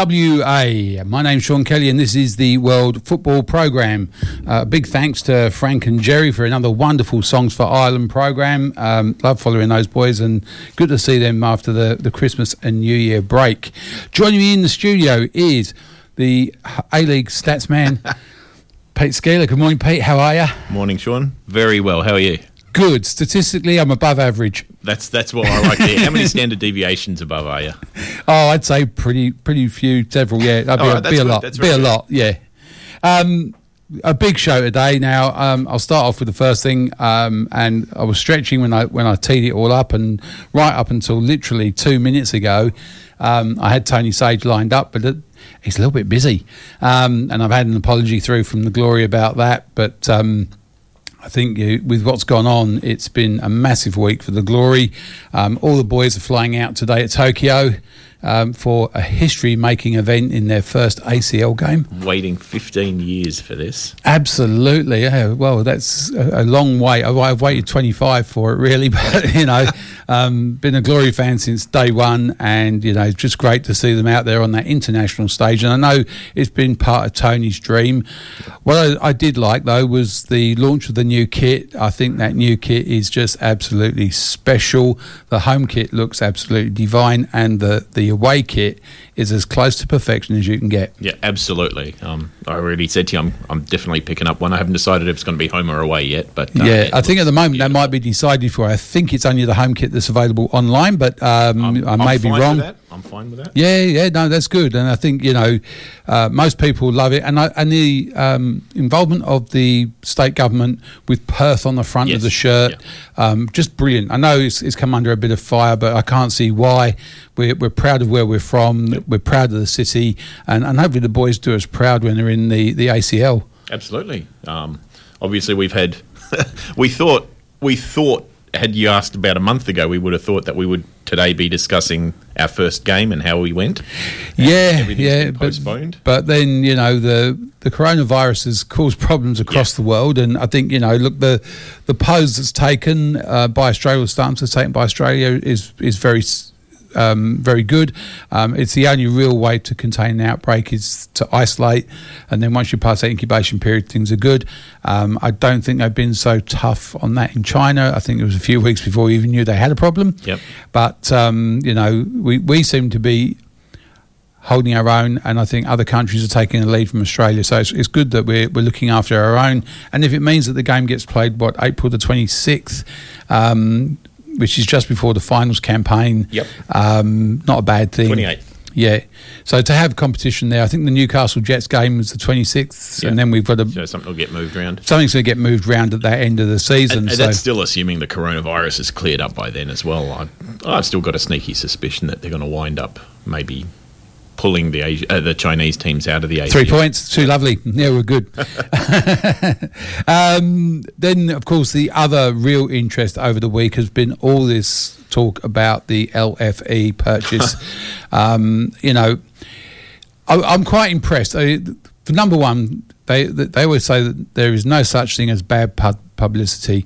WA. My name's Sean Kelly, and this is the World Football Programme. Uh, big thanks to Frank and Jerry for another wonderful Songs for Ireland programme. Um, love following those boys, and good to see them after the, the Christmas and New Year break. Joining me in the studio is the A League stats man, Pete Szkiela. Good morning, Pete. How are you? Morning, Sean. Very well. How are you? Good. Statistically, I'm above average. That's that's what I like to hear. How many standard deviations above are you? Oh, I'd say pretty pretty few, several. Yeah, that'd be, All a, be a lot. that's Be a lot. Yeah. Um, a big show today. Now, um, I'll start off with the first thing, um, and I was stretching when I when I teed it all up, and right up until literally two minutes ago, um, I had Tony Sage lined up, but. It, He's a little bit busy, um, and I've had an apology through from the Glory about that. But um, I think you, with what's gone on, it's been a massive week for the Glory. Um, all the boys are flying out today at Tokyo um, for a history-making event in their first ACL game. Waiting 15 years for this. Absolutely, yeah. Well, that's a, a long wait. I've, I've waited 25 for it, really, but you know, um, been a Glory fan since day one, and you know, it's just great to see them out there on that international stage. And I know it's been part of Tony's dream. What I, I did like though was the launch of the new kit. I think that new kit is just absolutely special. The home kit looks absolutely divine, and the the away kit is as close to perfection as you can get. Yeah, absolutely. Um, I already said to you, I'm, I'm definitely picking up one. I haven't decided if it's going to be home or away yet, but uh, yeah, I think at the moment that might be decided for. I think it's only the home kit that's available online, but um, I I'm may be wrong. I'm fine with that. Yeah, yeah, no, that's good, and I think you know uh, most people love it, and I, and the um, involvement of the state government with Perth on the front of the shirt, um, just brilliant. I know it's, it's come under a bit of fire, but I can't see why. We're, we're proud of where we're from. We're proud of the city, and, and hopefully the boys do us proud when they're in the, the ACL. Absolutely. Um, obviously, we've had. we thought. We thought. Had you asked about a month ago, we would have thought that we would today be discussing our first game and how we went. Yeah, yeah, been but- postponed. But, then you know the the coronavirus has caused problems across the world, and I think you know look the the pose that's taken uh, by Australia, the stance that's taken by Australia is is very. Um, very good. Um, it's the only real way to contain an outbreak is to isolate, and then once you pass that incubation period, things are good. Um, I don't think they've been so tough on that in China. I think it was a few weeks before we even knew they had a problem. Yep. But um, you know, we we seem to be holding our own, and I think other countries are taking a lead from Australia. So it's, it's good that we're, we're looking after our own. And if it means that the game gets played, what, April the 26th, um, which is just before the finals campaign, Yep. um, not a bad thing. 28th. Yeah. So to have competition there, I think the Newcastle Jets game was the 26th, Yeah. and then we've got a So something will get moved around. something's going to get moved around at that end of the season. And, and so that's still assuming the coronavirus is cleared up by then as well. I, I've still got a sneaky suspicion that they're going to wind up maybe pulling the uh, the Chinese teams out of the Asia. Three points, too lovely. Yeah, we're good. um, then, of course, the other real interest over the week has been all this talk about the LFE purchase. um, you know, I, I'm quite impressed. I, for number one, they they always say that there is no such thing as bad pub- publicity.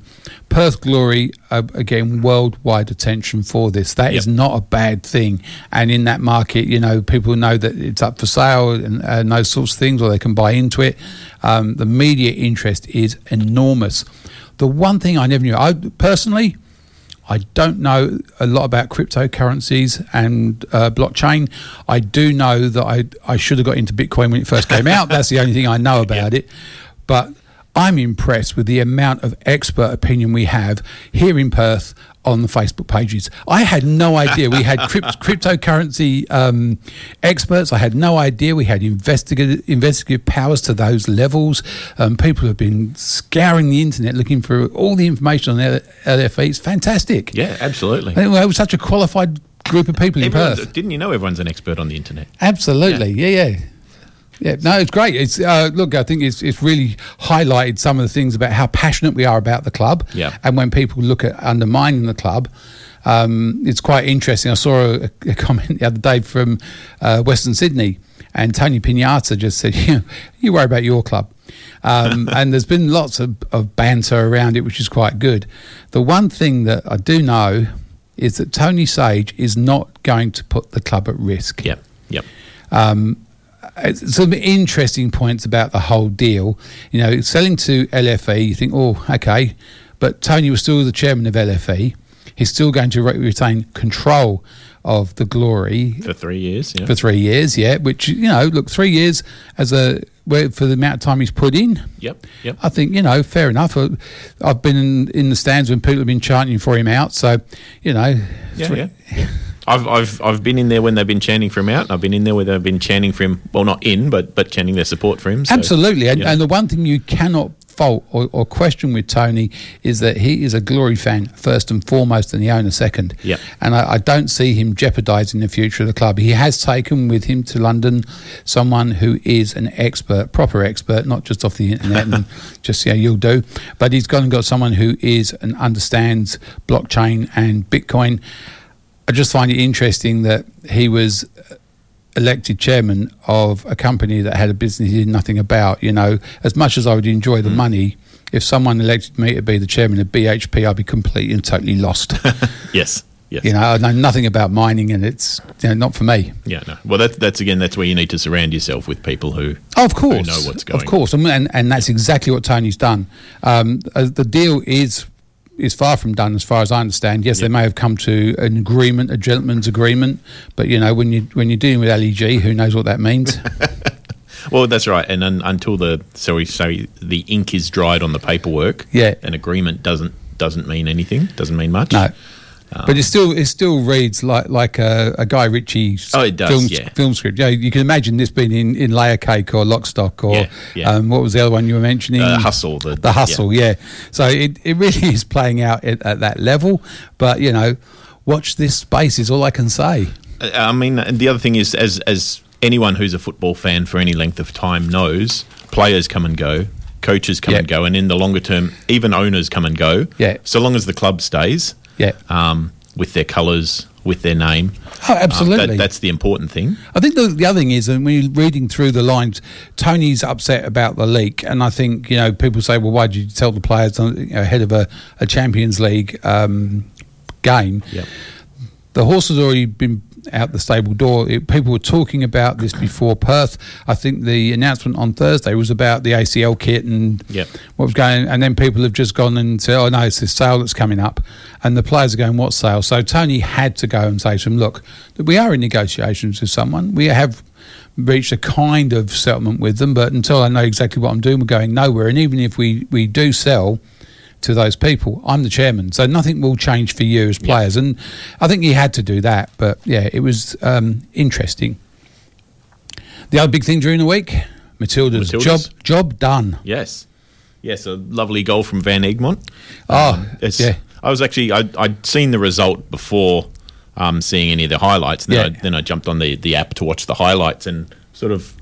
Perth Glory uh, again worldwide attention for this. That is Yep. not a bad thing. And in that market, you know, people know that it's up for sale and, and those sorts of things, or they can buy into it. Um, the media interest is enormous. The one thing I never knew, I personally, I don't know a lot about cryptocurrencies and uh, blockchain. I do know that I, I should have got into Bitcoin when it first came out. That's the only thing I know about it. But I'm impressed with the amount of expert opinion we have here in Perth on the Facebook pages. I had no idea we had crypt- cryptocurrency um, experts. I had no idea we had investigative, investigative powers to those levels. Um, people have been scouring the internet looking for all the information on L- LFE. It's fantastic. Yeah, absolutely. I think we have such a qualified group of people in Perth. didn't you know everyone's an expert on the internet? Absolutely, yeah, yeah. Yeah, no, it's great. It's uh, look, I think it's it's really highlighted some of the things about how passionate we are about the club. Yeah. and when people look at undermining the club, um, it's quite interesting. I saw a, a comment the other day from uh, Western Sydney, and Tony Pinata just said, "You, you worry about your club." Um, and there's been lots of, of banter around it, which is quite good. The one thing that I do know is that Tony Sage is not going to put the club at risk Yep, yep. um, some interesting points about the whole deal. You know, selling to LFE, you think, oh, okay, but Tony was still the chairman of LFE. He's still going to re- retain control of the glory For three years. Yeah. for three years. Yeah, which you know, look, three years as a where- for the amount of time he's put in. Yep, yep. I think you know, fair enough. Uh, I've been in, in the stands when people have been chanting for him out, so you know, Yeah, three- yeah. I've, I've, I've been in there when they've been chanting for him out. and I've been in there where they've been chanting for him. Well, not in, but but chanting their support for him. So, Absolutely. And, you know. and the one thing you cannot fault or, or question with Tony is that he is a glory fan first and foremost and the owner second. Yep. And I, I don't see him jeopardising the future of the club. He has taken with him to London someone who is an expert, proper expert, not just off the internet and just, yeah, you'll do. But he's gone and got someone who is and understands blockchain and Bitcoin. I just find it interesting that he was elected chairman of a company that had a business he did nothing about. You know, as much as I would enjoy Mm. the money, if someone elected me to be the chairman of BHP, I'd be completely and totally lost. yes, yes. you know, I know nothing about mining, and it's you know, not for me. Yeah, no. Well, that's that's again. That's where you need to surround yourself with people who. Oh, of course, know what's going of course, and and, and that's exactly what Tony's done. Um, uh, the deal is is far from done, as far as I understand. Yes, they may have come to an agreement, a gentleman's agreement, but you know, when you when you're dealing with LEG, who knows what that means? Well, that's right. And un, until the so we say the ink is dried on the paperwork. Yeah. An agreement doesn't doesn't mean anything. Doesn't mean much. No. But it still it still reads like like a, a Guy Ritchie Oh, does, film, yeah. film script. Yeah, you can imagine this being in, in Layer Cake or Lockstock or Yeah, yeah. Um, what was the other one you were mentioning? Uh, hustle. The, the hustle, yeah. So it, it really is playing out at, at that level. But you know, watch this space is all I can say. I mean, the other thing is, as as anyone who's a football fan for any length of time knows, players come and go, coaches come Yeah. and go, and in the longer term, even owners come and go. Yeah. So long as the club stays. Yeah. Um, with their colours, with their name. Oh, Um, absolutely. that, that's the important thing. I think the, the other thing is, and when you're reading through the lines, Tony's upset about the leak, and I think you know people say, "Well, why did you tell the players uh, you know, ahead of a, a Champions League um, game?" Yep. The horse has already been out the stable door. It, people were talking about this before Perth. I think the announcement on Thursday was about the ACL kit and Yep. what was going. And then people have just gone and said, "Oh no, it's this sale that's coming up," and the players are going, "What sale?" So Tony had to go and say to them, "Look, we are in negotiations with someone. We have." Reached a kind of settlement with them, but until I know exactly what I'm doing, we're going nowhere. And even if we, we do sell, to those people. I'm the chairman, so nothing will change for you as players. And I think he had to do that. But yeah, it was um, interesting. The other big thing during the week, Matilda's, Matildas. job job done. Yes, yes, a lovely goal from Van Egmond. Oh, It's, yeah. I was actually I, I'd seen the result before um, seeing any of the highlights. And then, Yeah. I, then I jumped on the, the app to watch the highlights and sort of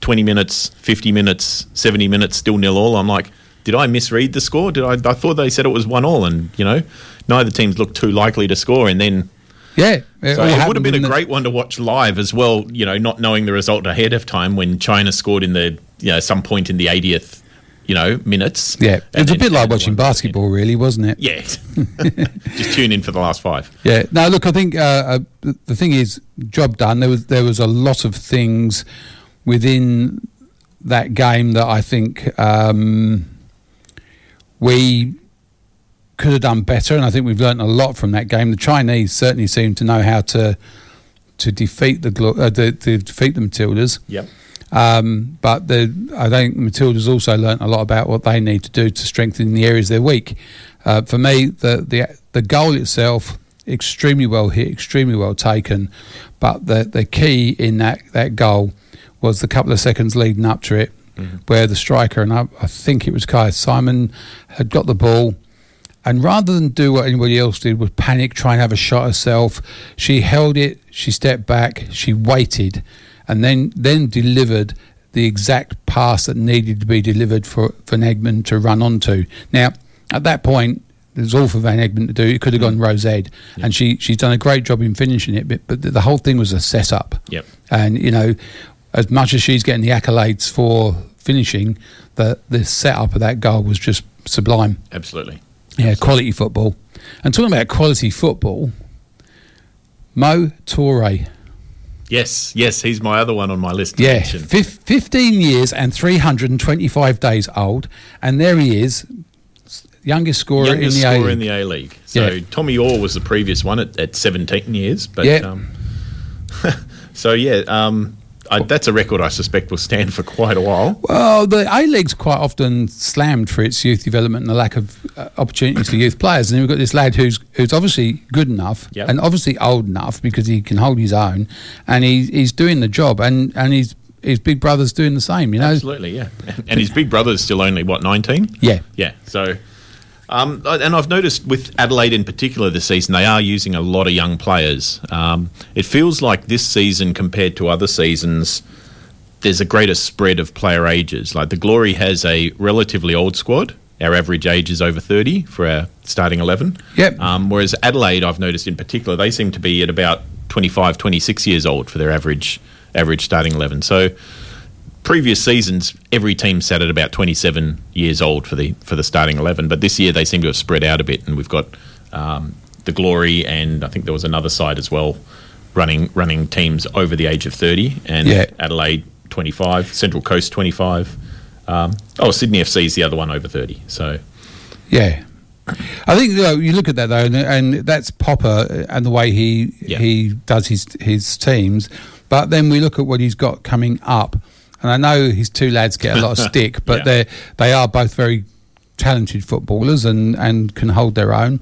twenty minutes, fifty minutes, seventy minutes, still nil all. I'm like, did I misread the score? Did I? I thought they said it was one all, and you know, neither teams looked too likely to score. And then Yeah, so it would have been a in the- great one to watch live as well. You know, not knowing the result ahead of time when China scored in the you know some point in the 80th, you know, minutes. Yeah, it's a bit like watching basketball, really, wasn't it? Yeah, just tune in for the last five. Yeah. Now, look, I think uh, uh, the- the thing is, job done. There was there was a lot of things within that game that I think um, we could have done better, and I think we've learned a lot from that game. The Chinese certainly seem to know how to to defeat the uh, to, to defeat the Matildas. Yep. Um, but the, I think Matilda's also learnt a lot about what they need to do to strengthen the areas they're weak. Uh, for me, the, the the goal itself extremely well hit, extremely well taken, but the the key in that, that goal was the couple of seconds leading up to it, where the striker and I, I think it was Kyah Simon had got the ball. And rather than do what anybody else did, was panic, try and have a shot herself, she held it, she stepped back, she waited, and then then delivered the exact pass that needed to be delivered for Van Egmond to run onto. Now, at that point, it was all for Van Egmond to do. It could have mm. gone Rose Ed, and she she's done a great job in finishing it. But, but the, the whole thing was a setup. Yep. And you know, as much as she's getting the accolades for finishing, the the setup of that goal was just sublime. Absolutely. Yeah, quality football. And talking about quality football, Mo Toure. Yes, yes, he's my other one on my list. Yeah, mention. fif- 15 years and 325 days old. And there he is, youngest scorer youngest in the scorer A. in the A League. So Yeah. Tommy Oar was the previous one at, at 17 years. But Yeah. um, so yeah, um, I, that's a record I suspect will stand for quite a while. Well, the A League's quite often slammed for its youth development and the lack of uh, opportunities for youth players. And then we've got this lad who's who's obviously good enough Yep. and obviously old enough because he can hold his own, and he's he's doing the job, and and his his big brother's doing the same. You know, Absolutely, yeah. And his big brother's still only what 19. yeah, Yeah. So, um, and I've noticed with Adelaide in particular this season, they are using a lot of young players. Um, it feels like this season compared to other seasons, there's a greater spread of player ages. Like the Glory has a relatively old squad. Our average age is over 30 for our starting 11. Yep. Um, whereas Adelaide, I've noticed in particular, they seem to be at about 25, 26 years old for their average average starting 11. So previous seasons, every team sat at about 27 years old for the for the starting 11. But this year, they seem to have spread out a bit, and we've got um, the Glory, and I think there was another side as well, running running teams over the age of 30, and Yeah. Adelaide 25, Central Coast 25. Um, oh, Sydney FC is the other one over 30. So Yeah, I think you, know, you look at that though, and, and that's Popper and the way he Yeah. he does his his teams. But then we look at what he's got coming up, and I know his two lads get a lot of stick, but Yeah. they they are both very talented footballers and and can hold their own.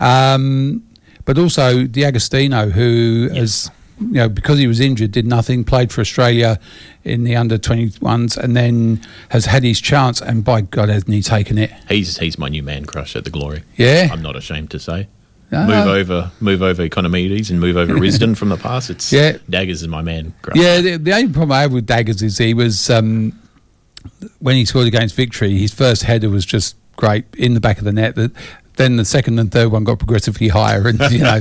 Um, but also D'Agostino, who has you know because he was injured, did nothing, played for Australia in the under 21s, and then has had his chance, and by God, hasn't he taken it? he's he's my new man crush at the Glory. Yeah. I'm not ashamed to say. Ah. Move over, move over Economides and move over Risdon from the past. It's Yeah. Daggers is my man. crush. Yeah, the, the only problem I have with Daggers is he was um, when he scored against Victory, his first header was just great in the back of the net. That then the second and third one got progressively higher, and you know,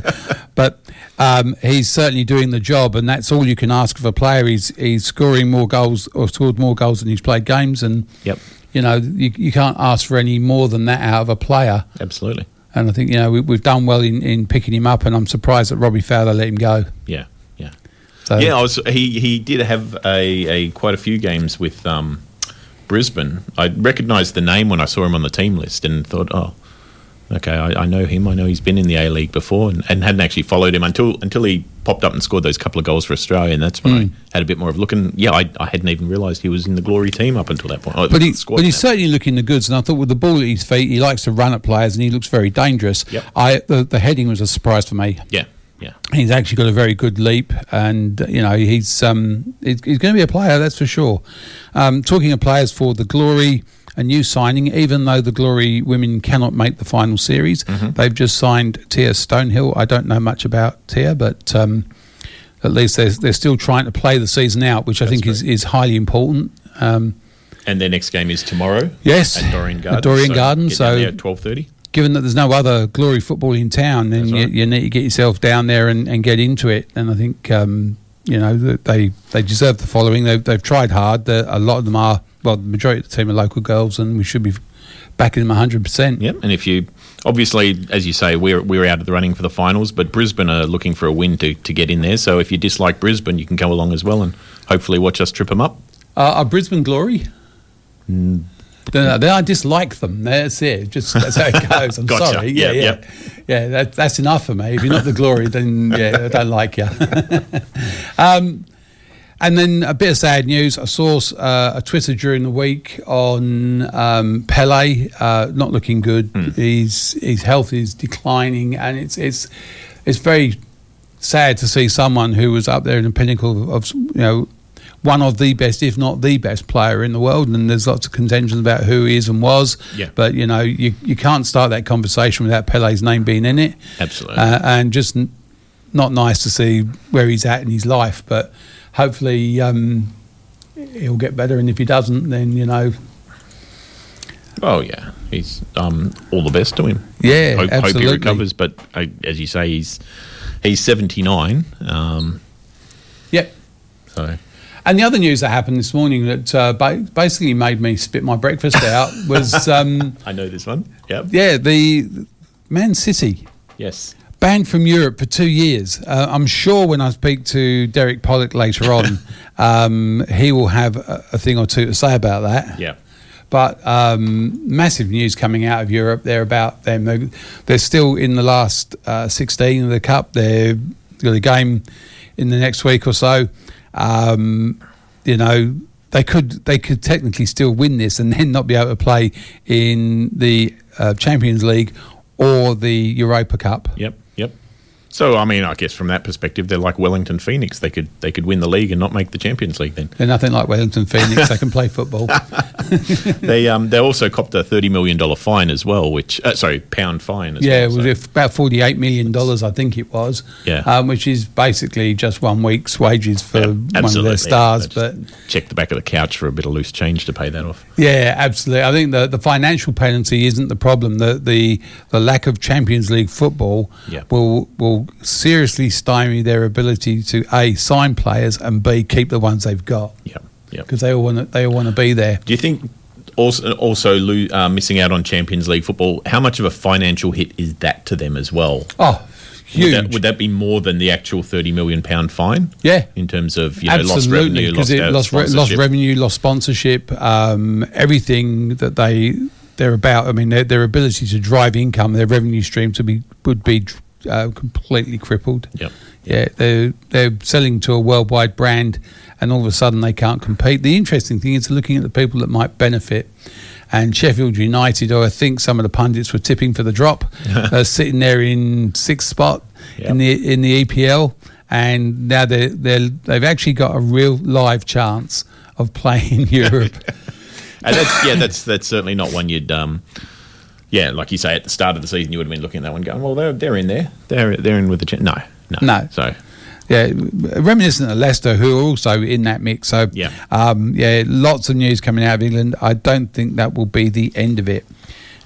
but um, he's certainly doing the job, and that's all you can ask of a player. He's he's scoring more goals or scored more goals than he's played games, and Yep. you know you, you can't ask for any more than that out of a player. Absolutely. And I think you know we, we've done well in, in picking him up, and I'm surprised that Robbie Fowler let him go. Yeah. Yeah. So, Yeah, I was. He he did have a, a quite a few games with um, Brisbane. I recognised the name when I saw him on the team list and thought, oh, okay, I, I know him. I know he's been in the A League before, and, and hadn't actually followed him until until he popped up and scored those couple of goals for Australia, and that's when Hmm. I had a bit more of a look. And yeah, I, I hadn't even realised he was in the Glory team up until that point. Oh, But, he, but he's now. certainly looking the goods, and I thought with the ball at his feet, he likes to run at players, and he looks very dangerous. Yep. I the, the heading was a surprise for me. yeah, Yeah. He's actually got a very good leap, and you know he's um, he's, he's going to be a player, that's for sure. Um, talking of players for the Glory, a new signing. Even though the Glory women cannot make the final series, they've just signed Tia Stonehill. I don't know much about Tia, but um, at least they're they're still trying to play the season out, which I That's think is, is highly important. Um, And their next game is tomorrow. Yes, At Dorrien at Gardens. Dorrien so Gardens, so- at twelve thirty. given that there's no other glory football in town, then That's you, you need to get yourself down there and, and get into it. And I think um, you know they they deserve the following. They've, they've tried hard. The, a lot of them are well, the majority of the team are local girls, and we should be backing them 100. percent Yep. And if you obviously, as you say, we're we're out of the running for the finals, but Brisbane are looking for a win to, to get in there. So if you dislike Brisbane, you can go along as well and hopefully watch us trip them up. Uh, are Brisbane Glory? Mm. No, no, I dislike them. That's it. Just that's how it goes. I'm Gotcha. sorry. Yeah, Yeah, yeah, yeah. yeah. that, that's enough for me. If you're not the glory, then yeah, I don't like you. um, and then a bit of sad news. I saw uh, a Twitter during the week on um, Pele uh, not looking good. His his health is declining, and it's it's it's very sad to see someone who was up there in the pinnacle of you know one of the best, if not the best player in the world. And there's lots of contention about who he is and was. Yeah. But you know, you you can't start that conversation without Pele's name being in it. Absolutely. Uh, and just n- not nice to see where he's at in his life. But hopefully um, he'll get better. And if he doesn't, then you know, Oh yeah, he's um, all the best to him. Yeah, hope, hope he recovers. But uh, as you say, he's he's seventy nine. Um, yep. so And the other news that happened this morning that uh, ba- basically made me spit my breakfast out was, um, I know this one. Yep. yeah, the Man City Yes. Banned from Europe for two years. Uh, I'm sure when I speak to Derek Pollock later on, um, he will have a, a thing or two to say about that. Yeah. But um, massive news coming out of Europe. They're about them. They're, they're still in the last uh, 16 of the cup. They're got a game in the next week or so. Um, you know, they could they could technically still win this and then not be able to play in the uh, Champions League or the Europa Cup. Yep. So I mean, I guess from that perspective, they're like Wellington Phoenix. They could they could win the league and not make the Champions League. Then They're nothing like Wellington Phoenix. they can play football. they um they also copped a thirty million dollar fine as well, which uh, sorry pound fine. As Yeah, it well, was so- if- about forty-eight million dollars, I think it was. Yeah. um, which is basically just one week's wages for Yeah, one of their stars. They But check the back of the couch for a bit of loose change to pay that off. yeah, absolutely. I think the the financial penalty isn't the problem. The the the lack of Champions League football Yeah. will will seriously stymie their ability to a sign players and b keep the ones they've got Yep. Yep. because they all want to they all want to be there. Do you think also also uh, missing out on Champions League football? How much of a financial hit is that to them as well? Oh, huge. Would that, would that be more than the actual thirty million pound fine? Yeah. in terms of you know lost Absolutely, revenue, because lost, it uh, lost, re- lost revenue, lost sponsorship, um, everything that they they're about. I mean, their, their ability to drive income, their revenue streams would be would be uh, completely crippled. Yep. Yeah, they're they're selling to a worldwide brand, and all of a sudden they can't compete. The interesting thing is looking at the people that might benefit. And Sheffield United, or I think some of the pundits were tipping for the drop, uh, sitting there in sixth spot in the in the EPL, and now they they they've actually got a real live chance of playing Europe. And that's yeah, that's that's certainly not one you'd um, yeah, like you say at the start of the season, you would have been looking at that one going, well, they're they're in there, they're they're in with the ch-. no, no, No. So yeah, reminiscent of Leicester, who are also in that mix. So Yeah. um, yeah, lots of news coming out of England. I don't think that will be the end of it.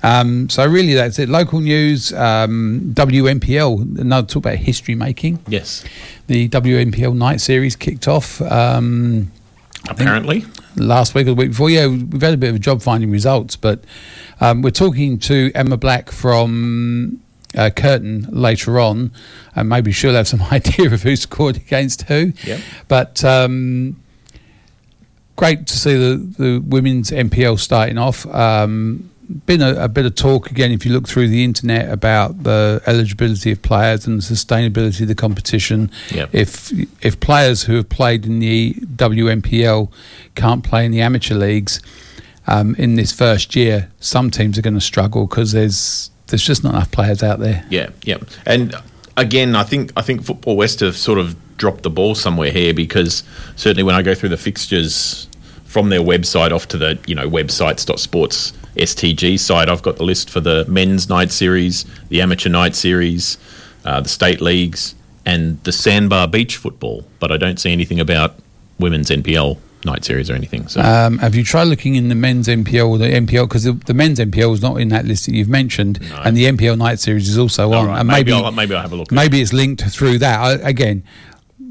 Um, so really, that's it. Local news, um, WNPL. Another talk about history making. yes, The WNPL night series kicked off. Um, apparently, last week or the week before. Yeah, we've had a bit of a job finding results, but um, we're talking to Emma Black from uh, Curtin later on, and maybe she'll have some idea of who scored against who. Yep. But um, great to see the, the women's MPL starting off. Um, been a, a bit of talk again if you look through the internet about the eligibility of players and the sustainability of the competition. Yep. If if players who have played in the WNPL can't play in the amateur leagues um, in this first year, some teams are going to struggle because there's there's just not enough players out there. yeah, yeah, and again, I think I think Football West have sort of dropped the ball somewhere here because certainly when I go through the fixtures from their website off to the you know websites.sports STG site, I've got the list for the men's night series, the amateur night series, uh, the state leagues, and the sandbar beach football. But I don't see anything about women's NPL night series or anything. So Um, have you tried looking in the men's NPL or the NPL because the, the men's NPL is not in that list that you've mentioned, No. and the NPL night series is also on. right, and maybe, maybe I'll, maybe I'll have a look. maybe it's linked through that. I, again,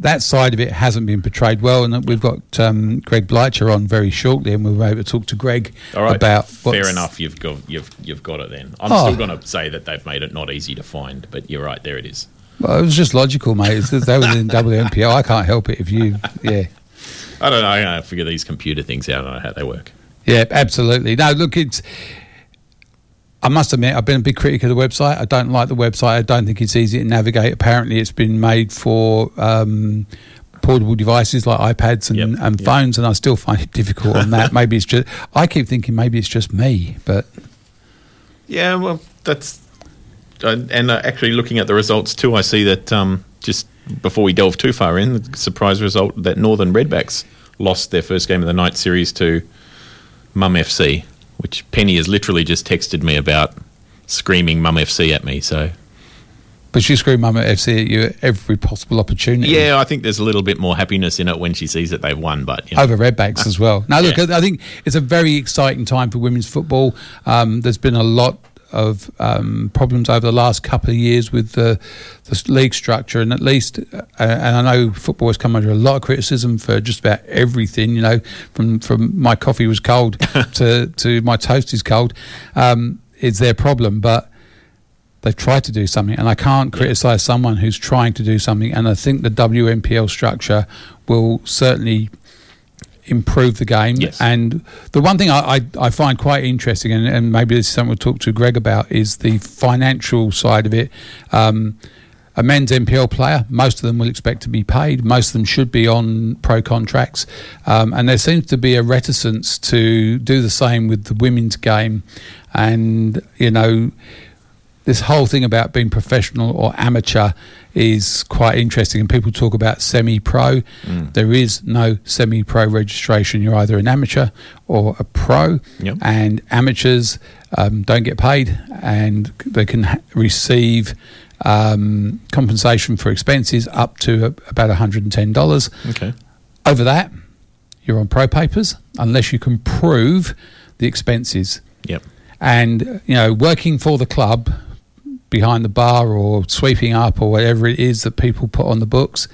that side of it hasn't been portrayed well, and we've got um, Greg Blycha on very shortly, and we'll be able to talk to Greg. All right, about fair enough. You've got you've you've got it then. I'm Oh. still going to say that they've made it not easy to find, but you're right. There it is. Well, it was just logical, mate. They were in WNPL. I can't help it if you, yeah. I don't know. I figure these computer things out. I don't know how they work. Yeah, absolutely. No, look, it's. I must admit, I've been a big critic of the website. I don't like the website. I don't think it's easy to navigate. Apparently, it's been made for um, portable devices like iPads and, Yep, and yep. phones, and I still find it difficult on that. maybe it's just. I keep thinking maybe it's just me, but Yeah, well, that's uh, and uh, actually looking at the results too, I see that um, just before we delve too far in, the surprise result that Northern Redbacks lost their first game of the night series to Mum FC, which Penny has literally just texted me about screaming Mum FC at me. So but she screwed Mum FC at you at every possible opportunity. yeah, I think there's a little bit more happiness in it when she sees that they've won. But you know, over redbacks as well. Now, look, Yeah. I think it's a very exciting time for women's football. Um, there's been a lot of um, problems over the last couple of years with the, the league structure, and at least, uh, and I know football has come under a lot of criticism for just about everything. You know, from from my coffee was cold to to my toast is cold. Um, is their problem, but they've tried to do something, and I can't criticise someone who's trying to do something. And I think the WNPL structure will certainly improve the game. Yes. And the one thing I, I, I find quite interesting, and, and maybe this is something we'll talk to Greg about, is the financial side of it. Um, a men's NPL player, most of them will expect to be paid. Most of them should be on pro contracts. Um, and there seems to be a reticence to do the same with the women's game. And, you know, this whole thing about being professional or amateur is quite interesting. And people talk about semi pro. There is no semi pro registration. You're either an amateur or a pro. Yep. And amateurs um, don't get paid and they can ha- receive um, compensation for expenses up to a- about $110. okay, Over that, you're on pro papers unless you can prove the expenses yep, and you know working for the club behind the bar or sweeping up or whatever it is that people put on the books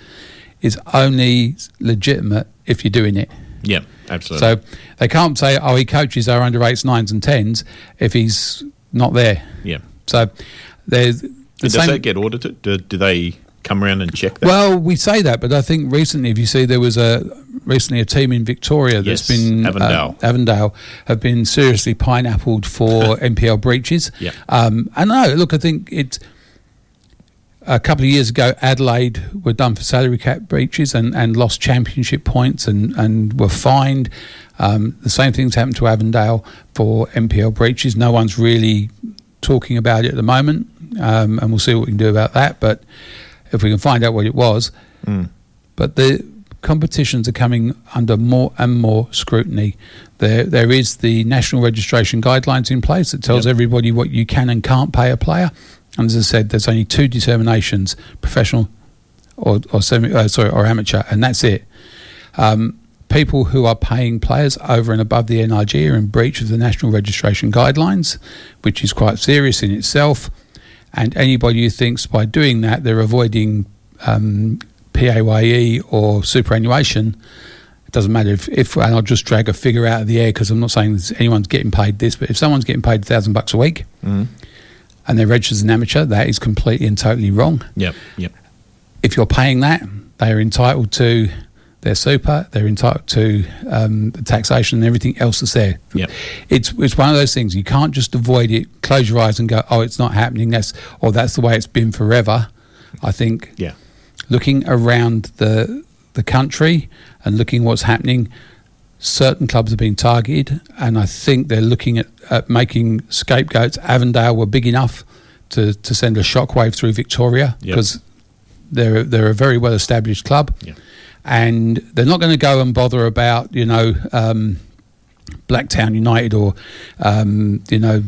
is only legitimate if you're doing it Yeah, absolutely. so they can't say oh he coaches our under eights nines and tens if he's not there yeah, so there's the does same- that get audited? Do, do they come around and check that? well, we say that, but I think recently, if you see, there was a recently a team in Victoria that's Yes, been Avondale. uh, Avondale have been seriously pineappled for NPL breaches. Yeah. um, and no, look, I think it's a couple of years ago. Adelaide were done for salary cap breaches and, and lost championship points and and were fined. Um, the same things happened to Avondale for NPL breaches. No one's really talking about it at the moment, um, and we'll see what we can do about that. But if we can find out what it was, but the competitions are coming under more and more scrutiny. There, there is the national registration guidelines in place that tells Yep. everybody what you can and can't pay a player. And as I said, there's only two determinations: professional or, or semi, uh, sorry, or amateur, and that's it. Um, people who are paying players over and above the NRG are in breach of the national registration guidelines, which is quite serious in itself. And anybody who thinks by doing that they're avoiding um, PAYE or superannuation, it doesn't matter if, if and I'll just drag a figure out of the air because I'm not saying anyone's getting paid this, but if someone's getting paid a thousand bucks a week and they're registered as an amateur, that is completely and totally wrong yep, yep, if you're paying that, they are entitled to their super, they're entitled to um, the taxation and everything else that's there. Yep. It's it's one of those things you can't just avoid it, close your eyes and go, oh, it's not happening. That's or that's the way it's been forever. I think yeah, looking around the the country and looking what's happening, certain clubs are being targeted, and I think they're looking at, at making scapegoats. Avondale were big enough to, to send a shockwave through Victoria Yep. because they're they're a very well established club, Yeah. and they're not going to go and bother about you know um, Blacktown United or um, you know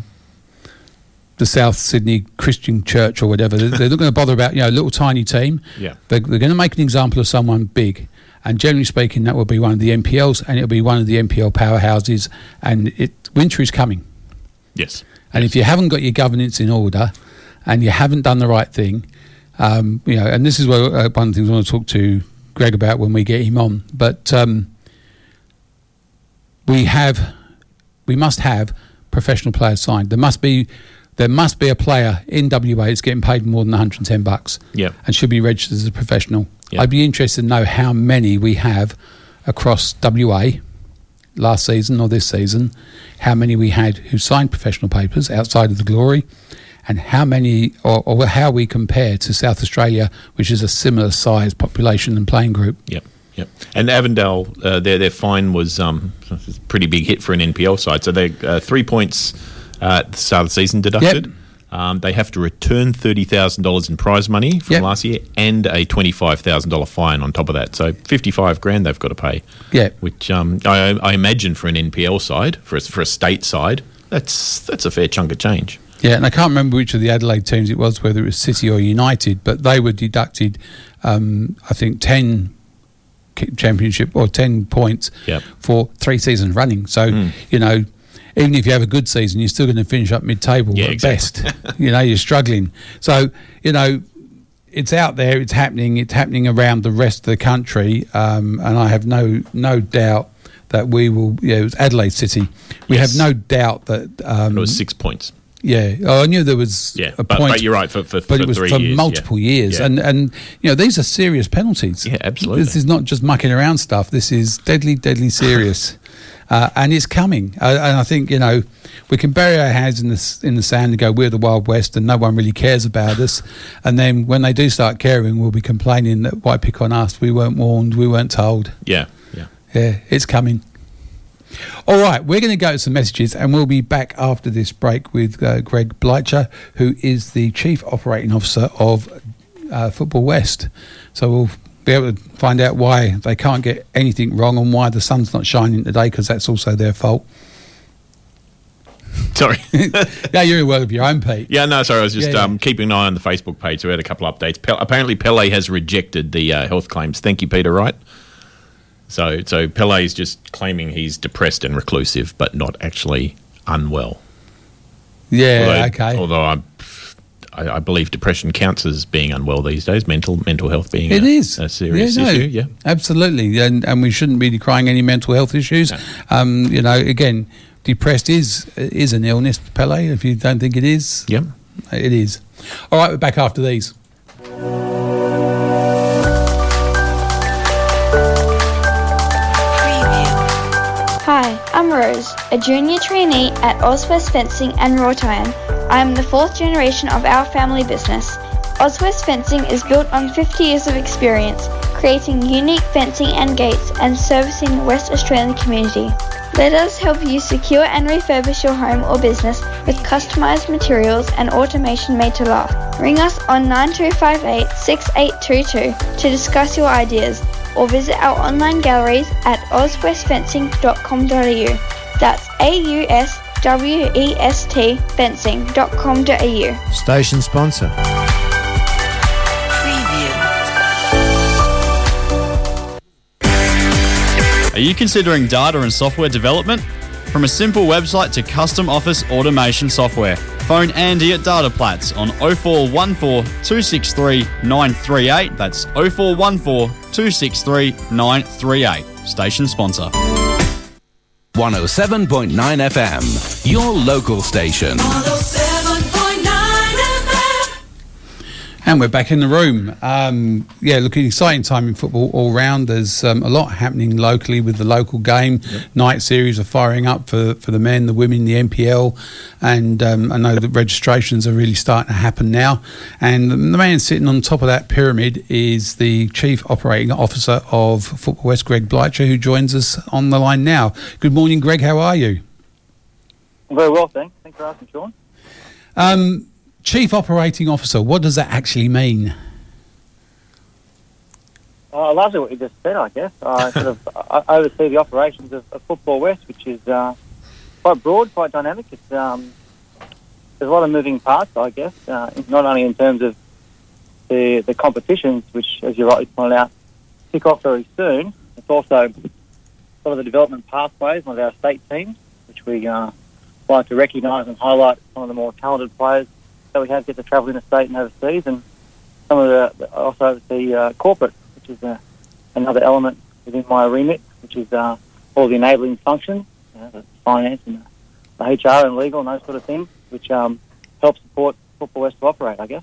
the South Sydney Christian Church or whatever. They're, they're not going to bother about you know a little tiny team. Yeah. They're, they're going to make an example of someone big. And generally speaking, that will be one of the NPLs, and it'll be one of the NPL powerhouses. And it winter is coming. Yes. And if you haven't got your governance in order and you haven't done the right thing, um, you know, and this is what, uh, one of the things I want to talk to Greg about when we get him on. But um, we have, we must have professional players signed. There must be, there must be a player in WA that's getting paid more than 110 bucks Yeah. and should be registered as a professional. Yeah. I'd be interested to know how many we have across WA last season or this season, how many we had who signed professional papers outside of the glory, and how many or, or how we compare to South Australia, which is a similar size population and playing group. Yep. Yep. And Avondale, uh, their their fine was um, a pretty big hit for an NPL side. So they uh, three points uh, at the start of the season deducted. Yep. Um, they have to return thirty thousand dollars in prize money from Yep. last year and a twenty five thousand dollar fine on top of that. So fifty five grand they've got to pay. Yeah. Which um, I, I imagine for an NPL side, for a, for a state side, that's that's a fair chunk of change. Yeah, and I can't remember which of the Adelaide teams it was, whether it was City or United, but they were deducted, um, I think, 10 championship or 10 points Yep. for three seasons running. So, Hmm. you know, even if you have a good season, you're still going to finish up mid table Yeah, at exactly. best. you know, you're struggling. So, you know, it's out there, it's happening, it's happening around the rest of the country, um, and I have no no doubt that we will. Yeah, it was Adelaide City. We Yes. have no doubt that. Um, It was six points. yeah, oh, I knew there was Yeah, a but, point, but you're right for for, but for it was three for years, yeah. multiple years, Yeah. and and you know these are serious penalties. Yeah, absolutely. This is not just mucking around stuff. This is deadly, deadly serious, uh, and it's coming. Uh, and I think you know we can bury our heads in the in the sand and go we're the Wild West and no one really cares about us, and then when they do start caring, we'll be complaining that why pick on us? We weren't warned. We weren't told. yeah, yeah. Yeah, it's coming. All right, we're going to go to some messages and we'll be back after this break with uh, Greg Blycha, who is the Chief Operating Officer of uh, Football West. So we'll be able to find out why they can't get anything wrong and why the sun's not shining today because that's also their fault. Sorry. yeah, you're in aware of your own, Pete. Yeah, no, sorry. I was just Yeah, yeah. Um, keeping an eye on the Facebook page. So we had a couple of updates. Pel- apparently, Pele has rejected the uh, health claims. Thank you, Peter. Right. So, so Pele is just claiming he's depressed and reclusive, but not actually unwell. Yeah, although, okay. Although I, I, I believe depression counts as being unwell these days. Mental mental health being It a, is a serious no, issue. Yeah. absolutely, and and we shouldn't be decrying any mental health issues. Um, you know, again, depressed is is an illness, Pele. If you don't think it is, Yep. it is. All right, we're back after these. Hi, I'm Rose, a junior trainee at Auswest Fencing and Wrought Iron. I am the fourth generation of our family business. Auswest Fencing is built on 50 years of experience, creating unique fencing and gates and servicing the West Australian community. Let us help you secure and refurbish your home or business with customized materials and automation made to last. Ring us on 9258 6822 to discuss your ideas or visit our online galleries at auswestfencing.com.au. That's A-U-S-W-E-S-T fencing.com.au. Station sponsor. Are you considering data and software development? From a simple website to custom office automation software, phone Andy at DataPlats on 0414 263 938. That's 0414 263 938. Station sponsor. 107.9 FM, your local station. And we're back in the room. Um, yeah, look, an exciting time in football all round. There's um, a lot happening locally with the local game. Night series are firing up for, for the men, the women, the NPL. And um, I know that registrations are really starting to happen now. And the man sitting on top of that pyramid is the Chief Operating Officer of Football West, Greg Blycha, who joins us on the line now. Good morning, Greg. How are you? Very well, thanks. Thanks for asking, Sean. Um, Chief Operating Officer, what does that actually mean? Oh, I love what you just said. I guess I sort of oversee the operations of, of Football West, which is uh, quite broad, quite dynamic. It's um, there's a lot of moving parts, I guess, uh, not only in terms of the the competitions, which, as you rightly pointed out, kick off very soon. It's also some of the development pathways of our state teams, which we uh, like to recognise and highlight some of the more talented players that we have get to travel interstate and overseas, and some of the also the uh, corporate, which is uh, another element within my remit, which is uh, all the enabling functions, the finance and the HR and legal and those sort of things, which um, help support Football West to operate, I guess.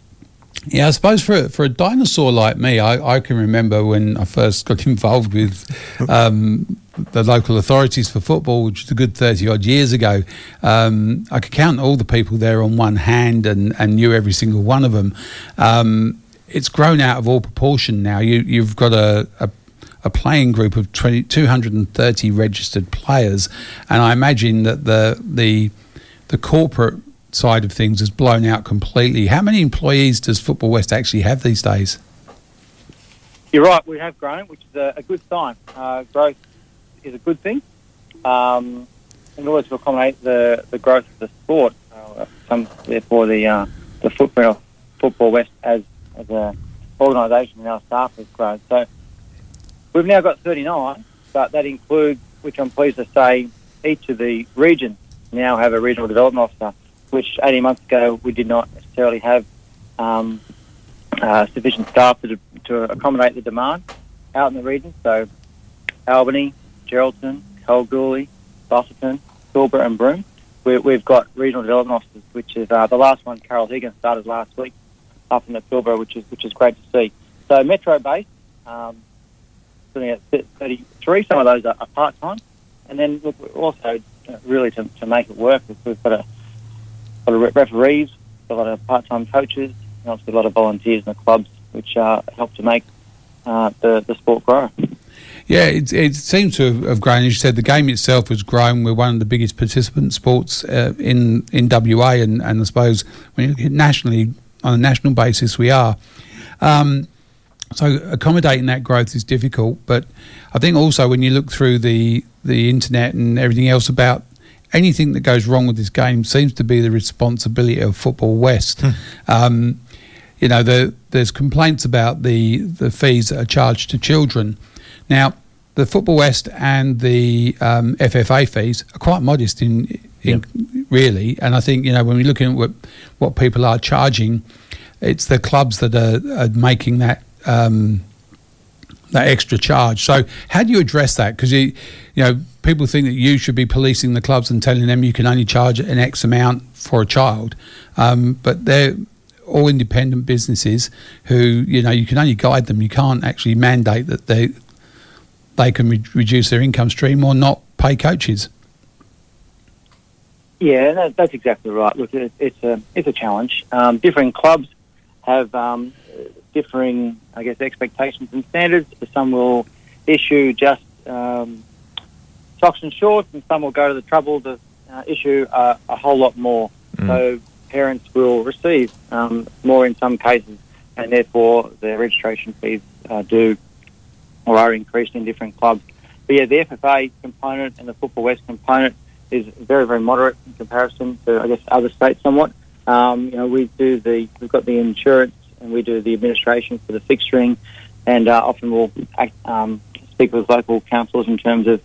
Yeah, I suppose for for a dinosaur like me, I, I can remember when I first got involved with um, the local authorities for football, which was a good thirty odd years ago. Um, I could count all the people there on one hand and, and knew every single one of them. Um, it's grown out of all proportion now. You you've got a, a a playing group of 20, 230 registered players, and I imagine that the the the corporate side of things has blown out completely. How many employees does Football West actually have these days? You're right, we have grown, which is a, a good sign. Uh, growth is a good thing. Um, in order to accommodate the, the growth of the sport, uh, some, therefore the uh, the footprint of Football West as, as an organisation and our staff has grown. So we've now got 39, but that includes, which I'm pleased to say, each of the regions now have a regional development officer which 18 months ago we did not necessarily have um, uh, sufficient staff to, to accommodate the demand out in the region. So Albany, Geraldton, Kalgoorlie, Busselton, Pilbara and Broome. We, we've got regional development officers, which is uh, the last one, Carol Higgins, started last week up in the Pilbara, which is which is great to see. So metro based, um, sitting at 33. Some of those are, are part time, and then look, also uh, really to, to make it work, we've got a a lot of referees, a lot of part-time coaches, and obviously a lot of volunteers in the clubs, which uh, help to make uh, the, the sport grow. Yeah, it, it seems to have grown. As you said, the game itself has grown. We're one of the biggest participant sports uh, in in WA, and, and I suppose when you look at nationally on a national basis, we are. Um, so accommodating that growth is difficult, but I think also when you look through the the internet and everything else about anything that goes wrong with this game seems to be the responsibility of Football West. Hmm. Um, you know, the, there's complaints about the, the fees that are charged to children. Now, the Football West and the um, FFA fees are quite modest in, in yep. really, and I think you know when we look at what, what people are charging, it's the clubs that are, are making that um, that extra charge. So, how do you address that? Because you, you know, people think that you should be policing the clubs and telling them you can only charge an X amount for a child, um, but they're all independent businesses who, you know, you can only guide them. You can't actually mandate that they they can re- reduce their income stream or not pay coaches. Yeah, that, that's exactly right. Look, it, it's a it's a challenge. Um, different clubs have um, differing, I guess, expectations and standards. Some will issue just um, socks and shorts, and some will go to the trouble to uh, issue a, a, whole lot more. Mm. So parents will receive um, more in some cases, and therefore their registration fees uh, do or are increased in different clubs. But yeah, the FFA component and the Football West component is very, very moderate in comparison to, I guess, other states somewhat. Um, you know, we do the, we've got the insurance and we do the administration for the fixturing, and uh, often we'll act, um, speak with local councils in terms of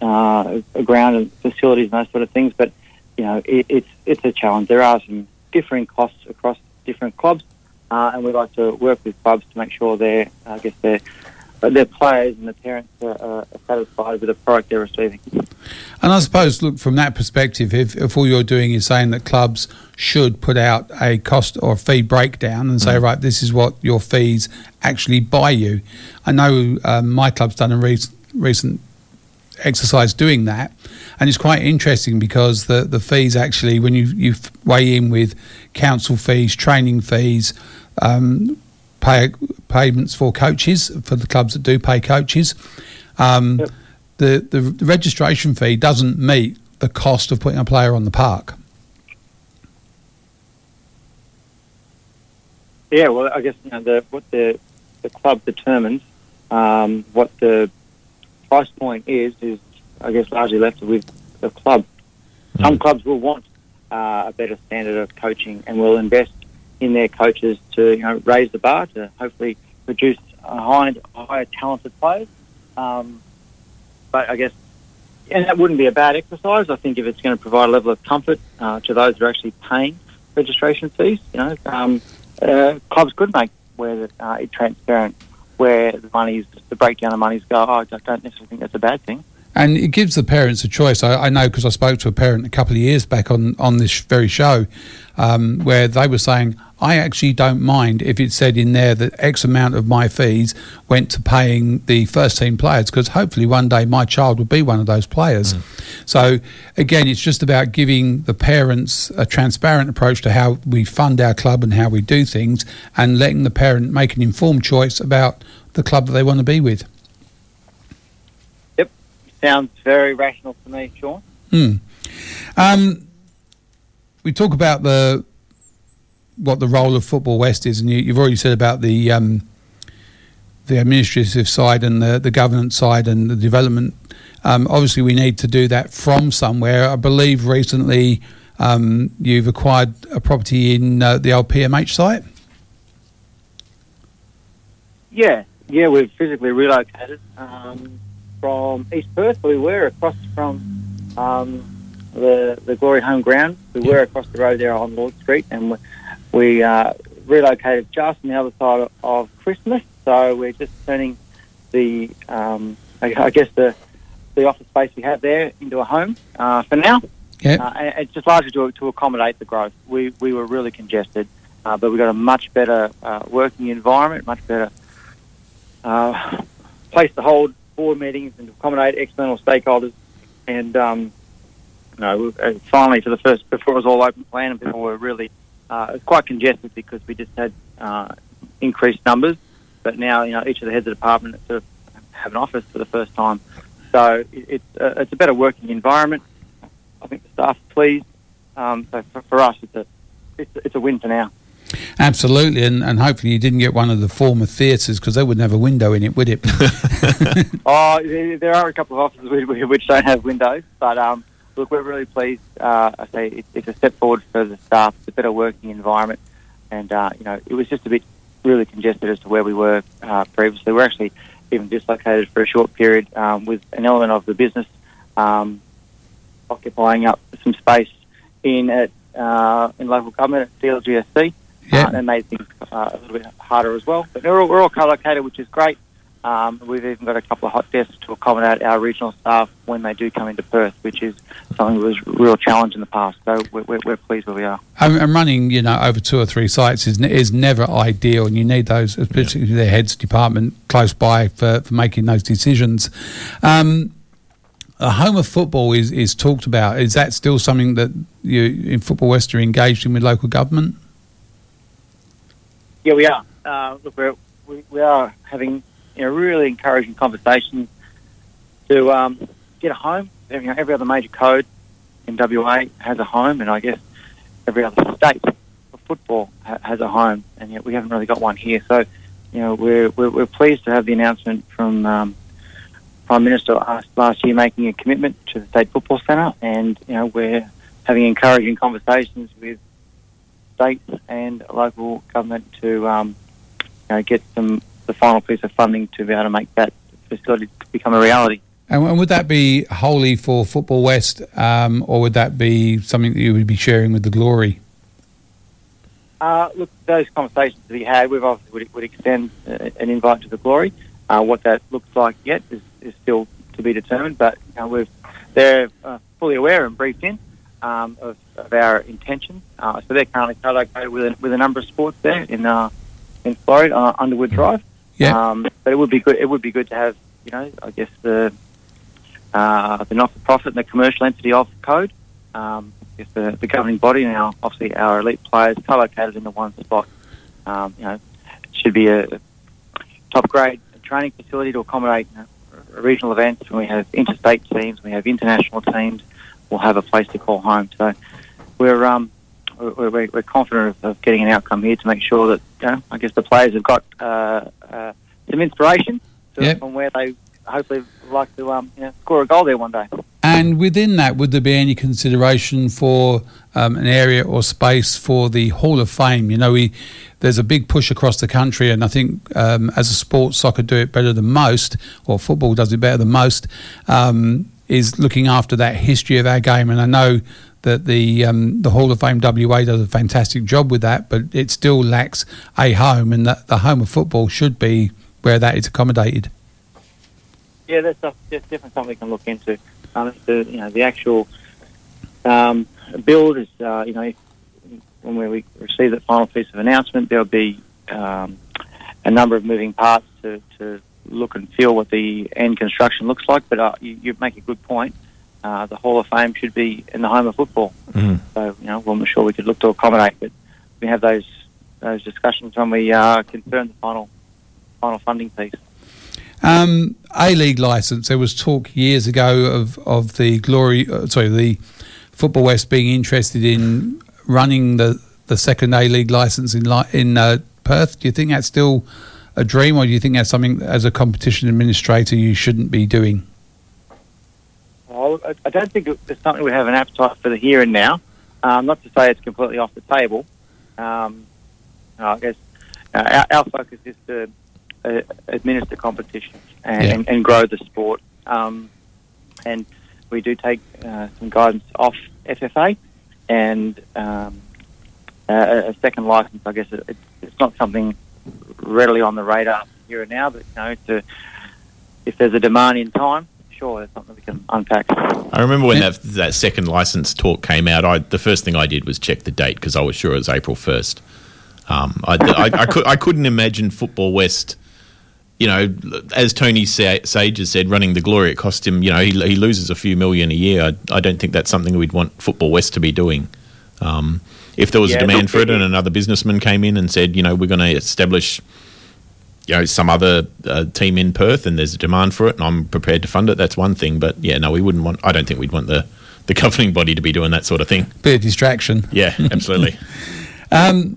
uh, ground and facilities and those sort of things. But you know, it, it's it's a challenge. There are some differing costs across different clubs, uh, and we like to work with clubs to make sure they're, I guess, they're their players and the parents are, are, satisfied with the product they're receiving. And I suppose, look, from that perspective, if, if all you're doing is saying that clubs should put out a cost or fee breakdown and say, mm. right, this is what your fees actually buy you. I know um, my club's done a re- recent exercise doing that, and it's quite interesting because the, the fees actually, when you, you weigh in with council fees, training fees, um, pay payments for coaches for the clubs that do pay coaches. Um, yep. the, the, the registration fee doesn't meet the cost of putting a player on the park. Yeah, well, I guess you know the what the the club determines um, what the price point is is I guess largely left with the club. Some clubs will want uh, a better standard of coaching and will invest in their coaches to you know raise the bar to hopefully produce a high, higher talented players. Um, but I guess and that wouldn't be a bad exercise. I think if it's going to provide a level of comfort uh, to those who are actually paying registration fees, you know, um, uh, clubs could make where uh, transparent, where the money's the breakdown of monies go. I don't don't necessarily think that's a bad thing. And it gives the parents a choice. I, I know because I spoke to a parent a couple of years back on, on this very show um, where they were saying, I actually don't mind if it said in there that X amount of my fees went to paying the first team players because hopefully one day my child will be one of those players. So, again, it's just about giving the parents a transparent approach to how we fund our club and how we do things and letting the parent make an informed choice about the club that they want to be with. Yep. Sounds very rational to me, Sean. Hmm. Um, we talk about the what the role of Football West is, and you, you've already said about the um, the administrative side and the, the governance side and the development. Um, obviously, we need to do that from somewhere. I believe recently um, you've acquired a property in uh, the old PMH site. Yeah, yeah, we've physically relocated um, from East Perth. We were across from um, the the Glory Home Ground. We were across the road there on Lord Street, and we, uh, relocated just on the other side of Christmas. So we're just turning the, um, I, I guess the the office space we have there into a home uh, for now. Yeah. Uh, and it's just largely to, to accommodate the growth. We we were really congested, uh, but we got a much better uh, working environment, much better uh, place to hold board meetings and to accommodate external stakeholders. And um, you know, finally, for the first before it was all open plan, and people were really uh, it was quite congested because we just had uh, increased numbers. But now, you know, each of the heads of department sort of have an office for the first time. So it, it's uh, it's a better working environment. I think the staff are pleased. Um, so for, for us, it's a it's, a- it's a win for now. Absolutely, and, and hopefully you didn't get one of the former theatres because they wouldn't have a window in it, would it? Oh, there are a couple of offices which, which don't have windows, but um, look, we're really pleased. Uh, I say it, it's a step forward for the staff. It's a better working environment, and uh, you know, it was just a bit really congested as to where we were uh, previously. We're actually even dislocated for a short period um, with an element of the business um, occupying up some space in at uh, in local government at DLGSC. Yeah. Uh, and made things uh, a little bit harder as well. But we're all, we're all co-located, which is great. Um, we've even got a couple of hot desks to accommodate our regional staff when they do come into Perth, which is something that was a real challenge in the past. So we're, we're, we're pleased where we are. And and running, you know, over two or three sites is is never ideal, and you need those, particularly the heads department, close by for, for making those decisions. Um, a home of football is, is talked about. Is that still something that you in Football West are engaged in with local government? Yeah, we are. Uh, look, we're, we, we are having you know, really encouraging conversations to um, get a home. You know, every other major code in WA has a home, and I guess every other state for football ha- has a home, and yet we haven't really got one here. So, you know, we're, we're, we're pleased to have the announcement from um, Prime Minister last, last year making a commitment to the State Football Centre, and, you know, we're having encouraging conversations with states and local government to um, you know, get some the final piece of funding to be able to make that facility become a reality. And, would that be wholly for Football West, um, or would that be something that you would be sharing with the Glory? Uh, look, those conversations to be had, we've obviously would, would extend uh, an invite to the glory. Uh, what that looks like yet is, is still to be determined, but you know, we've, they're uh, fully aware and briefed in um, of, of our intentions. Uh, so they're currently co-located with a, with a number of sports there in uh, in Floreat, uh, Underwood Drive. Yeah. Um, but it would be good. It would be good to have, you know, I guess the uh, the not-for-profit and the commercial entity of Code. Um, I guess the, the governing body now, obviously our elite players co-located in the one spot. Um, you know, should be a top-grade training facility to accommodate you know, regional events. When we have interstate teams, we have international teams. We'll have a place to call home. So we're um, we're, we're, we're confident of, getting an outcome here to make sure that you know, I guess the players have got uh, uh, some inspiration Yep. from where they hopefully like to um, you know, score a goal there one day. And within that, would there be any consideration for um, an area or space for the Hall of Fame? You know, we there's a big push across the country, and I think um, as a sport, soccer do it better than most, or football does it better than most. Um, is looking after that history of our game, and I know that the um, the Hall of Fame WA does a fantastic job with that, but it still lacks a home, and that the home of football should be where that is accommodated. Yeah, that's, that's definitely something we can look into. Um, the you know the actual um, build is uh, you know when we receive that final piece of announcement, there'll be um, a number of moving parts to, to look and feel what the end construction looks like. But uh, you, you make a good point. Uh, the Hall of Fame should be in the home of football. Mhm. So you know, well, I'm sure we could look to accommodate, but we have those those discussions when we uh, confirm the final final funding piece. Um, A League license. There was talk years ago of of the glory. Uh, sorry, the Football West being interested in running the the second A League license in li- in uh, Perth. Do you think that's still a dream, or do you think that's something as a competition administrator you shouldn't be doing? I, I don't think it's something we have an appetite for the here and now. Um, not to say it's completely off the table. Um, I guess uh, our, our focus is to uh, administer competitions and, Yeah. and, and grow the sport. Um, and we do take uh, some guidance off FFA and um, a, a second license. I guess it, it's, it's not something readily on the radar here and now, but you know, to, if there's a demand in time, sure, that's something we can unpack. I remember when that that second license talk came out. I the first thing I did was check the date because I was sure it was April first. Um, I, I, I, could, I couldn't imagine Football West. You know, as Tony Sa- Sage has said, running the glory, it cost him. You know, he, he loses a few million a year. I, I don't think that's something we'd want Football West to be doing. Um, if there was Yeah, a demand for it, it- and another businessman came in and said, you know, we're going to establish you know some other uh, team in Perth and there's a demand for it and I'm prepared to fund it that's one thing. But yeah no we wouldn't want I don't think we'd want the the governing body to be doing that sort of thing. Bit of distraction. yeah absolutely. Um,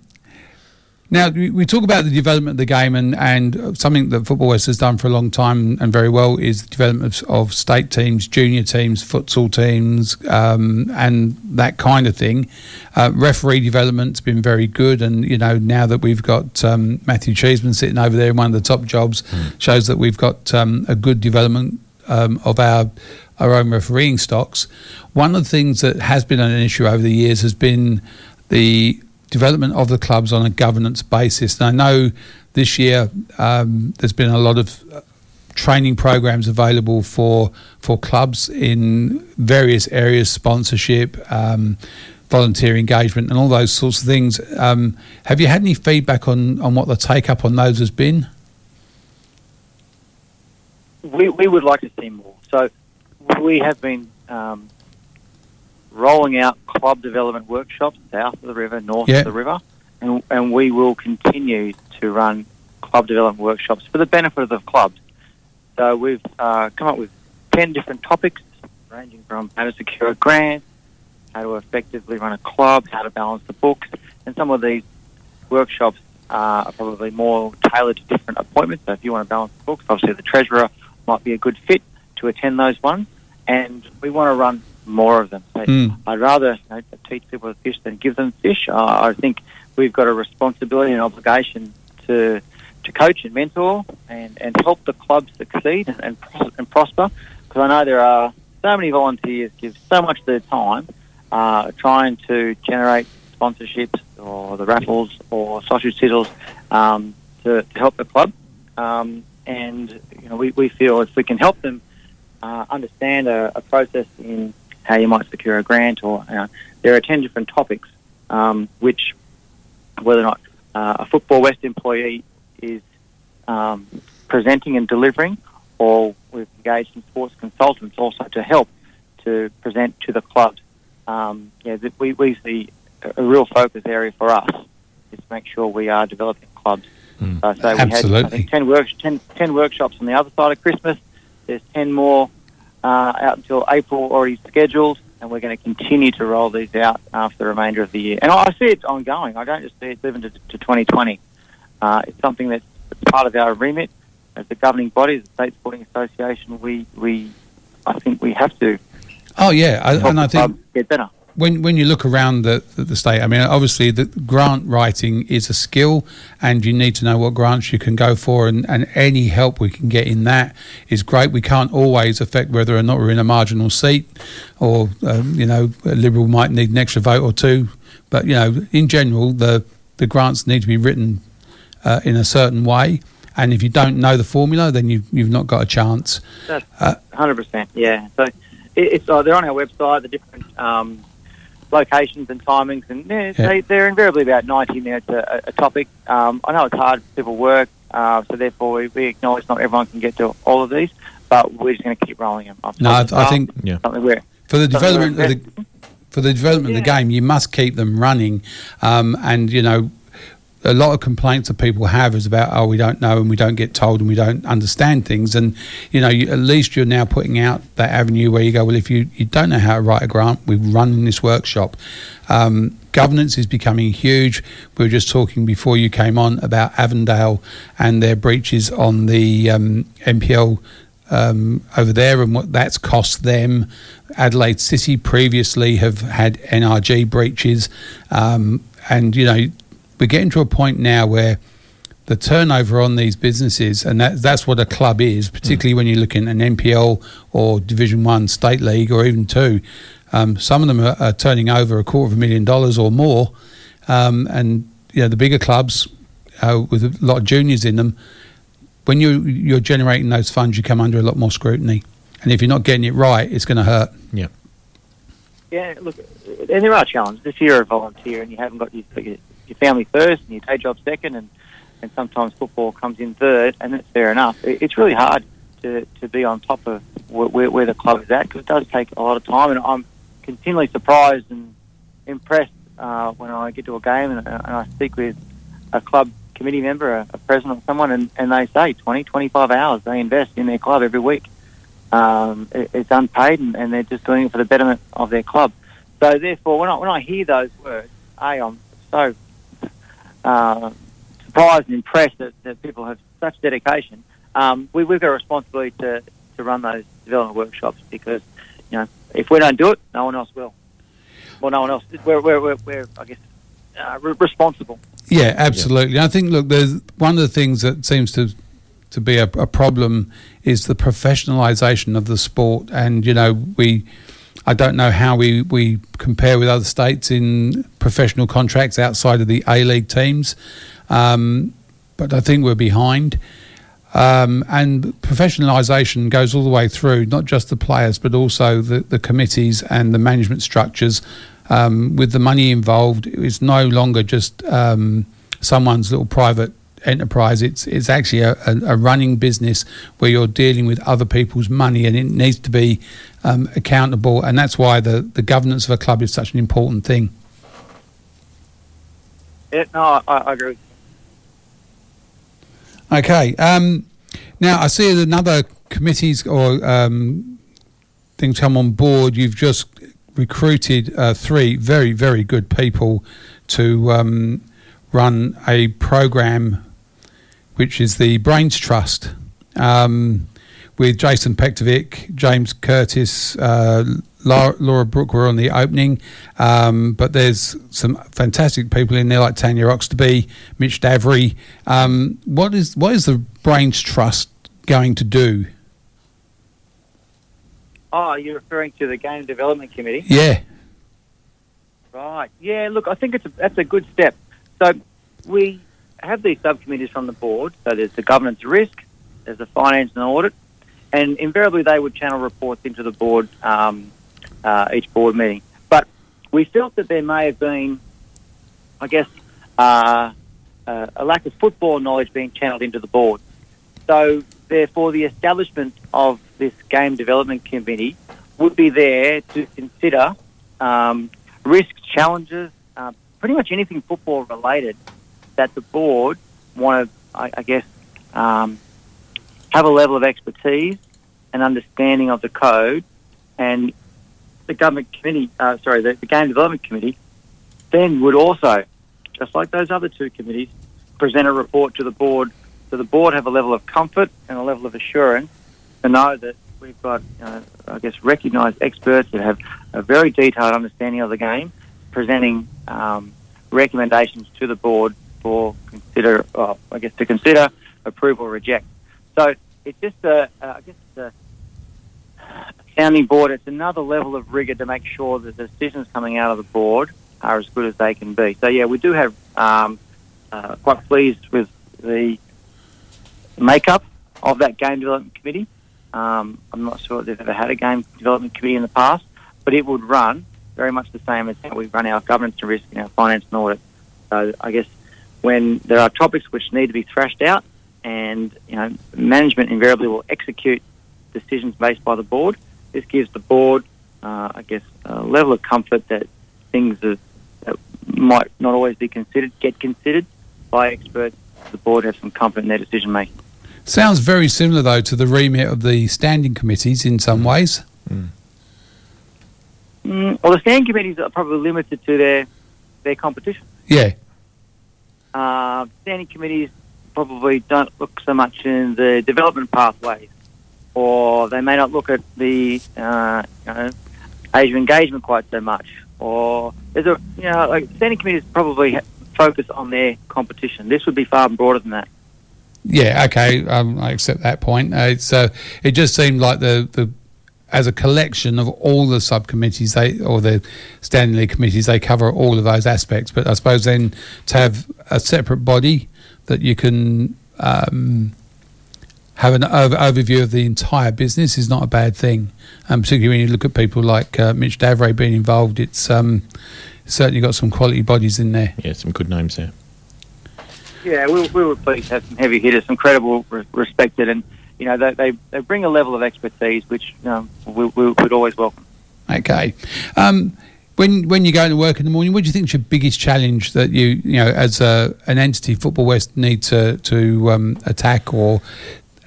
now we, we talk about the development of the game, and, and something that Football West has done for a long time and very well is the development of, of state teams, junior teams, futsal teams, um, and that kind of thing. Uh, referee development's been very good, and you know now that we've got um, Matthew Cheeseman sitting over there in one of the top jobs, shows that we've got um, a good development um, of our our own refereeing stocks. One of the things that has been an issue over the years has been the development of the clubs on a governance basis. And I know this year um, there's been a lot of uh, training programs available for for clubs in various areas, sponsorship. Um, volunteer engagement and all those sorts of things. Um, have you had any feedback on, on what the take up on those has been? we, we would like to see more. So we have been um, rolling out club development workshops south of the river, north Yeah. of the river, and, and we will continue to run club development workshops for the benefit of the clubs. So we've uh, come up with 10 different topics ranging from how to secure a grant, how to effectively run a club, how to balance the books, and some of these workshops are probably more tailored to different appointments. So if you want to balance the books, obviously the treasurer might be a good fit to attend those ones, and we want to run more of them. So Mm. I'd rather you know, teach people to fish than give them fish. Uh, I think we've got a responsibility and obligation to to coach and mentor and, and help the club succeed and, and, and prosper. Because I know there are so many volunteers give so much of their time uh, trying to generate sponsorships or the raffles or sausage sizzles um, to, to help the club. Um, and you know, we, we feel if we can help them uh, understand a, a process in how you might secure a grant, or you know, there are ten different topics um, which, whether or not uh, a Football West employee is um, presenting and delivering, or we've engaged in sports consultants also to help to present to the clubs. Um, yeah, we, we see a, real focus area for us is to make sure we are developing clubs. Uh, so we had I think, 10, work, 10, 10 workshops on the other side of Christmas. There's 10 more uh, out until April already scheduled. and we're going to continue to roll these out after the remainder of the year. And I see it ongoing. I don't just see it living to, to 2020. Uh, it's something that's part of our remit as the governing body, the State Sporting Association. We, we, I think we have to Oh yeah, I, and I think get better. When when you look around the, the, the state, I mean, obviously the grant writing is a skill, and you need to know what grants you can go for, and, and any help we can get in that is great. We can't always affect whether or not we're in a marginal seat, or um, you know, a Liberal might need an extra vote or two, but you know, in general, the the grants need to be written uh, in a certain way, and if you don't know the formula, then you've you've not got a chance. That's Uh, hundred percent. Yeah. So it, it's uh, they're on our website. The different um, locations and timings, and yeah, Yeah. they, they're invariably about ninety minutes a, a topic. Um, I know it's hard. People work, uh, so therefore we, we acknowledge not everyone can get to all of these, but we're just going to keep rolling them. I've No, I, told the I think Yeah. something where for the development of the for the development of the game, you must keep them running. Um, and you know, a lot of complaints that people have is about oh we don't know and we don't get told and we don't understand things. And you know, you, at least you're now putting out that avenue where you go well if you you don't know how to write a grant, we run this workshop. Um, governance is becoming huge. We were just talking before you came on about Avondale and their breaches on the um, NPL um, over there and what that's cost them. Adelaide City previously have had NRG breaches, um, and you know we're getting to a point now where the turnover on these businesses, and that, that's what a club is, particularly when you're looking at an NPL or Division One State League or even two. Um, some of them are, are turning over a quarter of a million dollars or more, um, and you know the bigger clubs uh, with a lot of juniors in them when you you're generating those funds, you come under a lot more scrutiny, and if you're not getting it right, it's going to hurt. Yeah. Yeah, look, and there are challenges. If you're a volunteer and you haven't got your, your family first and your day job second, and, and sometimes football comes in third, and that's fair enough. It, it's really hard to, to be on top of where, where, the club is at because it does take a lot of time, and I'm continually surprised and impressed uh, when I get to a game and, and I speak with a club committee member, a, a president, or someone, and, and they say 20, 25 hours they invest in their club every week. Um, it, it's unpaid, and, and they're just doing it for the betterment of their club. So, therefore, when I when I hear those words, a I'm so uh, surprised and impressed that, that people have such dedication. Um, we, we've got a responsibility to, to run those development workshops because you know if we don't do it, no one else will. Well, no one else. We're we're, we're, we're I guess uh, re- responsible. Yeah, absolutely. I think look, there's one of the things that seems to to be a, a problem is the professionalisation of the sport, and you know we. I don't know how we, we compare with other states in professional contracts outside of the A League teams, um, but I think we're behind. Um, and professionalisation goes all the way through, not just the players, but also the, the committees and the management structures. Um, with the money involved, it's no longer just um, someone's little private enterprise. It's it's actually a, a, running business where you're dealing with other people's money, and it needs to be um, accountable. And that's why the, the governance of a club is such an important thing. Yeah, no, I, I agree. Okay. Um, now I see another committees or um, things come on board. You've just recruited uh, three very very good people to um, run a program, which is the Brains Trust. Um, with Jason Petkovic, James Curtis, uh, Laura, Laura Brook were on the opening, um, but there's some fantastic people in there like Tanya Oxtoby, Mich d'Avray. Um, what is what is the Brains Trust going to do? Oh, you're referring to the game development committee? Yeah, Right. Yeah. Look, I think it's a, that's a good step. So we have these subcommittees from the board. So there's the governance risk, there's the finance and audit, and invariably they would channel reports into the board um, uh, each board meeting. But we felt that there may have been, I guess, uh, uh, a lack of football knowledge being channeled into the board. So therefore, the establishment of this game development committee would be there to consider um, risks, challenges, uh, pretty much anything football related that the board want to, I, I guess, um, have a level of expertise and understanding of the code and the government committee, uh, sorry, the, the game development committee, then would also, just like those other two committees, present a report to the board. So the board have a level of comfort and a level of assurance to know that we've got, uh, I guess, recognised experts that have a very detailed understanding of the game, presenting um, recommendations to the board for consider, well, I guess, to consider, approve or reject. So it's just a, uh, I guess, a sounding board. It's another level of rigour to make sure that the decisions coming out of the board are as good as they can be. So yeah, we do have um, uh, quite pleased with the makeup of that game development committee. Um, I'm not sure they've ever had a game development committee in the past, but it would run very much the same as how we run our governance and risk and our finance and audit. So I guess when there are topics which need to be thrashed out, and you know management invariably will execute decisions based by the board. This gives the board, uh, I guess, a level of comfort that things that, that might not always be considered get considered by experts. The board have some comfort in their decision making. Sounds very similar, though, to the remit of the standing committees in some ways. Mm, well, the standing committees are probably limited to their their competition. Yeah, Uh, standing committees probably don't look so much in the development pathways, or they may not look at the uh, you know, age of engagement quite so much. Or there's a you know like standing committees probably focus on their competition. This would be far broader than that. yeah, okay, um, I accept that point. Uh, it just seemed like the the as a collection of all the subcommittees they or the standing league committees they cover all of those aspects. But I suppose then to have a separate body that you can um, have an over- overview of the entire business is not a bad thing. And particularly when you look at people like uh, Mich d'Avray being involved, it's um, certainly got some quality bodies in there. Yeah, some good names there. Yeah, we, we were pleased to have some heavy hitters, some credible, re- respected, and you know they, they, they bring a level of expertise which um, we, we would always welcome. Okay. Um, when when you go to work in the morning, what do you think is your biggest challenge that you you know as a, an entity Football West need to to um, attack or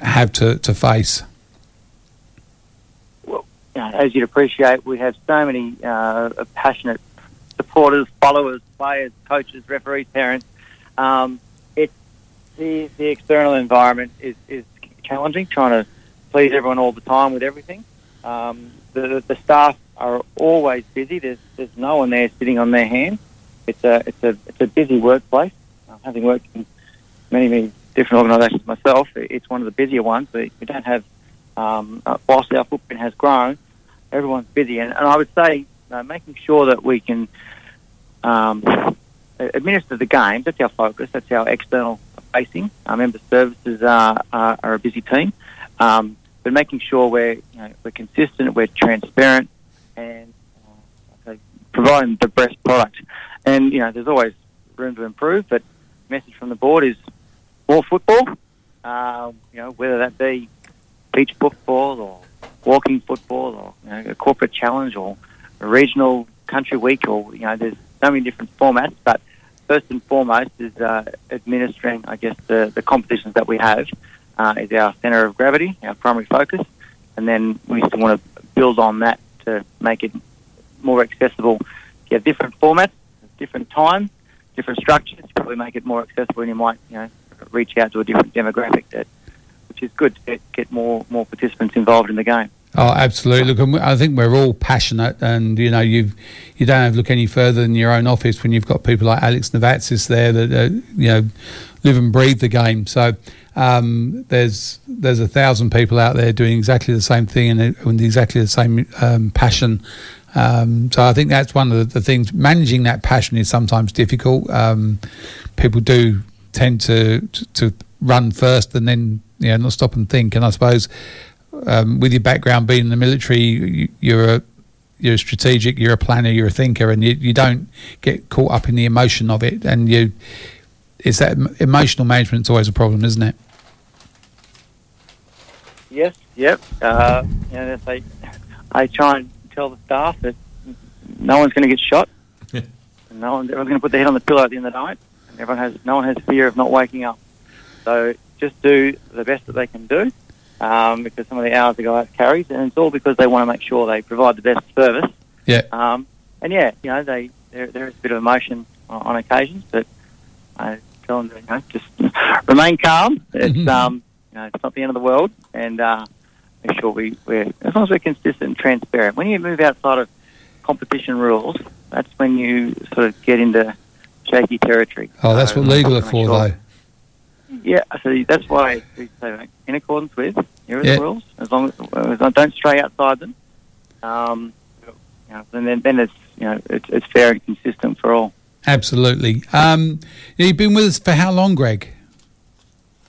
have to, to face? you know, as you'd appreciate, we have so many uh, passionate supporters, followers, players, coaches, referees, parents. Um, it's the the external environment is, is challenging, trying to please everyone all the time with everything. Um, the the staff are always busy. There's there's no one there sitting on their hands. It's a it's a it's a busy workplace. Uh, having worked in many many different organisations myself, it's one of the busier ones. We, we don't have um, uh, whilst our footprint has grown, everyone's busy, and, and I would say uh, making sure that we can um, administer the game. That's our focus. That's our external facing. Our member services are, are, are a busy team, um, but making sure we're you know, we're consistent, we're transparent, and uh, providing the best product. And you know, there's always room to improve, but message from the board is more football. Uh, you know, whether that be beach football or walking football or you know, a corporate challenge or a regional country week or you know there's so many different formats but first and foremost is uh, administering I guess the, the competitions that we have uh, is our centre of gravity our primary focus and then we still want to build on that to make it more accessible you have different formats different times different structures probably make it more accessible and you might you know reach out to a different demographic that which is good to get, get more more participants involved in the game. Oh, absolutely. Look, I think we're all passionate, and you know, you you don't have to look any further than your own office when you've got people like Alex Navatzis there that uh, you know live and breathe the game. So um, there's there's a thousand people out there doing exactly the same thing and uh, with exactly the same um, passion. Um, so I think that's one of the, the things. Managing that passion is sometimes difficult. Um, people do tend to, to to run first and then you know not stop and think. And I suppose um, with your background being in the military, you, you're a you're strategic, you're a planner, you're a thinker, and you, you don't get caught up in the emotion of it. And you, it's that em- emotional management's always a problem, isn't it? Yes, yep. Uh, you know, they, I try and tell the staff that no one's going to get shot. and no one, everyone's going to put their head on the pillow at the end of the night. And everyone has, no one has fear of not waking up. So just do the best that they can do, um, because some of the hours the guys carries, and it's all because they want to make sure they provide the best service Yeah. Um, and yeah, you know, they there, there is a bit of emotion on, on occasions, but I tell them to you know, just remain calm. It's um, you know, it's not the end of the world, and uh, make sure we we're as long as we're consistent and transparent. When you move outside of competition rules, that's when you sort of get into shaky territory. Oh, that's So, what legal are for, sure- though. Yeah, so that's why we say in accordance with here are Yeah. the rules. As long as, as I don't stray outside them, um, you know, and then then it's you know it's, it's fair and consistent for all. Absolutely. Um, you've been with us for how long, Greg?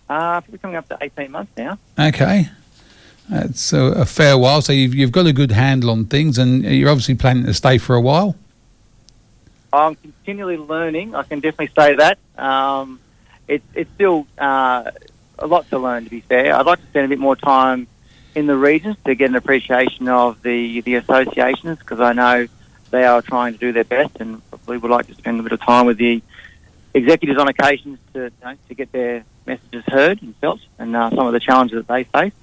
Uh, we're coming up to eighteen months now. Okay. That's a, a fair while. So you've, you've got a good handle on things, and you're obviously planning to stay for a while. I'm continually learning. I can definitely say that. Um, it's it's still uh, a lot to learn. To be fair, I'd like to spend a bit more time in the regions to get an appreciation of the the associations because I know they are trying to do their best, and probably would like to spend a bit of time with the executives on occasions to you know, to get their messages heard and felt, and uh, some of the challenges that they face.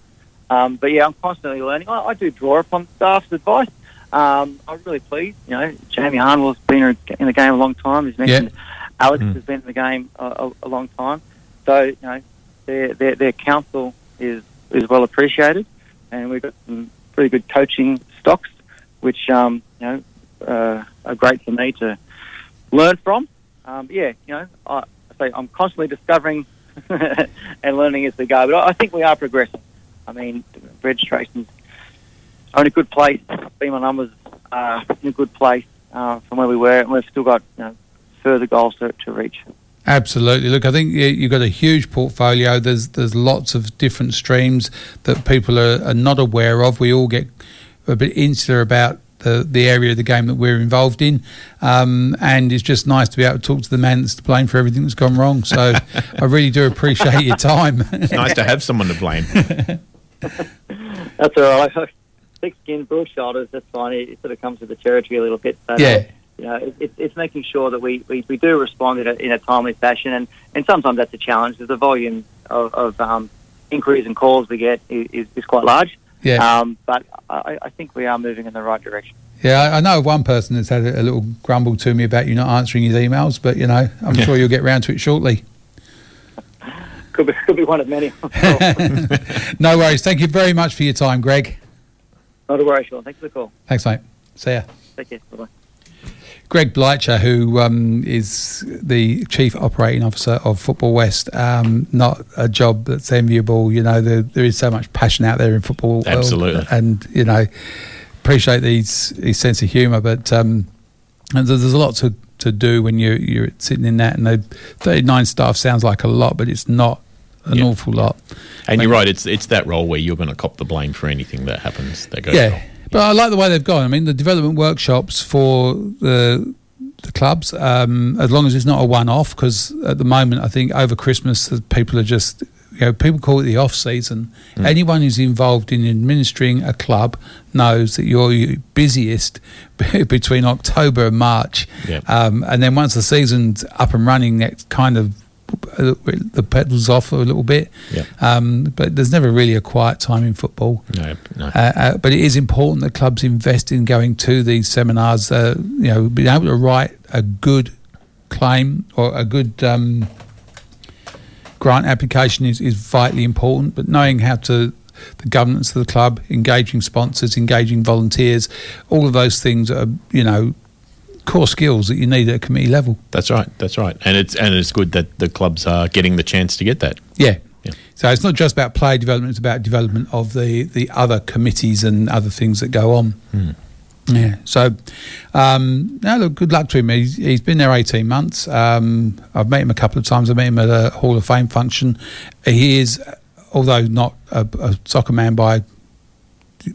Um, but yeah, I'm constantly learning. I, I do draw upon staff's advice. Um, I'm really pleased. You know, Jamie Harnwell's been in the game a long time. He's mentioned Alex Mm. has been in the game a, a, a long time. So you know, their their, their counsel is is well appreciated, and we've got some pretty good coaching stocks, which um, you know uh, are great for me to learn from. Um, yeah, you know, I, say I'm constantly discovering and learning as we go, but I, think we are progressing. I mean, registration's are in a good place. BMI numbers are in a good place uh, from where we were, and we've still got you know, further goals to, to reach. Absolutely. Look, I think you- you've got a huge portfolio. There's there's lots of different streams that people are, are not aware of. We all get a bit insular about the, the area of the game that we're involved in, um, and it's just nice to be able to talk to the man that's to blame for everything that's gone wrong. So I really do appreciate your time. It's nice to have someone to blame. That's all right. Thick skin, broad shoulders, that's fine. It, sort of comes with the territory a little bit. But, Yeah. You know, it, it, it's making sure that we, we, we do respond in a, in a timely fashion, and, and sometimes that's a challenge. because The volume of, of um, inquiries and calls we get is, is, is quite large. Yeah. Um, but I, I think we are moving in the right direction. Yeah, I, I know of one person that's had a, a little grumble to me about you not answering his emails, but you know, I'm sure you'll get round to it shortly. Could be, could be one of many. no worries. Thank you very much for your time, Greg. Not a worry, Sean. Thanks for the call. Thanks, mate. See ya. Take care. Bye-bye. Greg Blycha, who um, is the Chief Operating Officer of Football West, um, not a job that's enviable. You know, there, there is so much passion out there in football. world, Absolutely. and you know, appreciate his his sense of humour, but um, and there's, there's a lot to, to do when you you're sitting in that. And the 39 staff sounds like a lot, but it's not an Yeah. awful lot. And you're right, it's it's that role where you're going to cop the blame for anything that happens that goes yeah. wrong. But I like the way they've gone. I mean, the development workshops for the the clubs, um, as long as it's not a one-off, because at the moment, I think over Christmas, the people are just, you know, people call it the off season. Anyone who's involved in administering a club knows that you're your busiest between October and March. Yeah. Um, and then once the season's up and running, that kind of the pedals off a little bit. Yeah. Um, but there's never really a quiet time in football. No, no. Uh, uh, but it is important that clubs invest in going to these seminars. Uh, you know, being able to write a good claim or a good um, grant application is, is vitally important. But knowing how to the governance of the club, engaging sponsors, engaging volunteers, all of those things are you know core skills that you need at a committee level. That's right. That's right. And it's and it's good that the clubs are getting the chance to get that. Yeah. Yeah. So it's not just about player development; it's about development of the the other committees and other things that go on. Yeah. So, um, now look, good luck to him. He's, he's been there eighteen months. Um, I've met him a couple of times. I met him at a Hall of Fame function. He is, although not a, a soccer man by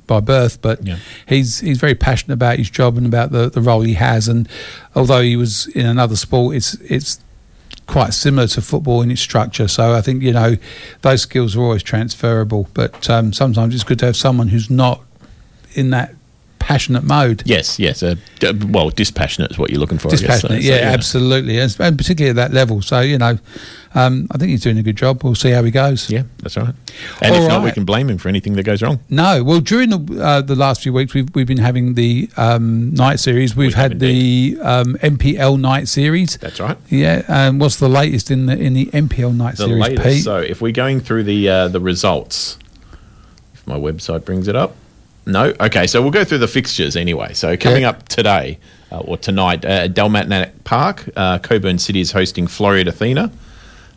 by birth, but Yeah. he's he's very passionate about his job and about the, the role he has. And although he was in another sport, it's it's quite similar to football in its structure. So I think you know those skills are always transferable. But um, sometimes it's good to have someone who's not in that passionate mode. Yes, yes. Uh, well, dispassionate is what you're looking for. I guess. Dispassionate, So- so, yeah, absolutely, and, and particularly at that level. So you know, um, I think he's doing a good job. We'll see how he goes. Yeah, that's right. And All if not, we can blame him for anything that goes wrong. No, well, during the uh, the last few weeks, we've we've been having the um, night series. We've We had the um, NPL night series. That's right. Yeah, and what's the latest in the in the NPL night The series, latest. Pete? So if we're going through the uh, the results, if my website brings it up. No, okay. So we'll go through the fixtures anyway. So coming Yeah. up today uh, or tonight, uh, at Dalmatinac Park, uh, Cockburn City is hosting Floreat Athena,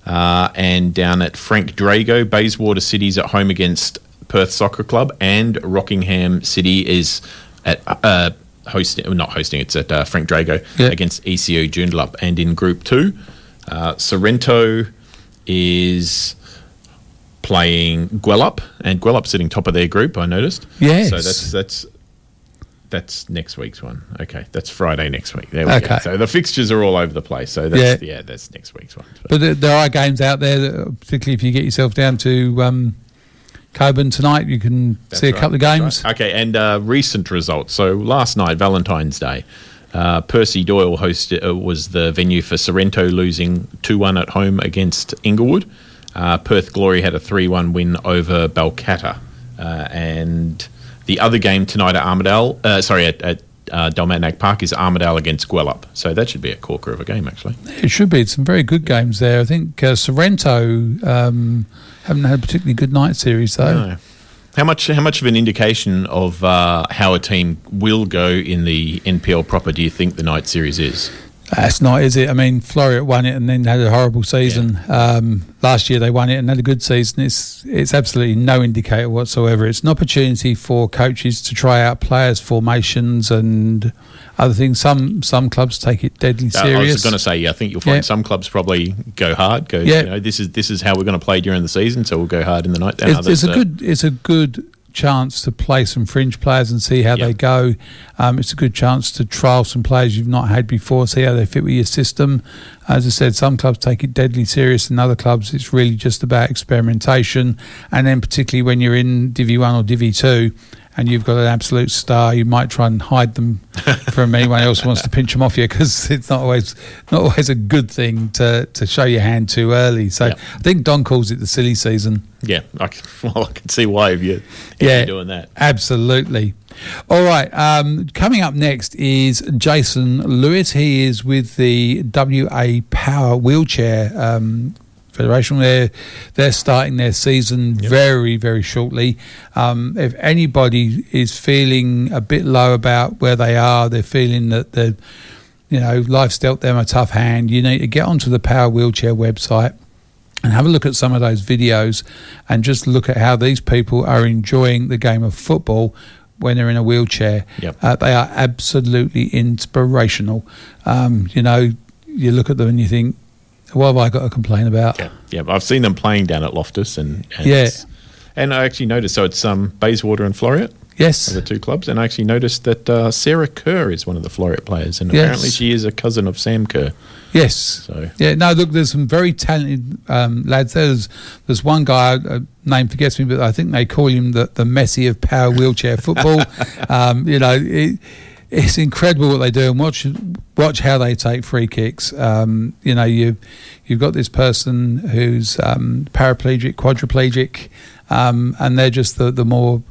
uh, and down at Frank Drago, Bayswater City's at home against Perth Soccer Club, and Rockingham City is at. Uh, Hosting, not hosting, it's at uh, Frank Drago Yeah. against ECU Joondalup. And in Group 2, uh, Sorrento is playing Gwelup, and Gwelup sitting top of their group. I noticed. Yes. So that's that's that's next week's one. Okay, that's Friday next week. There we Okay. go. So the fixtures are all over the place. So that's, yeah, that's next week's one. But- But there, there are games out there, that, particularly if you get yourself down to um, Cockburn tonight, you can see a right, couple of games. right. Okay, and uh, recent results. So last night, Valentine's Day, uh, Percy Doyle hosted uh, was the venue for Sorrento losing two one at home against Inglewood. Uh, Perth Glory had a three one win over Balcatta, uh, and the other game tonight at Armadale, uh, sorry at, at uh, Park is Armadale against Gwelup. So that should be a corker of a game actually. It should be. It's some very good games there. I think uh, Sorrento um, haven't had a particularly good night series, though. No. How much? How much of an indication of uh, how a team will go in the NPL proper do you think the night series is? That's not, is it? I mean, Floreat won it and then had a horrible season. Um, last year they won it and had a good season. It's it's absolutely no indicator whatsoever. It's an opportunity for coaches to try out players' formations and other things. Some some clubs take it deadly Uh, I serious. was going to say, yeah, I think you'll find Yeah. some clubs probably go hard. Go, Yeah. you know, this is this is how we're going to play during the season, so we'll go hard in the night. It's, others, it's a uh, good it's a good chance to play some fringe players and see how Yeah. they go. Um, it's a good chance to trial some players you've not had before, see how they fit with your system. As I said, some clubs take it deadly serious, and other clubs it's really just about experimentation. And then particularly when you're in Divi One or Divi Two. And you've got an absolute star. You might try and hide them from anyone else who wants to pinch them off you because it's not always not always a good thing to, to show your hand too early. So. I think Don calls it the silly season. Yeah, I can, well, I can see why if you if Yeah. you're doing that. Absolutely. All right. Um, coming up next is Jason Lewis. He is with the WA Power Wheelchair um, Federation. They're they're starting their season very very shortly. Um, if anybody is feeling a bit low about where they are, they're feeling that the you know life's dealt them a tough hand. You need to get onto the Power Wheelchair website and have a look at some of those videos and just look at how these people are enjoying the game of football when they're in a wheelchair. Yep. Uh, they are absolutely inspirational. Um, you know, you look at them and you think, what have I got to complain about? Yeah, yeah. I've seen them playing down at Loftus, and, and Yeah. and I actually noticed. So it's um, Bayswater and Floreat. Yes. are the two clubs, and I actually noticed that uh, Sarah Kerr is one of the Floreat players, and Yes. apparently she is a cousin of Sam Kerr. Yes. So- yeah, no, look, there's some very talented um, lads. There's there's one guy, uh, name forgets me, but I think they call him the, the Messi of power wheelchair football. um, you know, it, it's incredible what they do, and watch watch how they take free kicks. Um, you know, you you've got this person who's um, paraplegic, quadriplegic, um, and they're just the the more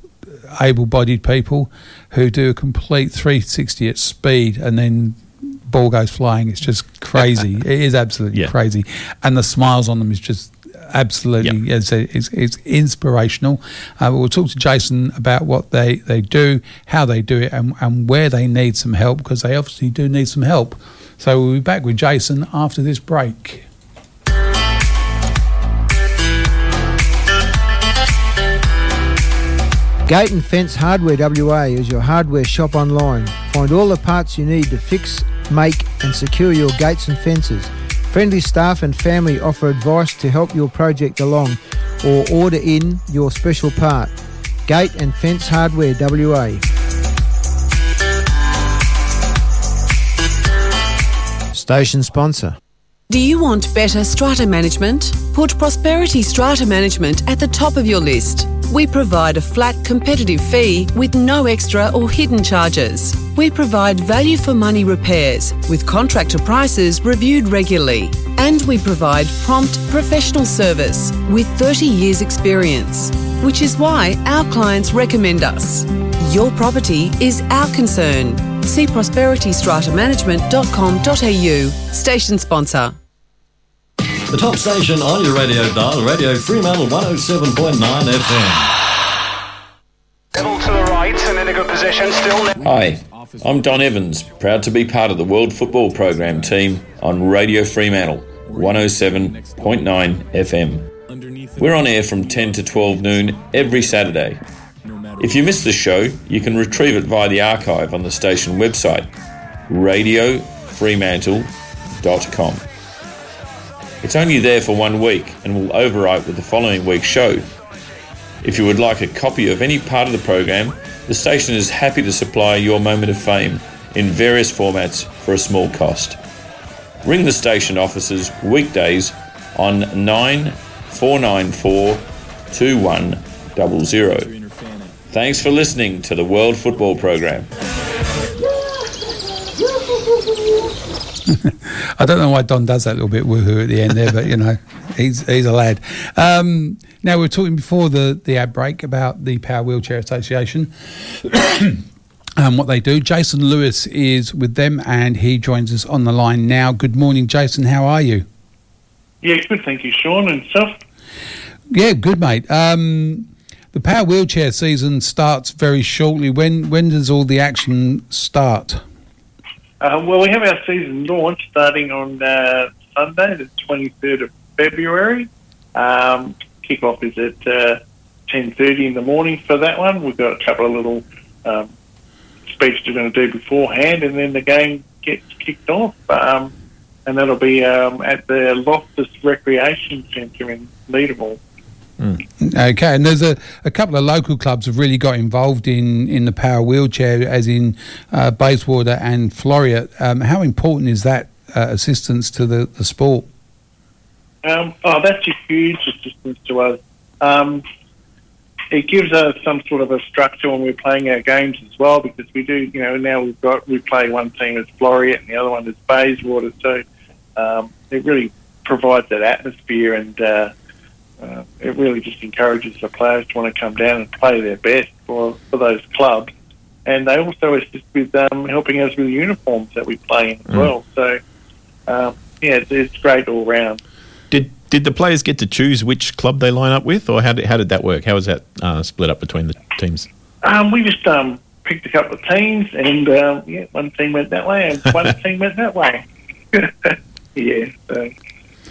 able-bodied people who do a complete 360 at speed and then ball goes flying it's just crazy it is absolutely Yeah. crazy and the smiles on them is just absolutely Yeah. it's, it's, it's inspirational uh, we'll talk to jason about what they, they do how they do it and, and where they need some help because they obviously do need some help so we'll be back with jason after this break Gate and Fence Hardware WA is your hardware shop online. Find all the parts you need to fix, make, and secure your gates and fences. Friendly staff and family offer advice to help your project along or order in your special part. Gate and Fence Hardware WA. Station sponsor. Do you want better strata management? Put Prosperity Strata Management at the top of your list. We provide a flat competitive fee with no extra or hidden charges. We provide value for money repairs with contractor prices reviewed regularly. And we provide prompt professional service with 30 years experience, which is why our clients recommend us. Your property is our concern. See prosperitystratamanagement.com.au. Station sponsor. The top station on your radio dial, Radio Fremantle 107.9 FM. Double to the right and in a good position, still. Hi, I'm Don Evans, proud to be part of the World Football Program team on Radio Fremantle 107.9 FM. We're on air from 10 to 12 noon every Saturday. If you missed the show, you can retrieve it via the archive on the station website, radiofremantle.com. It's only there for one week and will overwrite with the following week's show. If you would like a copy of any part of the program, the station is happy to supply your moment of fame in various formats for a small cost. Ring the station offices weekdays on 9494 2100. Thanks for listening to the World Football Program. I don't know why Don does that little bit woohoo at the end there, but you know, he's he's a lad. Um, now we were talking before the the ad break about the Power Wheelchair Association. Um, what they do. Jason Lewis is with them and he joins us on the line now. Good morning, Jason. How are you? Yeah, good. Thank you, Sean and stuff. Yeah, good, mate. Um, the Power Wheelchair season starts very shortly. When when does all the action start? Uh, well, we have our season launch starting on uh, Sunday, the 23rd of February. Um, kickoff is at uh, 10.30 in the morning for that one. We've got a couple of little um, speeches we're going to do beforehand, and then the game gets kicked off. Um, and that'll be um, at the Loftus Recreation Centre in Leederville. Okay, and there's a, a couple of local clubs have really got involved in, in the power wheelchair, as in uh, Bayswater and Floreat. Um, how important is that uh, assistance to the, the sport? Um, oh, that's a huge assistance to us. Um, it gives us some sort of a structure when we're playing our games as well, because we do, you know, now we've got we play one team as Floreat and the other one as Bayswater, so um, it really provides that atmosphere and uh, uh, it really just encourages the players to want to come down and play their best for, for those clubs. And they also assist with um, helping us with the uniforms that we play in as Mm. well. So, um, yeah, it's, it's great all round. Did did the players get to choose which club they line up with, or how did how did that work? How was that uh, split up between the teams? Um, we just um, picked a couple of teams, and um, yeah, one team went that way, and one team went that way. yeah. So,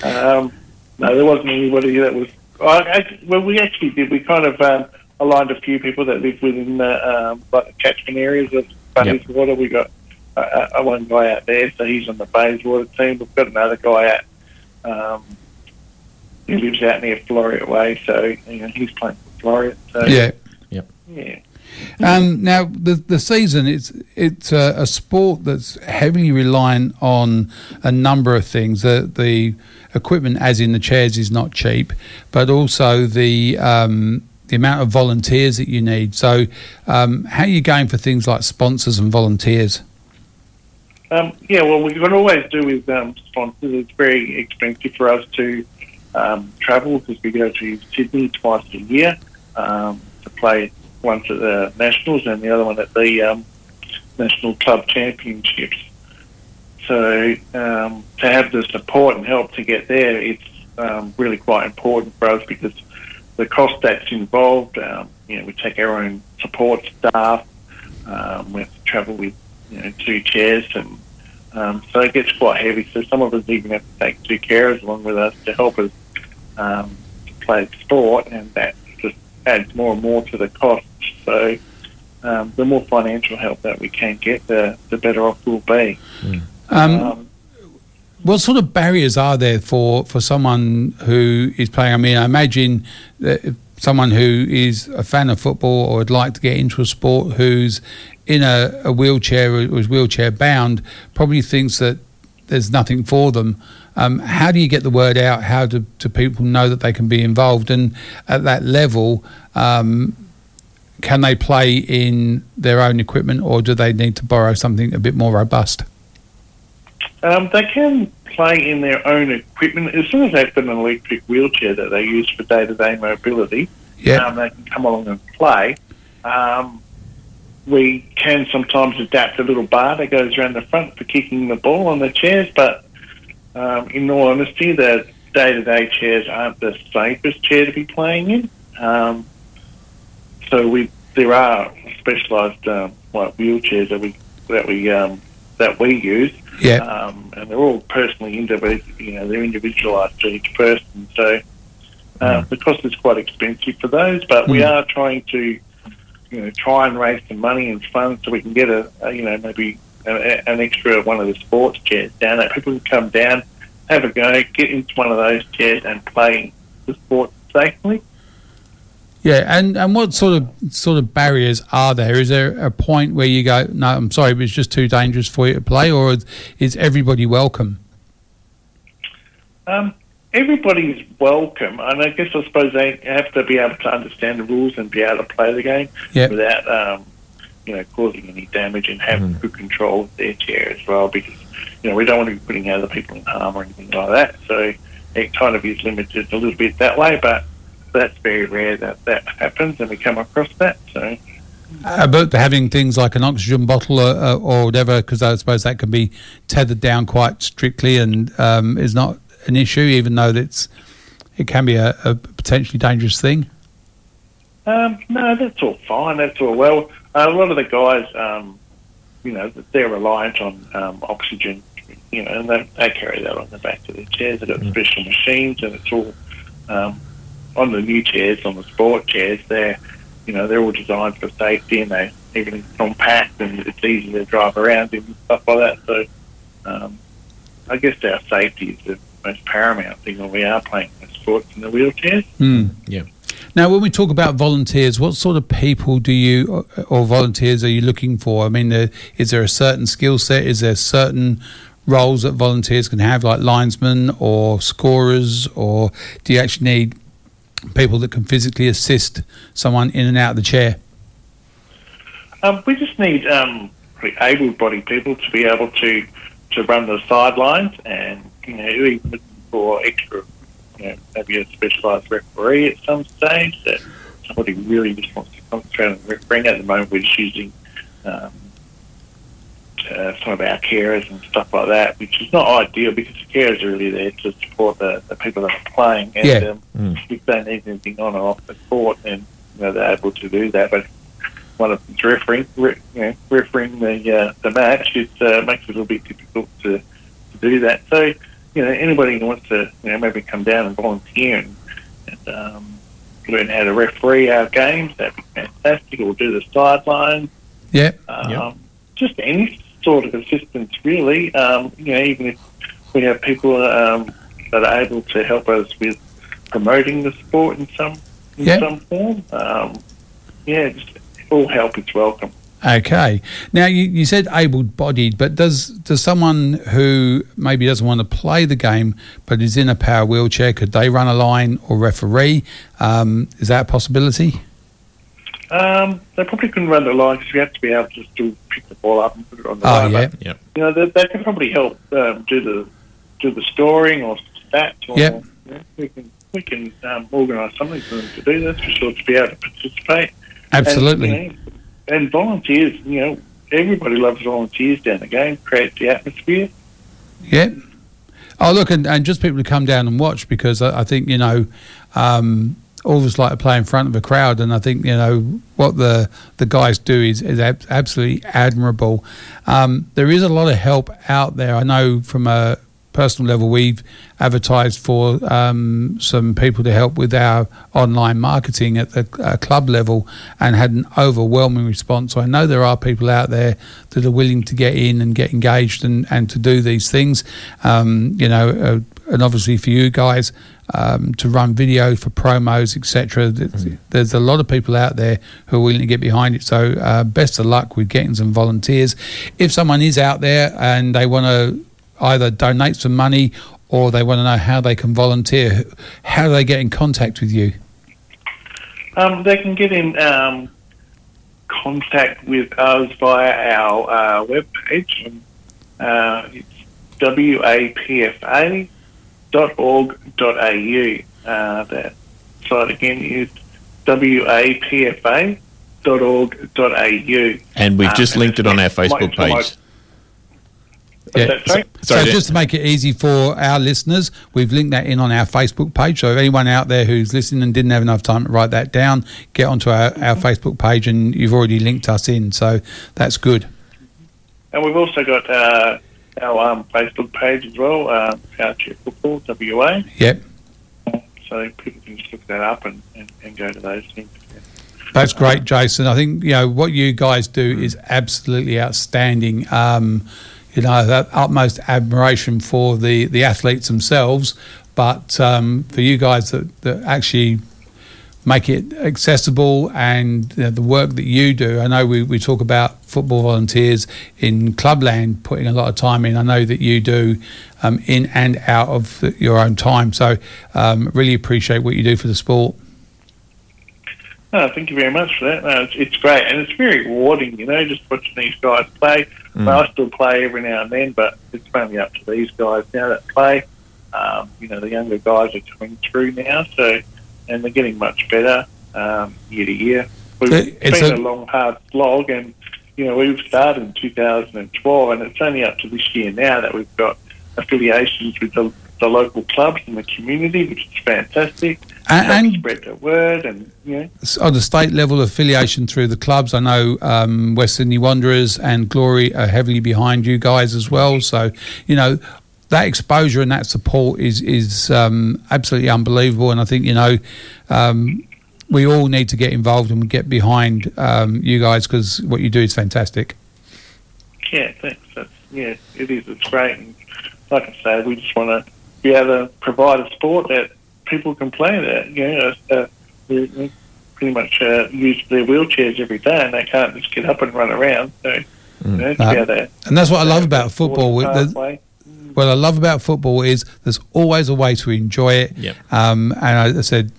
um, no, there wasn't anybody that was. I, I, well, we actually did. We kind of um, aligned a few people that live within the um, like the catchment areas of Bayswater. We got uh, uh, one guy out there, so he's on the Bayswater team. We've got another guy out. Um, he lives out near Floreat Way, so you know, he's playing for Floreat. So, Yeah. Yep. Yeah. Um, now the the season it's it's a, a sport that's heavily reliant on a number of things. The the equipment, as in the chairs, is not cheap, but also the um, the amount of volunteers that you need. So, um, how are you going for things like sponsors and volunteers? Um, yeah, well, we can always do with um, sponsors. It's very expensive for us to um, travel because we go to Sydney twice a year um, to play once at the Nationals and the other one at the um, National Club Championships. So um, to have the support and help to get there, it's um, really quite important for us because the cost that's involved, um, you know, we take our own support staff, um, we have to travel with you know, two chairs, and um, so it gets quite heavy. So some of us even have to take two carers along with us to help us um, play sport, and that adds more and more to the cost. So um, the more financial help that we can get, the, the better off we'll be. Um, what sort of barriers are there for, for someone who is playing? I mean, I imagine that someone who is a fan of football or would like to get into a sport who's in a, a wheelchair or is wheelchair bound probably thinks that there's nothing for them. Um, how do you get the word out? How do, do people know that they can be involved? And at that level, um, can they play in their own equipment, or do they need to borrow something a bit more robust? Um, they can play in their own equipment as long as they've got an electric wheelchair that they use for day-to-day mobility. Yeah. Um, they can come along and play. Um, we can sometimes adapt a little bar that goes around the front for kicking the ball on the chairs, but um, in all honesty, the day-to-day chairs aren't the safest chair to be playing in. Um, so we there are specialised um, like wheelchairs that we that we um, that we use. Yeah. Um, and they're all personally individual. You know, they're individualised to each person. So uh, the cost is quite expensive for those, but we Mm. are trying to, you know, try and raise some money and funds so we can get a, a you know, maybe an extra one of the sports chairs down there. People can come down, have a go, get into one of those chairs and play the sport safely. Yeah, and, and what sort of sort of barriers are there? Is there a point where you go, no, I'm sorry, but it's just too dangerous for you to play, or is, everybody welcome? Um, everybody's welcome, and I guess I suppose they have to be able to understand the rules and be able to play the game Yep. without, um, you know, causing any damage and have good control of their chair as well. Because you know we don't want to be putting other people in harm or anything like that. So it kind of is limited a little bit that way, but that's very rare that that happens, and we come across that. So. About having things like an oxygen bottle or, uh, or whatever, because I suppose that can be tethered down quite strictly and um, is not an issue, even though it's it can be a, a potentially dangerous thing. Um, no, that's all fine. That's all well. A lot of the guys, um, you know, they're reliant on um, oxygen, you know, and they, they carry that on the back of their chairs. They've got special machines, and it's all um, on the new chairs, on the sport chairs. They're, you know, they're all designed for safety, and they everything's compact and it's easy to drive around in and stuff like that. So, um, I guess our safety is the most paramount thing when we are playing sports in the wheelchairs. Mm. Yeah. Now, when we talk about volunteers, what sort of people do you or- volunteers are you looking for? I mean, uh, is there a certain skill set? Is there certain roles that volunteers can have, like linesmen or scorers, or do you actually need people that can physically assist someone in and out of the chair? Um, we just need um, able-bodied people to be able to to run the sidelines, and you know, even for extra, maybe a specialised referee at some stage. That somebody really just wants to concentrate on refereeing. At the moment, we're just using um, uh, some of our carers and stuff like that, which is not ideal because the carers are really there to support the, the people that are playing. And Yeah. um, if they need anything on or off the court, then you know they're able to do that. But one of them's refereeing, re, you know, refereeing the uh, the match, it uh, makes it a little bit difficult to, to do that. So you know, anybody who wants to you know maybe come down and volunteer and, and um, learn how to referee our games, that'd be fantastic. Or do the sidelines. Yeah. Um, Just any sort of assistance, really. Um, you know, even if we have people um, that are able to help us with promoting the sport in some in Yeah. some form. Um, yeah, just all help is welcome. Okay. Now you, you said able-bodied, but does does someone who maybe doesn't want to play the game but is in a power wheelchair could they run a line or referee? Um, is that a possibility? Um, they probably couldn't run the line because you have to be able to still pick the ball up and put it on the Oh, line. yeah. But, Yep. You know, they, they can probably help um, do the do the scoring or stats. Or, Yep. you know, we can we can um, organise something for them to do this for sure to be able to participate. Absolutely. And, you know, and volunteers, you know, everybody loves volunteers down the game. Creates the atmosphere. Yeah. Oh, look, and, and just people to come down and watch because I, I think, you know, um, all of us like to play in front of a crowd. And I think, you know, what the, the guys do is, is ab- absolutely admirable. Um, there is a lot of help out there. I know from a personal level, we've advertised for um, some people to help with our online marketing at the uh, club level and had an overwhelming response. So I know there are people out there that are willing to get in and get engaged and, and to do these things. Um, you know, uh, and obviously for you guys um, to run video for promos, etc. There's a lot of people out there who are willing to get behind it. So uh, best of luck with getting some volunteers. If someone is out there and they want to either donate some money or they want to know how they can volunteer, how do they get in contact with you? Um, they can get in um, contact with us via our uh, webpage. And, uh, it's wapfa.org.au. Uh, that site again is wapfa.org.au. And we've Um, just and linked it on our Facebook it's my- page. Yeah. Sorry? So Sorry, just to make it easy for our listeners, we've linked that in on our Facebook page. So if anyone out there who's listening and didn't have enough time to write that down, get onto our, our Facebook page and you've already linked us in. So that's good. And we've also got uh, our um, Facebook page as well, uh, Powerchair Football, WA. Yep. So people can just look that up and, and, and go to those things. That's great, Jason. I think you know what you guys do is absolutely outstanding. Um, you know, utmost admiration for the the athletes themselves, but um, for you guys that, that actually make it accessible and you know, the work that you do. I know we, we talk about football volunteers in clubland putting a lot of time in. I know that you do um, in and out of your own time. So um, really appreciate what you do for the sport. No, thank you very much for that. No, it's, it's great and it's very rewarding, you know, just watching these guys play. Mm. Well, I still play every now and then, but it's mainly up to these guys now that play. Um, you know, the younger guys are coming through now, so and they're getting much better um, year to year. We've It's been a- a, long, hard slog, and you know we've started in 2012, and it's only up to this year now that we've got affiliations with the, the local clubs in the community, which is fantastic. And- spread the word, and you know. on the state level affiliation through the clubs. I know um, West Sydney Wanderers and Glory are heavily behind you guys as well. So, you know, that exposure and that support is is um, absolutely unbelievable. And I think you know. Um, we all need to get involved and get behind um, you guys because what you do is fantastic. Yeah, thanks. That's, yeah, it is. It's great. And like I say, we just want to be able to provide a sport that people can play that. You know, uh, they, they pretty much uh, use their wheelchairs every day and they can't just get up and run around. So, you know, to No. be And that's what I love about football. Sports There's- pathway. What I love about football is there's always a way to enjoy it. Yep. Um, and I, I said,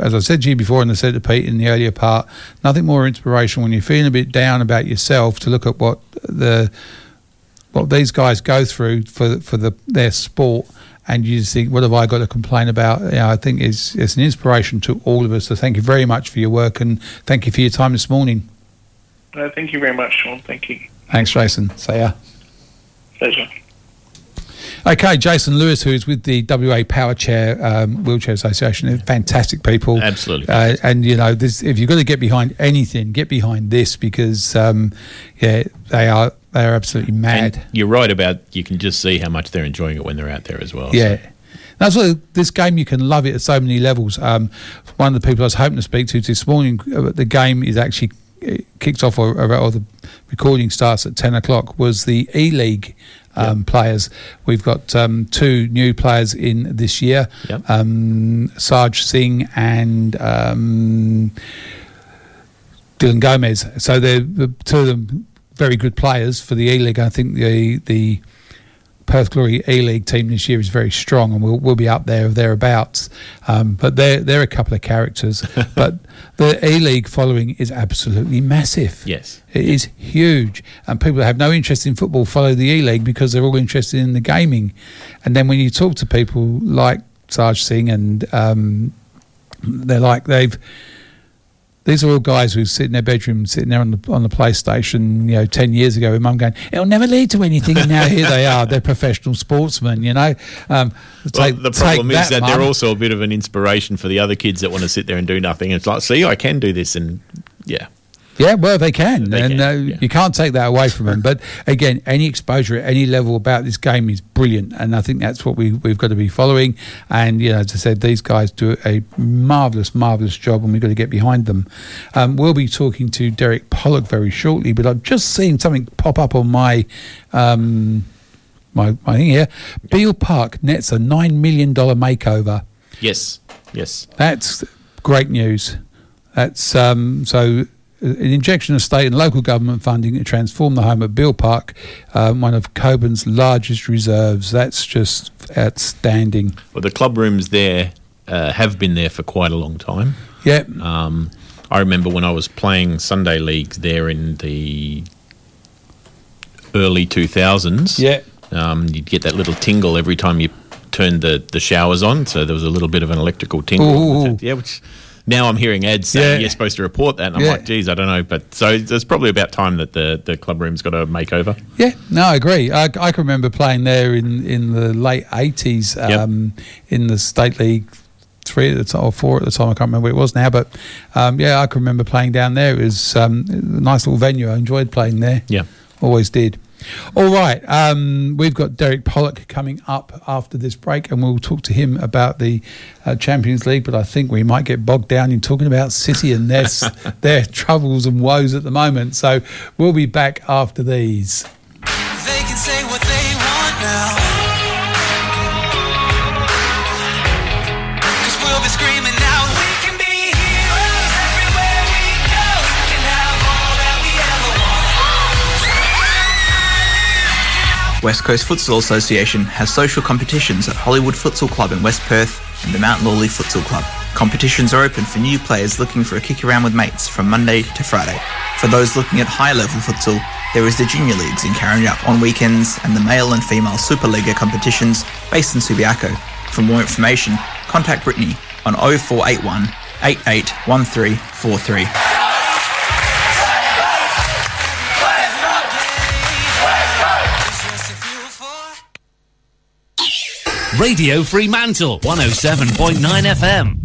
as I said to you before, and I said to Pete in the earlier part, nothing more inspirational when you're feeling a bit down about yourself to look at what the what these guys go through for for the their sport. And you just think, what have I got to complain about? You know, I think it's, it's an inspiration to all of us. So thank you very much for your work and thank you for your time this morning. No, thank you very much, Sean. Thank you. Thanks, Jason. See ya. Pleasure. Okay, Jason Lewis, who is with the WA Power Chair um, Wheelchair Association, they're fantastic people. Absolutely. Uh, and you know, this, if you've got to get behind anything, get behind this because um, yeah, they are they are absolutely mad. And you're right about you can just see how much they're enjoying it when they're out there as well. Yeah. That's what this game you can love it at so many levels. Um, one of the people I was hoping to speak to this morning, uh, the game is actually it kicks off or, or the recording starts at ten o'clock. Was the E League um, players? We've got um, two new players in this year, Yep. um, Sarge Singh and. Um, Dylan Gomez. So they're the two of them very good players for the E League. I think the the Perth Glory E League team this year is very strong, and we'll we'll be up there or thereabouts. Um, but they're they're a couple of characters. but the E League following is absolutely massive. Yes. It is huge, and people that have no interest in football follow the E League because they're all interested in the gaming. And then when you talk to people like Sarge Singh, and um, they're like they've these are all guys who sit in their bedroom, sitting there on the on the PlayStation, you know, ten years ago. With mum going, "It'll never lead to anything." And now here they are. They're professional sportsmen, you know. Um, Well, take- the problem is that Mum. they're also a bit of an inspiration for the other kids that want to sit there and do nothing. It's like, see, I can do this, and yeah, Yeah, well, they can, They and can, uh, you can't take that away from them. But again, any exposure at any level about this game is brilliant, and I think that's what we we've got to be following. And you know, as I said, these guys do a marvelous, marvelous job, and we've got to get behind them. Um, we'll be talking to Derek Pollock very shortly, but I've just seen something pop up on my. Um, my, my thing here, Beale Park nets a nine million dollar makeover. yes, yes, That's great news. That's um, so an injection of state and local government funding to transform the home at Beale Park, um, one of Cockburn's largest reserves. That's just outstanding. Well, the club rooms there uh, have been there for quite a long time. Yeah. Um, I remember when I was playing Sunday leagues there in the early 2000s. Yeah. Um, you'd get that little tingle every time you turned the, the showers on. So there was a little bit of an electrical tingle. Ooh. Yeah, which now I'm hearing ads saying Yeah. you're supposed to report that. And I'm Yeah. like, geez, I don't know. But so it's probably about time that the, the club room's got a makeover. Yeah, no, I agree. I, I can remember playing there in, in the late 80s um, in the State League three at the time, or four at the time. I can't remember what it was now. But um, yeah, I can remember playing down there. It was um, a nice little venue. I enjoyed playing there. Yeah. Always did. All right, um, we've got Derek Pollock coming up after this break, and we'll talk to him about the uh, Champions League. But I think we might get bogged down in talking about City and their their troubles and woes at the moment. So we'll be back after these. They can say what they want now. West Coast Futsal Association has social competitions at Hollywood Futsal Club in West Perth and the Mount Lawley Futsal Club. Competitions are open for new players looking for a kick around with mates from Monday to Friday. For those looking at high level futsal, there is the Junior Leagues in Karrinyup on weekends and the male and female Superliga competitions based in Subiaco. For more information, contact Brittany on 0481 881343. Radio Fremantle 107.9 FM.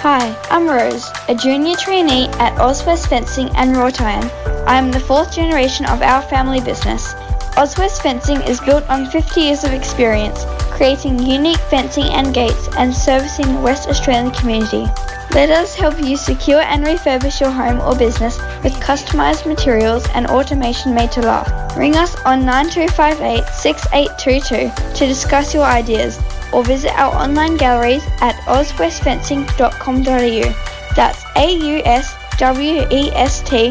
Hi, I'm Rose, a junior trainee at Auswest Fencing and Wrought Iron. I am the fourth generation of our family business. Auswest Fencing is built on 50 years of experience, creating unique fencing and gates and servicing the West Australian community. Let us help you secure and refurbish your home or business with customized materials and automation made to last. Ring us on 9258 6822 to discuss your ideas or visit our online galleries at auswestfencing.com.au. That's A-U-S-W-E-S-T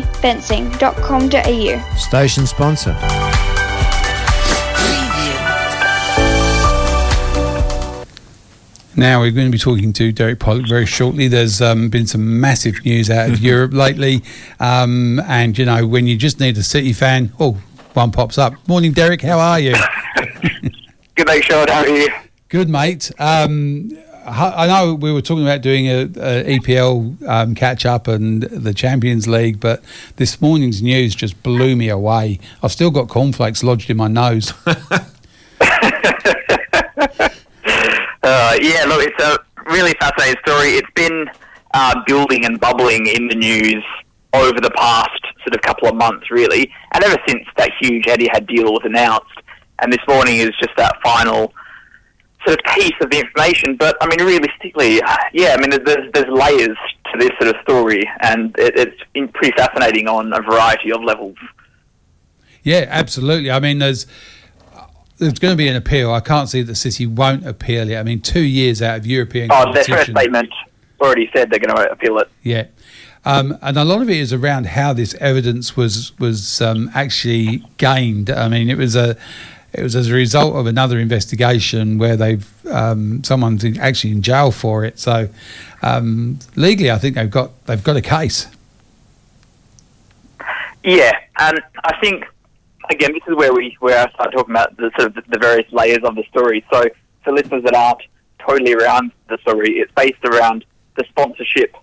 fencing.com.au. Station sponsor. Now we're going to be talking to Derek Pollock very shortly. There's um, been some massive news out of Europe lately, um, and you know when you just need a City fan, oh, one pops up. Morning, Derek. How are you? Good day, Sean. How are you? Good, mate. Um, I know we were talking about doing a, a EPL um, catch up and the Champions League, but this morning's news just blew me away. I've still got cornflakes lodged in my nose. Yeah, look, it's a really fascinating story. It's been uh, building and bubbling in the news over the past sort of couple of months, really, and ever since that huge Etihad deal was announced. And this morning is just that final sort of piece of the information. But I mean, realistically, yeah, I mean, there's there's layers to this sort of story, and it, it's pretty fascinating on a variety of levels. Yeah, absolutely. I mean, there's there's going to be an appeal. I can't see that City won't appeal it. I mean, two years out of European Oh, their first statement already said they're going to appeal it. Yeah. Um, and a lot of it is around how this evidence was was um, actually gained. I mean, it was a it was as a result of another investigation where they've um, someone's in, actually in jail for it. So um, legally, I think they've got they've got a case. Yeah, and I think again this is where we where I start talking about the sort of the various layers of the story. So for listeners that aren't totally around the story, it's based around the sponsorship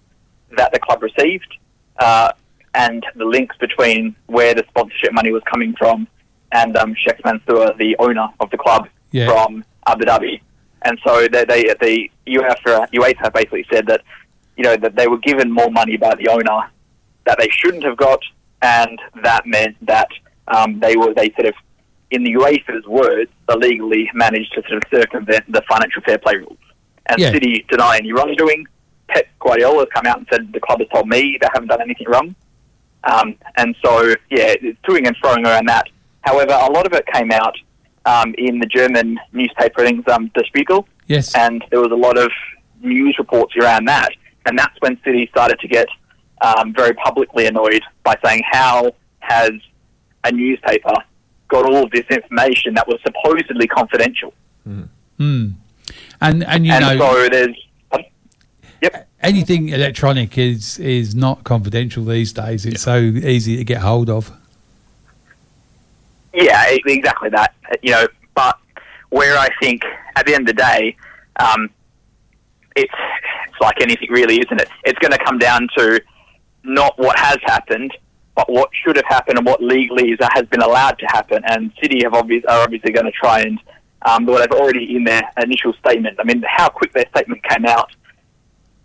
that the club received uh, and the links between where the sponsorship money was coming from and um, Sheikh Mansour, the owner of the club Yeah. from Abu Dhabi. And so they, they the UEFA UEFA basically said that you know that they were given more money by the owner that they shouldn't have got, and that meant that um, they were they sort of, in the UEFA's words, illegally managed to sort of circumvent the financial fair play rules. And Yeah. City deny any wrongdoing. Pep Guardiola has come out and said the club has told me they haven't done anything wrong. Um, and so, yeah, it's toing and throwing around that. However, a lot of it came out um, in the German newspaper, I think um, Der Spiegel, Yes. and there was a lot of news reports around that. And that's when City started to get um, very publicly annoyed by saying, "How has a newspaper got all of this information that was supposedly confidential?" Hmm. And and you and know so there's Yep, anything electronic is is not confidential these days. It's so easy to get hold of. Yeah, exactly that. You know, but where I think at the end of the day, um, it's it's like anything really, isn't it? It's going to come down to not what has happened, but what should have happened and what legally is, has been allowed to happen. And City have obvious, are obviously going to try and um, what they've already in their initial statement. I mean, how quick their statement came out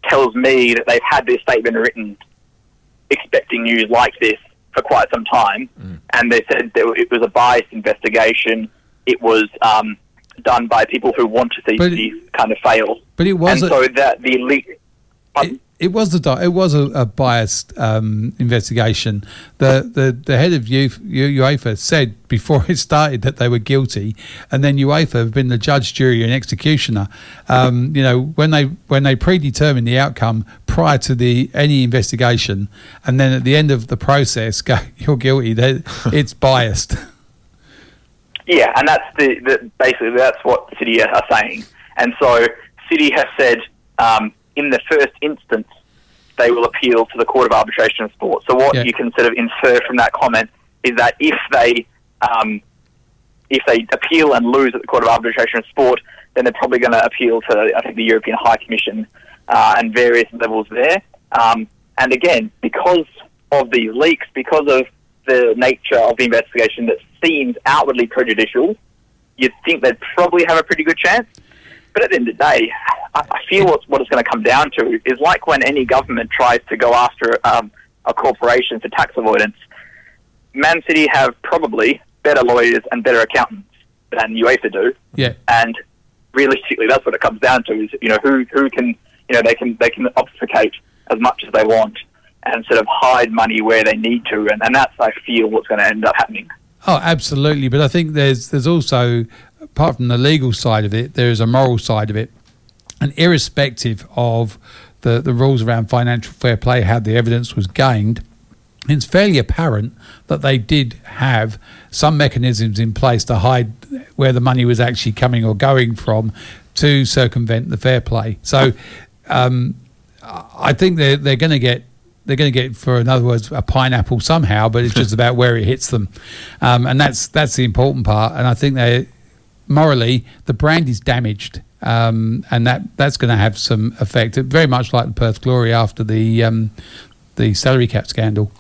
tells me that they've had this statement written expecting news like this for quite some time, and they said that it was a biased investigation. It was um, done by people who want to see But- City kind of fail. But it was and a- so that the elite. It was a it was a, a biased um, investigation. The, the the head of UEFA said before it started that they were guilty, and then UEFA have been the judge, jury, and executioner. Um, you know when they when they predetermine the outcome prior to the any investigation, and then at the end of the process, go you're guilty. They- It's biased. Yeah, and that's the, the basically that's what City are saying. And so City has said um, in the first instance they will appeal to the Court of Arbitration of Sport. So what Yeah. you can sort of infer from that comment is that if they um, if they appeal and lose at the Court of Arbitration of Sport, then they're probably going to appeal to I think the European High Commission uh, and various levels there. Um, and again, because of these leaks, because of the nature of the investigation that seems outwardly prejudicial, you'd think they'd probably have a pretty good chance. But at the end of the day, I, I feel what, what it's going to come down to is like when any government tries to go after um, a corporation for tax avoidance. Man City have probably better lawyers and better accountants than UEFA do, Yeah. and realistically, that's what it comes down to: is you know who who can you know they can they can obfuscate as much as they want and sort of hide money where they need to, and, and that's I feel what's going to end up happening. Oh, absolutely. But I think there's there's also, apart from the legal side of it, there is a moral side of it, and irrespective of the the rules around financial fair play, how the evidence was gained. It's fairly apparent that they did have some mechanisms in place to hide where the money was actually coming or going from to circumvent the fair play. So, um, I think they're they're going to get they're going to get, for in other words, a pineapple somehow, but it's just about where it hits them, um, and that's that's the important part. And I think they morally the brand is damaged, um, and that that's going to have some effect. Very much like the Perth Glory after the um, the salary cap scandal.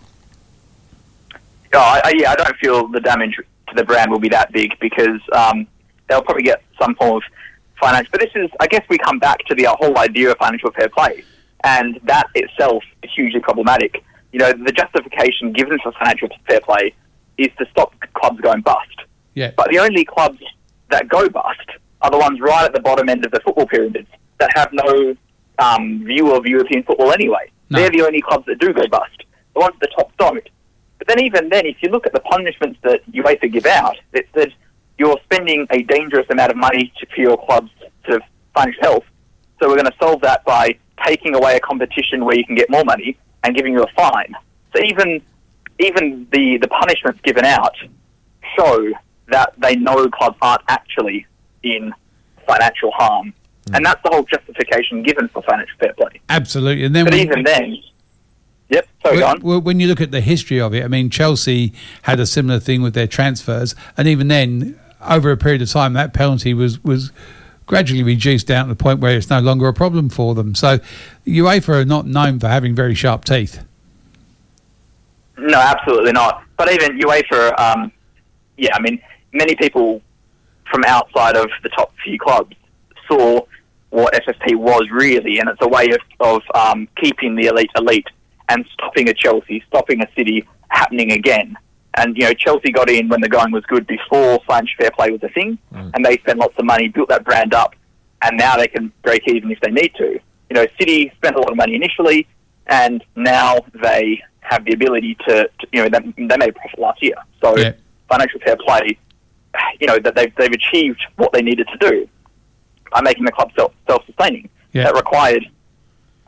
Oh, I, I, yeah, I don't feel the damage to the brand will be that big because um, they'll probably get some form of financial. But this is, I guess, we come back to the whole idea of financial fair play, and that itself is hugely problematic. You know, the justification given for financial fair play is to stop clubs going bust. Yeah. But the only clubs that go bust are the ones right at the bottom end of the football pyramid that have no um, view of European football anyway. They're the only clubs that do go bust. The ones at the top don't. But then even then, if you look at the punishments that UEFA give out, it's that you're spending a dangerous amount of money to, for your club's sort of financial health. So we're going to solve that by taking away a competition where you can get more money and giving you a fine. So even even the, the punishments given out show that they know clubs aren't actually in financial harm. And that's the whole justification given for financial fair play. Absolutely, and then But when- even then, yep, sorry, on. when you look at the history of it, I mean, Chelsea had a similar thing with their transfers, and even then, over a period of time, that penalty was was gradually reduced down to the point where it's no longer a problem for them. So, UEFA are not known for having very sharp teeth. No, absolutely not. But even UEFA, um, yeah, I mean, many people from outside of the top few clubs saw what FFP was really, and it's a way of, of um, keeping the elite elite and stopping a Chelsea, stopping a City happening again. And you know, Chelsea got in when the going was good before financial fair play was a thing, and they spent lots of money, built that brand up, and now they can break even if they need to. You know, City spent a lot of money initially, and now they have the ability to, to you know, they, they made a profit last year. So financial fair play you know, that they've they've achieved what they needed to do by making the club self self sustaining. Yeah. That required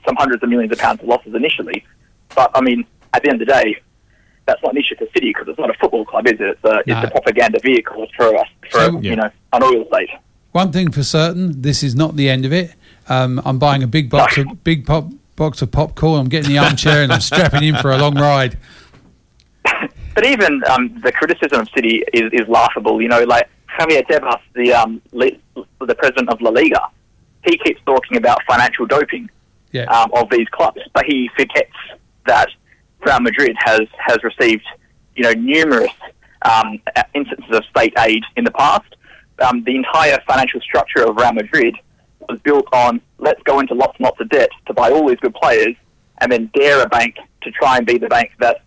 some hundreds of millions of pounds of losses initially, but I mean, at the end of the day, that's not an issue for City because it's not a football club, is it? It's a, No. it's a propaganda vehicle for us, for So- you know, an oil state. One thing for certain, this is not the end of it. Um, I'm buying a big box of big pop box of popcorn. I'm getting the armchair and I'm strapping in for a long ride. But even um, the criticism of City is, is laughable. You know, like Javier Tebas, the um, le- the president of La Liga, he keeps talking about financial doping Yeah. um, of these clubs, but he forgets that Real Madrid has has received you know numerous um, instances of state aid in the past. Um, the entire financial structure of Real Madrid was built on let's go into lots and lots of debt to buy all these good players, and then dare a bank to try and be the bank that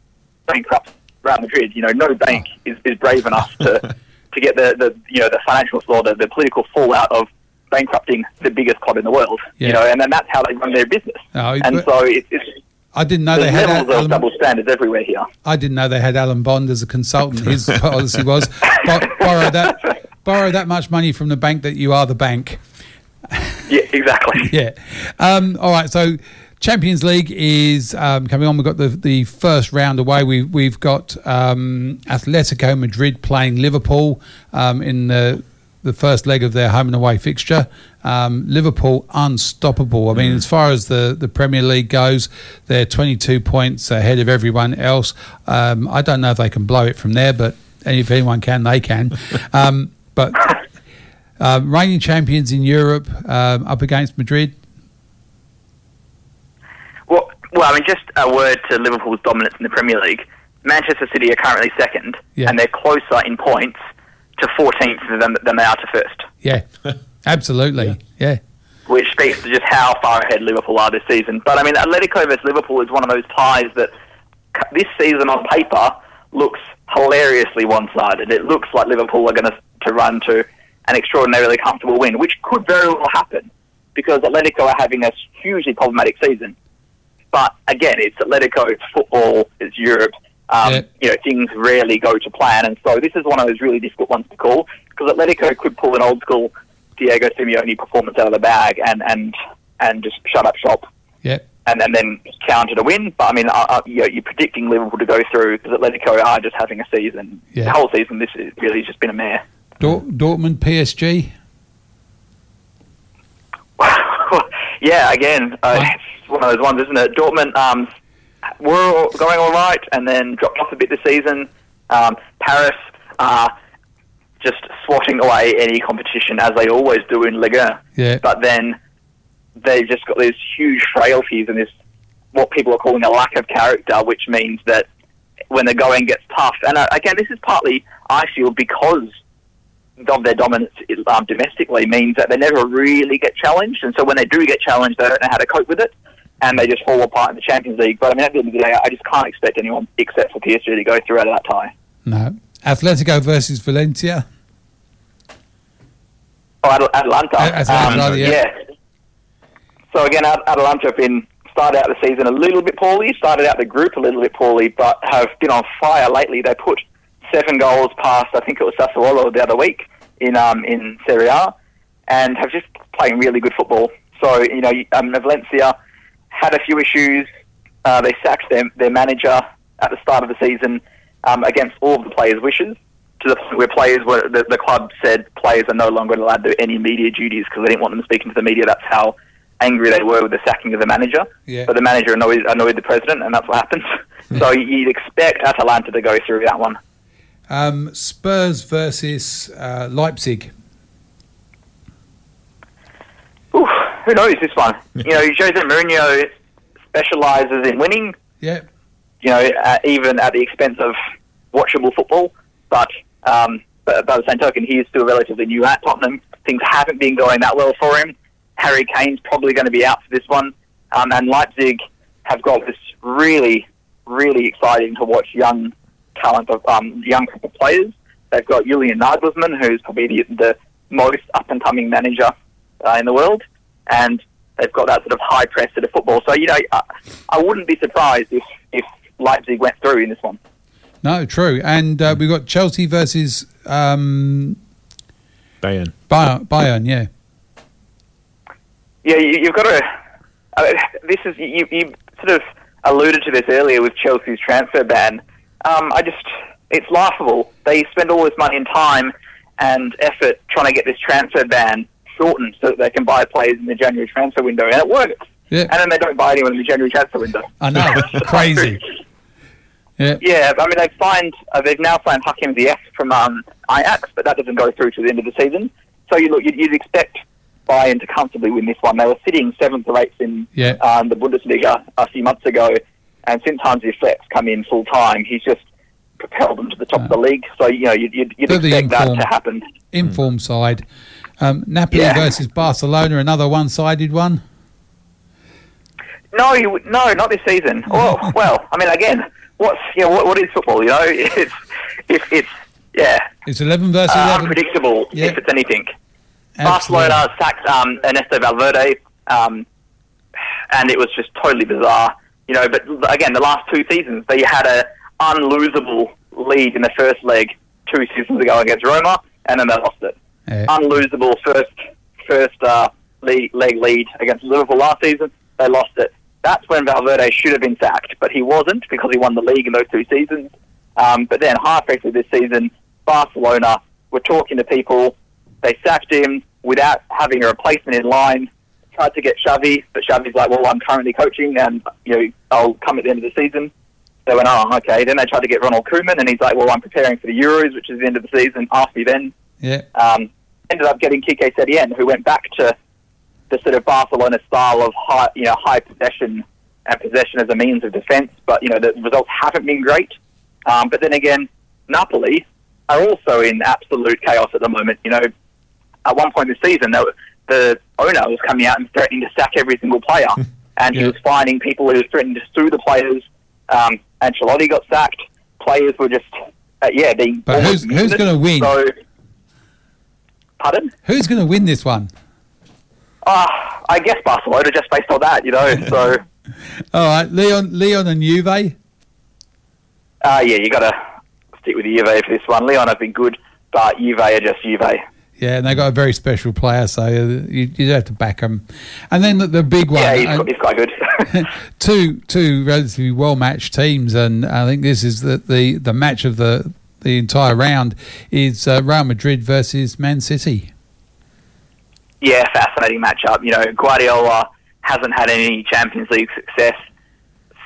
bankrupts Real Madrid. You know, no bank is, is brave enough to to get the, the you know the financial or the, the political fallout of bankrupting the biggest club in the world. Yeah. You know, and then that's how they run their business. No, and so it, it's I didn't know they had levels of Alan, double standards everywhere here. I didn't know they had Alan Bond as a consultant. His policy was bo- borrow that borrow that much money from the bank that you are the bank. Yeah, exactly. yeah. Um, all right. So Champions League is um, coming on. We've got the, the first round away. We, we've got um, Atletico Madrid playing Liverpool um, in the the first leg of their home and away fixture. Um, Liverpool unstoppable. I mean, as far as the, the Premier League goes, they're 22 points ahead of everyone else. Um, I don't know if they can blow it from there, but if anyone can, they can. Um, but uh, reigning champions in Europe um, up against Madrid. Well, well, I mean, just a word to Liverpool's dominance in the Premier League. Manchester City are currently second, Yeah. and they're closer in points to 14th than, than they are to first, Yeah, absolutely. Yeah. which speaks to just how far ahead Liverpool are this season. But I mean, Atletico versus Liverpool is one of those ties that this season on paper looks hilariously one-sided. It looks like Liverpool are going to to run to an extraordinarily comfortable win, which could very well happen because Atletico are having a hugely problematic season. But again, it's Atletico, it's football, it's Europe. Um, You know, things rarely go to plan, and so this is one of those really difficult ones to call because Atletico could pull an old school Diego Simeone performance out of the bag and and and just shut up shop Yeah. and, and then counter to win. But I mean, uh, you know, you're predicting Liverpool to go through because Atletico are just having a season. Yeah. The whole season, this is really just been a mare. Dor- Dortmund, PSG. Yeah, again, uh, one of those ones, isn't it? Dortmund um, were going all right and then dropped off a bit this season. Um, Paris are just swatting away any competition as they always do in Ligue 1. Yeah. But then they've just got these huge frailties and this what people are calling a lack of character, which means that when the going gets tough, and uh, again, this is partly I feel because of their dominance um, domestically means that they never really get challenged, and so when they do get challenged, they don't know how to cope with it, and they just fall apart in the Champions League. But I mean, at the end of the day, I just can't expect anyone except for PSG to go through out of that tie. No. Atletico versus Valencia. Oh, Atal- Atalanta. A- Atalanta, Um, yeah. So again, At- Atalanta have been started out the season a little bit poorly, started out the group a little bit poorly, but have been on fire lately. They put seven goals past, I think it was Sassuolo the other week in um, in Serie A, and have just playing really good football. So you know, um, Valencia had a few issues. Uh, they sacked their their manager at the start of the season um, against all of the players' wishes. To the point where players were the, the club said players are no longer allowed to do any media duties because they didn't want them speaking to the media. That's how angry they were with the sacking of the manager. Yeah. But the manager annoyed, annoyed the president, and that's what happens. so you'd expect Atalanta to go through that one. Um, Spurs versus uh, Leipzig. Who knows this one? you know, Jose Mourinho specialises in winning. Yeah. You know, uh, even at the expense of watchable football. But um, but by the same token, he is still relatively new at Tottenham. Things haven't been going that well for him. Harry Kane's probably going to be out for this one, um, and Leipzig have got this really, really exciting to watch young talent of um, young players. They've got Julian Nagelsmann, who's probably the, the most up and coming manager uh, in the world, and they've got that sort of high press to the football. So you know, I, I wouldn't be surprised if if Leipzig went through in this one. No, true. And uh, we've got Chelsea versus um, Bayern. Bayern, Bayern, yeah. Yeah, you, you've got to. Uh, this is you, you sort of alluded to this earlier with Chelsea's transfer ban. Um, I just, it's laughable. They spend all this money and time and effort trying to get this transfer ban shortened so that they can buy players in the January transfer window, and it works. Yeah. And then they don't buy anyone in the January transfer window. I know, crazy. Yeah. Yeah, I mean they've signed, uh, they've now signed Hakim Ziyech from um, Ajax, but that doesn't go through to the end of the season. So you look, you'd, you'd expect Bayern to comfortably win this one. They were sitting seventh or eighth in Yeah. um, the Bundesliga a few months ago, and since Hansi Fleck's come in full time, he's just propelled them to the top of the league. So you know you'd, you'd, you'd expect that informed- to happen. Inform side. Um, Napoli Yeah. versus Barcelona, another one-sided one. No, you, no, not this season. Oh, well, I mean, again, what's know, what, what is football? You know, it's if it's yeah, It's 11 versus uh, 11. unpredictable Yeah. if it's anything. Absolutely. Barcelona sacked um, Ernesto Valverde, um, and it was just totally bizarre. You know, but again, the last two seasons they had a unlosable lead in the first leg two seasons ago against Roma, and then they lost it. Yeah. Unlosable first first uh, leg lead against Liverpool last season, they lost it. That's when Valverde should have been sacked, but he wasn't because he won the league in those two seasons. Um, but then halfway through this season, Barcelona were talking to people. They sacked him without having a replacement in line. Tried to get Xavi, but Xavi's like, "Well, I'm currently coaching, and you know, I'll come at the end of the season." They went, "Oh, okay." Then they tried to get Ronald Koeman, and he's like, "Well, I'm preparing for the Euros, which is the end of the season. Ask me then." Yeah. Um, ended up getting Kike Setien, who went back to the sort of Barcelona style of high, you know, high possession and possession as a means of defence. But you know, the results haven't been great. Um, but then again, Napoli are also in absolute chaos at the moment. You know, at one point this season, were, the owner was coming out and threatening to sack every single player, and he was finding people. He was threatening to sue the players. Um, Ancelotti got sacked. Players were just, uh, yeah, being. But who's- who's gonna win? So, pardon? Who's going to win this one? Uh, I guess Barcelona just based on that, you know. So, All right, Lyon, Lyon and Juve. uh, yeah, you got to stick with the Juve for this one. Lyon have been good, but Juve are just Juve. Yeah, and they got a very special player, so you, you have to back them. And then the, the big one, Yeah, he's, uh, he's quite good. two two relatively well matched teams, and I think this is the the, the match of the the entire round is uh, Real Madrid versus Man City. yeah, fascinating matchup. You know, Guardiola hasn't had any Champions League success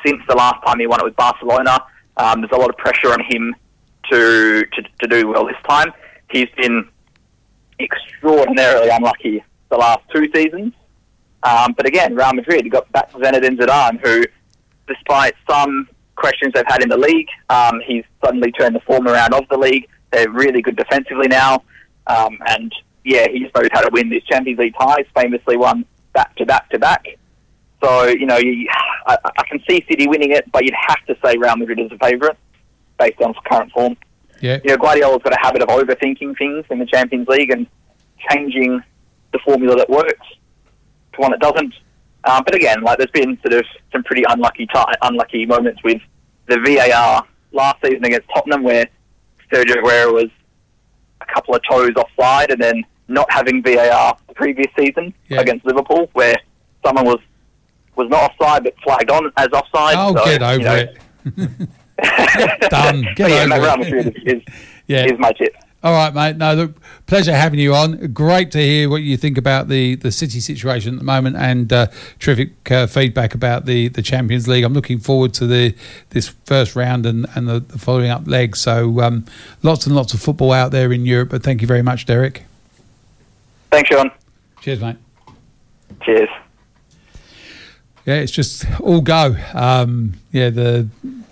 since the last time he won it with Barcelona. Um, there's a lot of pressure on him to, to to do well this time. He's been extraordinarily unlucky the last two seasons. Um, but again, Real Madrid got back to Zinedine Zidane, who, despite some questions they've had in the league, um, he's suddenly turned the form around of the league. They're really good defensively now, um, and yeah, he just knows how to win these Champions League ties. Famously won back to back to back. So you know, you, I, I can see City winning it, but you'd have to say Real Madrid is a favourite based on current form. Yeah. You know, Guardiola's got a habit of overthinking things in the Champions League and changing the formula that works to one that doesn't. Um, but again, like there's been sort of some pretty unlucky ti unlucky moments with the VAR last season against Tottenham, where Sergio Aguero was a couple of toes offside, and then not having VAR the previous season Yeah. against Liverpool, where someone was was not offside but flagged on as offside. Oh, So, get you over know, it. Done. Get yeah, over it. Is, is, Yeah. is my tip. All right, mate. No, look, pleasure having you on. Great to hear what you think about the, the City situation at the moment, and uh, terrific uh, feedback about the, the Champions League. I'm looking forward to the this first round and and the, the following up legs. So um, lots and lots of football out there in Europe. But thank you very much, Derek. Thanks, Sean. Cheers, mate. Cheers. Yeah, it's just all go. Um, yeah, the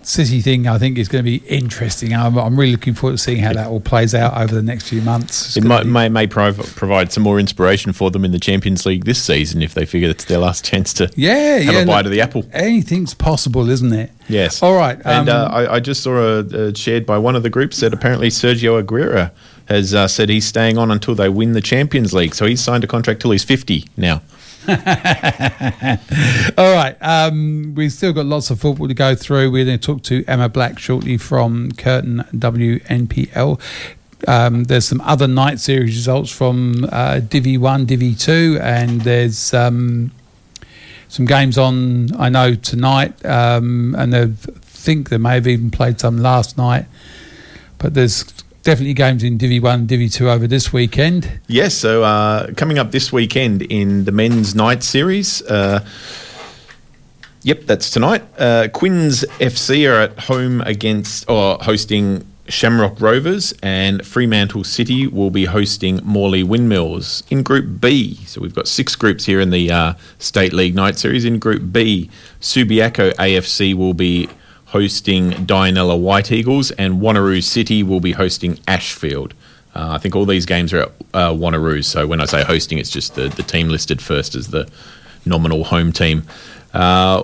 City thing I think is going to be interesting. I'm, I'm really looking forward to seeing how that all plays out over the next few months. It's It might, be- may, may prov- provide some more inspiration for them in the Champions League this season if they figure it's their last chance to yeah, have yeah, a bite look, of the apple. Anything's possible, isn't it? Yes. All right. And um, uh, I, I just saw a, uh shared by one of the groups that apparently Sergio Aguero has uh, said he's staying on until they win the Champions League. So he's signed a contract till he's 50 now. All right. Um, we've still got lots of football to go through. We're going to talk to Emma Black shortly from Curtin WNPL. Um, there's some other night series results from uh, Divi 1, Divi 2, and there's um, some games on, I know, tonight, um, and I think they may have even played some last night. But there's definitely games in Divi 1, Divi 2 over this weekend. Yes, so uh, coming up this weekend in the men's night series. Uh, yep, that's tonight. Uh, Quinns FC are at home against or hosting Shamrock Rovers, and Fremantle City will be hosting Morley Windmills in Group B. So we've got six groups here in the uh, State League Night Series. In Group B, Subiaco AFC will be hosting Dianella White Eagles, and Wanneroo City will be hosting Ashfield. Uh, I think all these games are at uh, Wanneroo, so when I say hosting, it's just the, the team listed first as the nominal home team. Uh,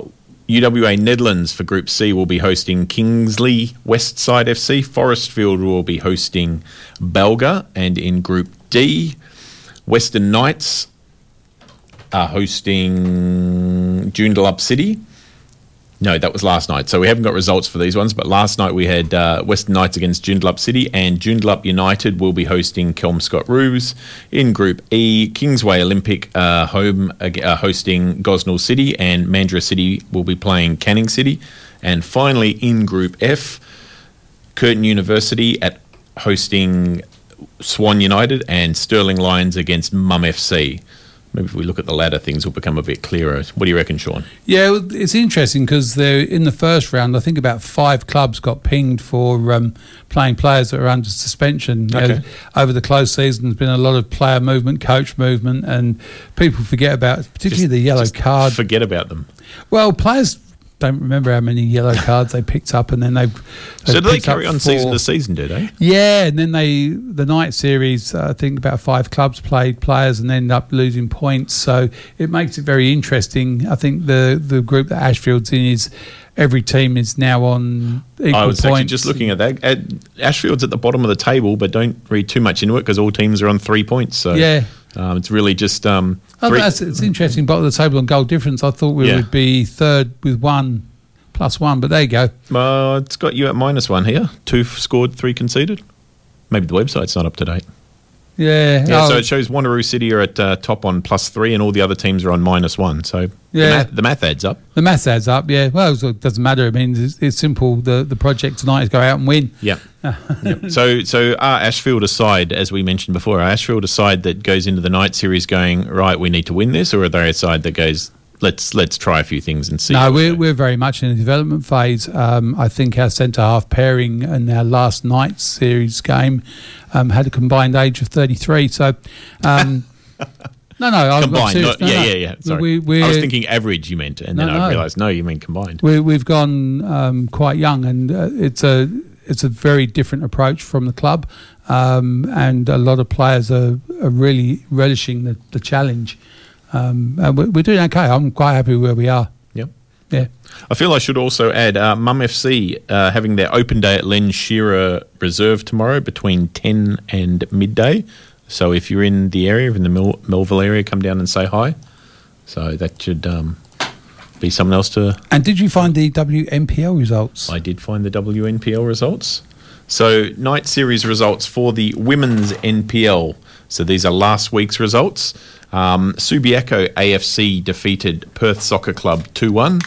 UWA Netherlands for Group C will be hosting Kingsley Westside FC. Forrestfield will be hosting Balga. And in Group D, Western Knights are hosting Joondalup City. No, that was last night. So we haven't got results for these ones. But last night we had uh, Western Knights against Joondalup City, and Joondalup United will be hosting Kelmscott Roos. In Group E, Kingsway Olympic uh, home uh, hosting Gosnell City, and Mandurah City will be playing Canning City. And finally, in Group F, Curtin University at hosting Swan United, and Stirling Lions against Mum FC. Maybe if we look at the ladder, things will become a bit clearer. What do you reckon, Sean? Yeah, it's interesting because in the first round. I think about five clubs got pinged for um, playing players that are under suspension. You know, Okay. over the close season, there's been a lot of player movement, coach movement, and people forget about, particularly the yellow card. Forget about them. Well, players don't remember how many yellow cards they picked up, and then they. So do they carry on season four. to season, do they? Yeah, and then they the night series. uh, I think about five clubs played players and end up losing points. So it makes it very interesting. I think the the group that Ashfield's in is every team is now on equal I was points. actually just looking at that. At, Ashfield's at the bottom of the table, but don't read too much into it because all teams are on three points. So Yeah. um, it's really just um, Oh, that's, it's interesting. Bottom of the table on goal difference. I thought we Yeah. would be third with one plus one, but there you go. Uh, it's got you at minus one here. Two scored, three conceded. Maybe the website's not up to date. Yeah. Yeah, oh, so it shows Wanneroo City are at uh, top on plus three, and all the other teams are on minus one. So Yeah. the, math, the math adds up. the math adds up. Yeah. Well, it doesn't matter. I mean, it's, it's simple. The the project tonight is go out and win. Yeah. Yep. So, so are Ashfield aside, as we mentioned before, our Ashfield aside that goes into the night series going right? We need to win this, or are they a side that goes let's let's try a few things and see? No, we're, we're very much in the development phase. Um, I think our centre half pairing in our last night series game um, had a combined age of 33. So, um, no, no, I'm, I'm combined. not- No, yeah, no. yeah, yeah. Sorry, We, we're, I was thinking average. You meant, and then No, I no. realised no, you mean combined. we we've gone um, quite young, and uh, it's a it's a very different approach from the club, um, and a lot of players are, are really relishing the, the challenge. Um, and we're, we're doing okay. I'm quite happy where we are. Yep. Yeah. I feel I should also add uh, Mum FC uh, having their open day at Len Shearer Reserve tomorrow between 10 and midday. So if you're in the area, in the Mel- Melville area, come down and say hi. So that should um, be someone else to. And did you find the WNPL results? I did find the WNPL results. So night series results for the women's NPL. So these are last week's results. Um, Subiaco AFC defeated Perth Soccer Club 2 1,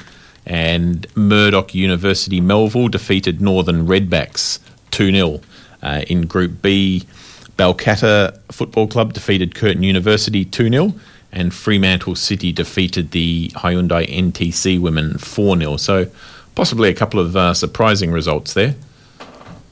and Murdoch University Melville defeated Northern Redbacks 2 0. Uh, in Group B, Balcatta Football Club defeated Curtin University 2 0, and Fremantle City defeated the Hyundai NTC women 4 0. So possibly a couple of uh, surprising results there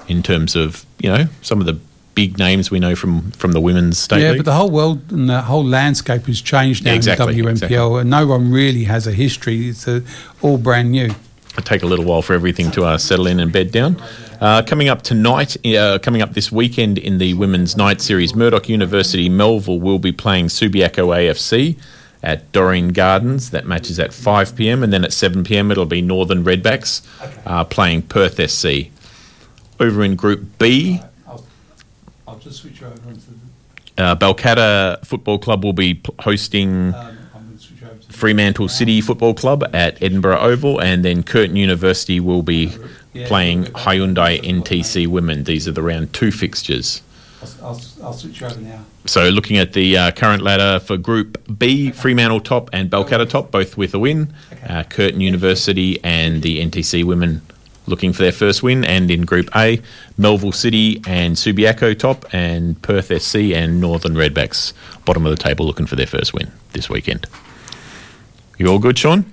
in terms of, you know, some of the big names we know from, from the women's state yeah, league. but the whole world and the whole landscape has changed now Yeah, exactly, in the WNPL, exactly. and no one really has a history. It's a, all brand new. It'll take a little while for everything to uh, settle in and bed down. Uh, coming up tonight, uh, coming up this weekend in the Women's Night Series, Murdoch University Melville will be playing Subiaco AFC at Dorrien Gardens. That match is at 5 pm, and then at 7 pm it'll be Northern Redbacks uh, playing Perth SC. Over in Group B, I'll just switch over into uh, Balcatta Football Club will be p- hosting. I'm going to switch Fremantle City Football Club at Edinburgh Oval, and then Curtin University will be playing Hyundai NTC Women. These are the round two fixtures. I'll, I'll switch over now. So, looking at the uh, current ladder for Group B, Fremantle top and Balcatta top, both with a win. Uh, Curtin University and the NTC women looking for their first win. And in Group A, Melville City and Subiaco top, and Perth SC and Northern Redbacks bottom of the table looking for their first win this weekend. You all good, Sean?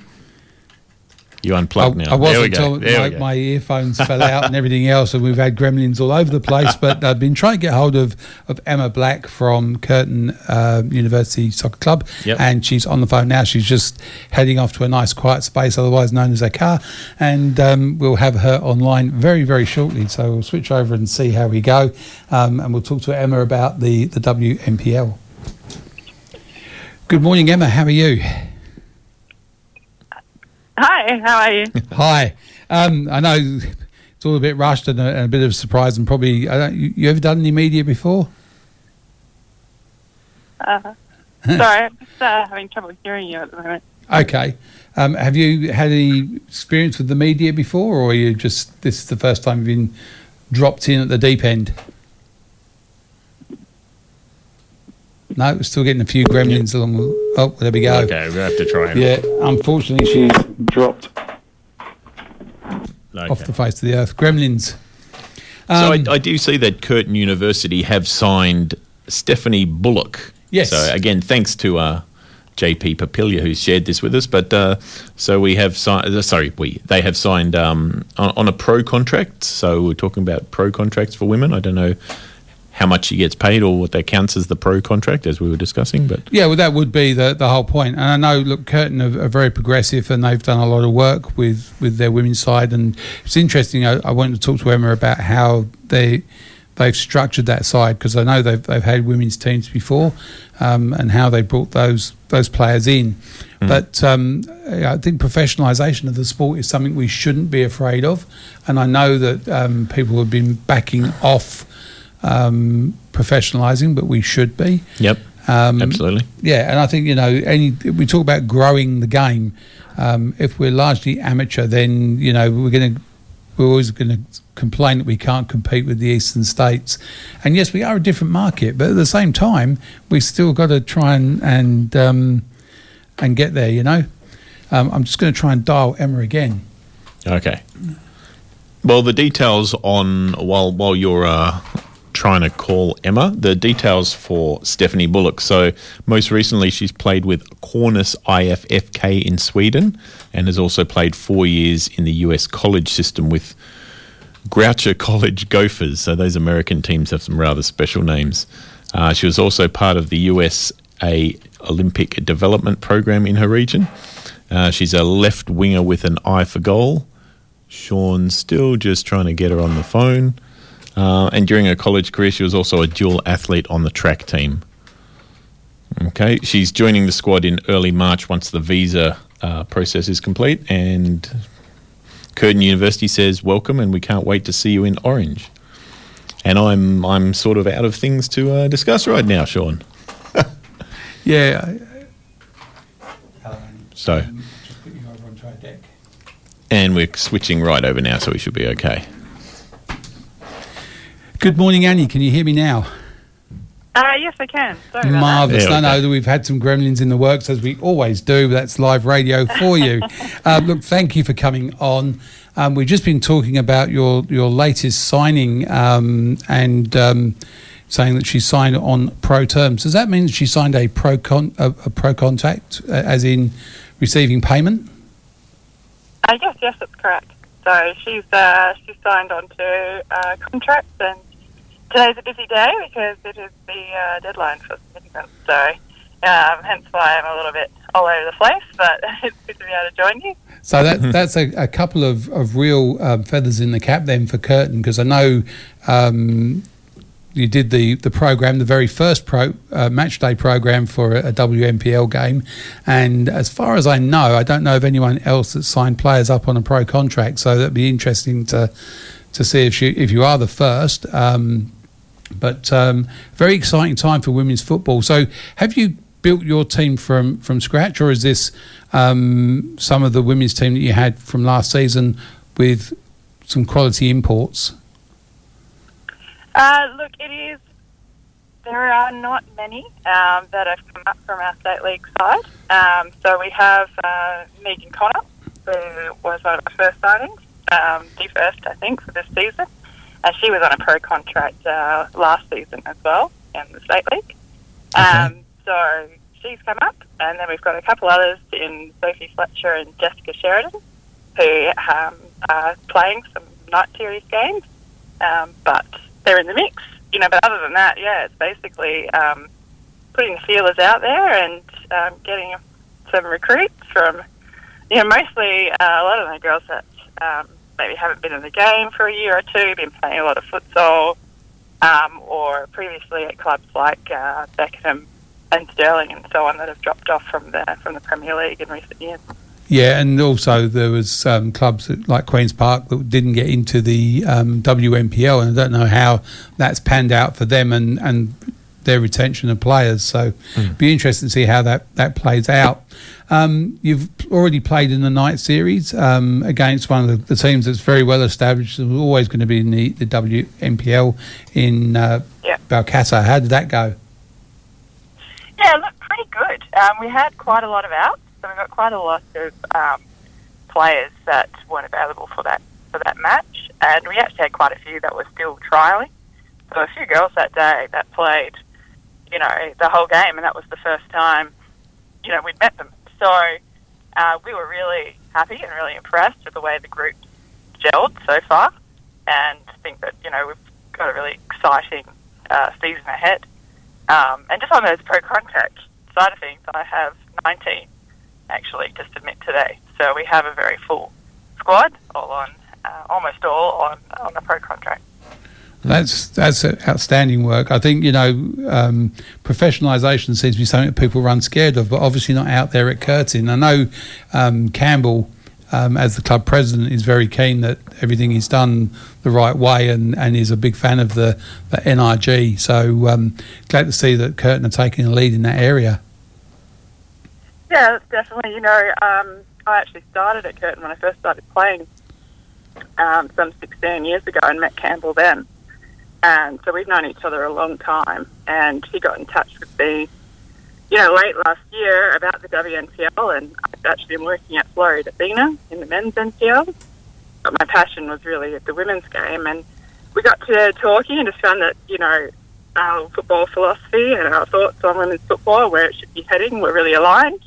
You unplugged now. I there we wasn't go. until There my, my earphones fell out and everything else, and we've had gremlins all over the place. But I've been trying to get hold of, of Emma Black from Curtin uh, University Soccer Club, Yep. and she's on the phone now. She's just heading off to a nice quiet space, otherwise known as a car, and um, we'll have her online very, very shortly. So we'll switch over and see how we go, um, and we'll talk to Emma about the, the WNPL. Good morning, Emma. How are you? Hi, how are you? Hi. Um, I know it's all a bit rushed and a, and a bit of a surprise, and probably I don't, you, you ever done any media before? Uh, sorry, I'm just uh, having trouble hearing you at the moment. Okay. Um, have you had any experience with the media before, or are you just this is the first time you've been dropped in at the deep end? No, we're still getting a few gremlins along. the- Oh, there we go. Okay, we'll have to try. and- Yeah, unfortunately, she's dropped Okay. off the face of the earth. Gremlins. so Um, I, I do see that Curtin University have signed Stephanie Bullock. Yes. So again, thanks to uh, JP Papilia who shared this with us. But uh, so we have signed. Uh, sorry, we they have signed um, on, on a pro contract. So we're talking about pro contracts for women. I don't know how much she gets paid or what that counts as the pro contract, as we were discussing. But Yeah, well, that would be the, the whole point. And I know, look, Curtin are, are very progressive and they've done a lot of work with, with their women's side. And it's interesting. I, I wanted to talk to Emma about how they they've structured that side because I know they've they've had women's teams before um, and how they brought those those players in. But um, I think professionalisation of the sport is something we shouldn't be afraid of. And I know that um, people have been backing off um, professionalising, but we should be. yep, Um, absolutely. Yeah, and I think you know, any we talk about growing the game. Um, if we're largely amateur, then you know we're going to we're always going to complain that we can't compete with the eastern states. And yes, we are a different market, but at the same time, we still got to try and and um, and get there. You know, um, I'm just going to try and dial Emma again. Okay. Well, the details on while while you're uh, trying to call Emma, the details for Stephanie Bullock. So most recently, she's played with Cornus IFFK in Sweden, and has also played four years in the US college system with Goucher College Gophers. So those American teams have some rather special names. Uh, she was also part of the USA Olympic development program in her region. Uh, she's a left winger with an eye for goal. Sean's still just trying to get her on the phone. Uh, and during her college career, she was also a dual athlete on the track team. Okay, she's joining the squad in early March once the visa uh, process is complete. And Curtin University says welcome, and we can't wait to see you in Orange. And I'm I'm sort of out of things to uh, discuss right now, Sean. Yeah, So, and we're switching right over now, so we should be okay. Good morning, Annie. Can you hear me now? Uh, yes, I can. Sorry Marvellous. There we No, no, we've had some gremlins in the works as we always do. but That's live radio for you. uh, look, thank you for coming on. Um, we've just been talking about your, your latest signing um, and um, saying that she signed on pro terms. Does that mean that she signed a pro con- a, a pro contract, uh, as in receiving payment? Uh, yes, yes, that's correct. So she's uh, she's signed on to uh, contracts, and today's a busy day because it is the uh, deadline for significance. So um, hence why I'm a little bit all over the place, but it's good to be able to join you. So that that's a, a couple of, of real um, feathers in the cap then for Curtin because I know um, you did the, the program, the very first pro uh, match day program for a, a WNPL game, and as far as I know, I don't know of anyone else that signed players up on a pro contract. So that'd be interesting to to see if you if you are the first. Um, but um, very exciting time for women's football. So have you built your team from from scratch, or is this um, some of the women's team that you had from last season with some quality imports? Uh, look, it is. There are not many um, that have come up from our state league side. Um, so we have uh, Megan Connor, who was one of our first signings, um, the first, I think, for this season. And she was on a pro contract uh, last season as well in the state league. Um, so she's come up, and then we've got a couple others in Sophie Fletcher and Jessica Sheridan, who um, are playing some night series games, um, but they're in the mix. You know, but other than that, yeah, it's basically um, putting the feelers out there and um, getting some recruits from, you know, mostly uh, a lot of the girls that um, maybe haven't been in the game for a year or two, been playing a lot of futsal, um, or previously at clubs like uh, Beckenham and Stirling and so on that have dropped off from the from the Premier League in recent years. Yeah, and also there was um, clubs like Queens Park that didn't get into the um, WNPL, and I don't know how that's panned out for them and, and their retention of players. So, be interesting to see how that that plays out. Um, you've already played in the night series um, against one of the, the teams that's very well established. and always going to be in the, the WNPL in uh, Balcatta. How did that go? Yeah, look, pretty good. Um, we had quite a lot of outs, so we got quite a lot of um, players that weren't available for that for that match, and we actually had quite a few that were still trialing. So a few girls that day that played, you know, the whole game, and that was the first time, you know, we'd met them. So uh, we were really happy and really impressed with the way the group gelled so far, and think that you know we've got a really exciting uh, season ahead. Um, and just on those pro contact side of things, I have 19 actually to submit today. So we have a very full squad, all on uh, almost all on on the pro contract. That's that's outstanding work. I think you know um, professionalisation seems to be something that people run scared of, but obviously not out there at Curtin. I know um, Campbell, um, as the club president, is very keen that everything is done the right way, and, and is a big fan of the, the NRG. So um, glad to see that Curtin are taking a lead in that area. Yeah, definitely. You know, um, I actually started at Curtin when I first started playing um, some 16 years ago and met Campbell then. And so we've known each other a long time. And he got in touch with me, you know, late last year about the WNPL. And I've actually been working at Floreat Athena in the men's NPL. But my passion was really at the women's game. And we got to talking and just found that, you know, our football philosophy and our thoughts on women's football, where it should be heading, were really aligned.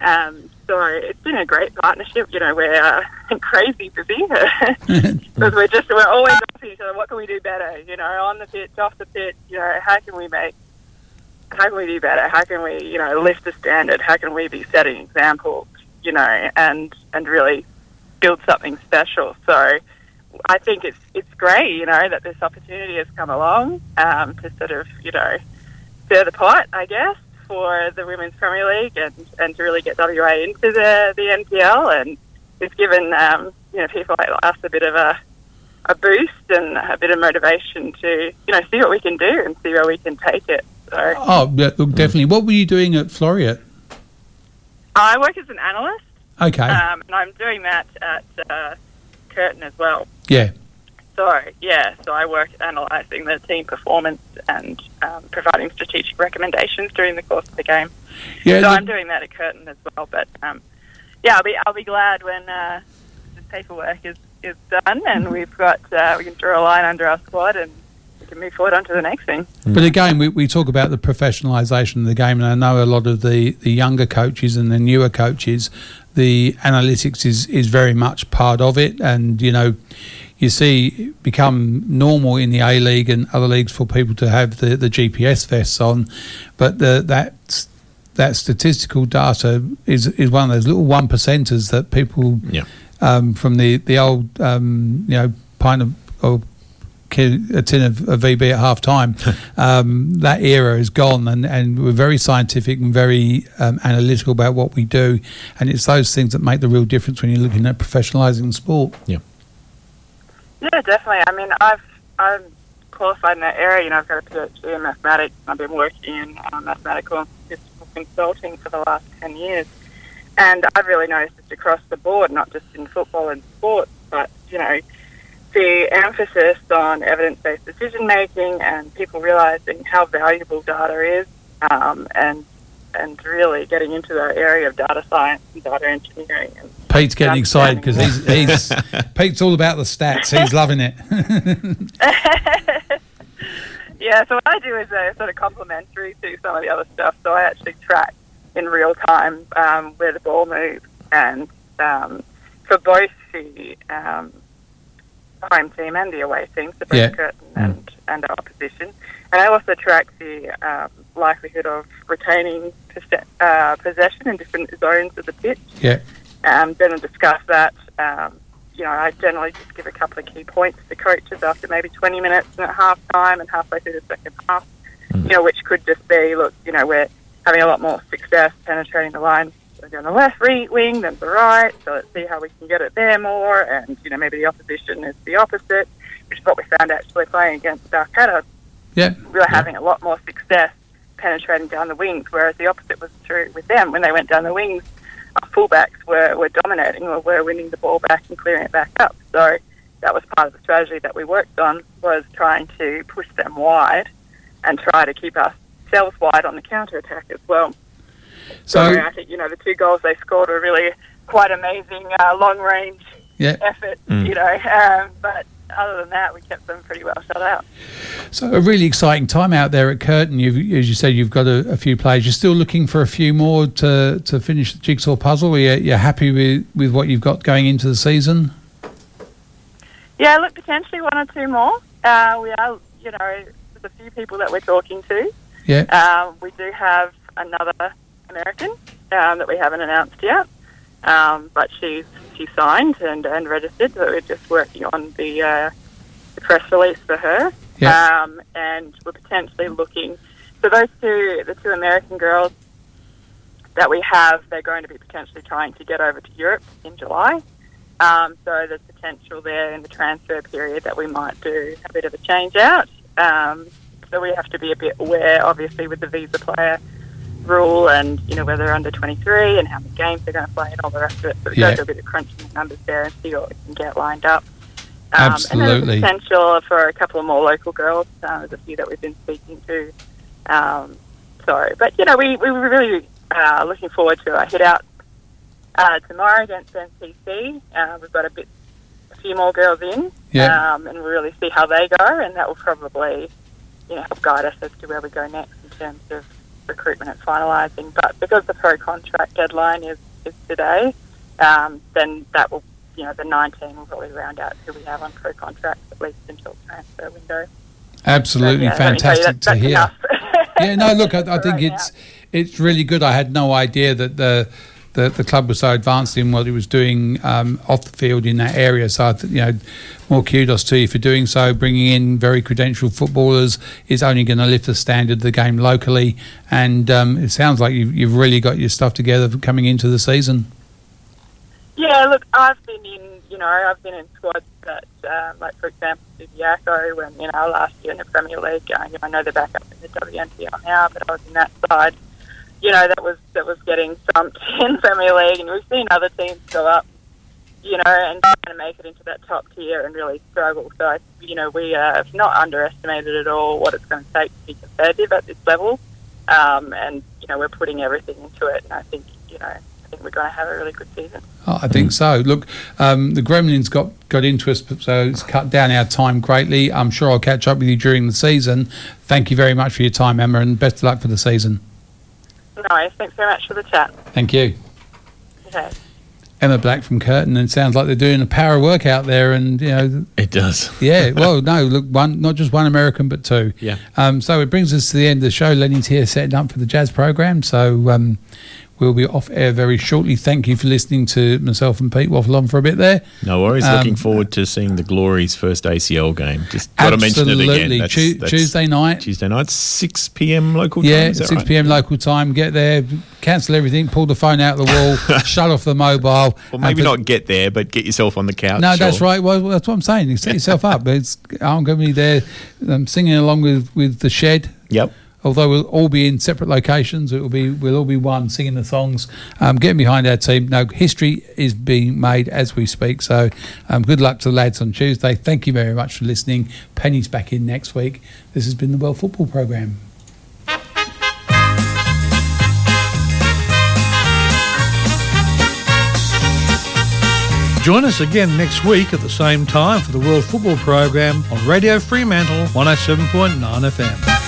Um, so it's been a great partnership. You know, we're uh, crazy busy because we're just we're always asking each other, what can we do better? You know, on the pitch, off the pitch. You know, how can we make, how can we do better? How can we, you know, lift the standard? How can we be setting examples? You know, and and really build something special. So I think it's it's great. You know, that this opportunity has come along um, to sort of you know stir the pot, I guess for the Women's Premier League and, and to really get WA into the, the NPL. And it's given um, you know people like us a bit of a, a boost and a bit of motivation to you know see what we can do and see where we can take it. So Oh, yeah, look, definitely. What were you doing at Floreat? I work as an analyst, Okay. um, and I'm doing that at uh, Curtin as well. yeah. So yeah, so I work analysing the team performance and um, providing strategic recommendations during the course of the game. Yeah, so the- I'm doing that at Curtin as well. But um, yeah, I'll be I'll be glad when uh, the paperwork is, is done and we've got uh, we can draw a line under our squad and we can move forward on to the next thing. But again, we, we talk about the professionalisation of the game, and I know a lot of the, the younger coaches and the newer coaches, the analytics is, is very much part of it. And, you know, you see become normal in the A League and other leagues for people to have the, the GPS vests on, but the, that that statistical data is is one of those little one percenters that people Yeah. um, from the the old um, you know pint of or a tin of, of VB at half time. um, that era is gone, and, and we're very scientific and very um, analytical about what we do, and it's those things that make the real difference when you're looking at professionalising sport. Yeah. Yeah, definitely. I mean, I've I'm qualified in that area. You know, I've got a PhD in mathematics. I've been working in uh, mathematical statistical consulting for the last 10 years. And I've really noticed it across the board, not just in football and sports, but, you know, the emphasis on evidence-based decision making and people realizing how valuable data is um, and and really getting into the area of data science and data engineering. And Pete's getting excited because he's, he's Pete's all about the stats. He's loving it. yeah, so what I do is uh, sort of complementary to some of the other stuff. So I actually track in real time um, where the ball moves, and um, for both the um, home team and the away team, so both Yeah. Curtin and, and our opposition. And I also track the um, likelihood of retaining uh, possession in different zones of the pitch. yeah. Um, then discuss that. Um, you know, I generally just give a couple of key points to coaches after maybe 20 minutes and at half time and halfway through the second half, you know, which could just be, look, you know, we're having a lot more success penetrating the line on the left wing than the right, so let's see how we can get it there more, and, you know, maybe the opposition is the opposite, which is what we found actually playing against Balcatta. Yeah. We were having a lot more success penetrating down the wings, whereas the opposite was true with them. When they went down the wings, our fullbacks were, were dominating or were winning the ball back and clearing it back up. So that was part of the strategy that we worked on was trying to push them wide and try to keep ourselves wide on the counter attack as well. So- I think you know the two goals they scored were really quite amazing uh, long range Yeah. effort, Mm. you know. Um, but other than that, we kept them pretty well shut out. So a really exciting time out there at Curtin. You've, as you said, you've got a, a few players. You're still looking for a few more to, to finish the jigsaw puzzle. Are you, you're happy with, with what you've got going into the season? Yeah, look, potentially one or two more. Uh, we are, you know, there's a few people that we're talking to. Yeah. Um, we do have another American um, that we haven't announced yet, um, but she's she signed and, and registered. So we're just working on the, uh, the press release for her. Yeah. Um, and we're potentially looking. So those two, the two American girls that we have, they're going to be potentially trying to get over to Europe in July. Um, so there's potential there in the transfer period that we might do a bit of a change out. Um, so we have to be a bit aware, obviously, with the visa player rule and, you know, whether they're under 23 and how many games they're going to play and all the rest of it. So we Yeah. go do a bit of crunching the numbers there and see what we can get lined up. Um, And Absolutely. there's potential for a couple of more local girls. Uh, there's a few that we've been speaking to. Um, so, but, you know, we, we were really uh, looking forward to a hit out uh, tomorrow against NCC. Uh, we've got a bit, a few more girls in, Yeah. um, and we'll really see how they go, and that will probably, you know, help guide us as to where we go next in terms of recruitment and finalising. But because the pro contract deadline is, is today, um, then that will, you know, the 19 will probably round out who we have on pro contracts at least until transfer window. Absolutely But, yeah, let me tell you, fantastic that- to hear. yeah, no, look, I, I think Right it's it's really good. I had no idea that the the, the club was so advanced in what it was doing um, off the field in that area. So, th- you know, more kudos to you for doing so. Bringing in very credentialed footballers is only going to lift the standard of the game locally. And um, it sounds like you've, you've really got your stuff together coming into the season. Yeah, look, I've been in, you know, I've been in squads that, um, like for example, Subiaco, when you know last year in the Premier League, know, I know they're back up in the WNPL now, but I was in that side. You know, that was that was getting thumped in Premier League, and we've seen other teams go up, you know, and trying to make it into that top tier and really struggle. So, I, you know, we uh, have not underestimated at all what it's going to take to be competitive at this level, um, and you know, we're putting everything into it, and I think, you know, I think we're going to have a really good season. Oh, I think so. Look, um, the Gremlins got, got into us, so it's cut down our time greatly. I'm sure I'll catch up with you during the season. Thank you very much for your time, Emma, and best of luck for the season. No, thanks very much for the chat. Thank you. Okay. Emma Black from Curtin, and it sounds like they're doing a power workout there, and you know it does. Yeah, well, no, look, one not just one American, but two. Yeah. Um, so it brings us to the end of the show. Lenny's here setting up for the jazz program, so um, we'll be off air very shortly. Thank you for listening to myself and Pete waffle on for a bit there. No worries. Um, Looking forward to seeing the Glory's first ACL game. Just got to mention it again. Absolutely. That's- Tu- that's Tuesday night. Tuesday night, six p.m. local time. Yeah, six right? p.m. local time. Get there, cancel everything, pull the phone out of the wall, shut off the mobile. Well, maybe not get there, but get yourself on the couch. No, that's sure. right. Well, that's what I'm saying. You set yourself up. It's, I'm going to be there I'm singing along with, with the shed. Yep. Although we'll all be in separate locations, it will be we'll all be one singing the songs, um, getting behind our team. No, history is being made as we speak. So, um, good luck to the lads on Tuesday. Thank you very much for listening. Penny's back in next week. This has been the World Football Program. Join us again next week at the same time for the World Football Program on Radio Fremantle 107.9 FM.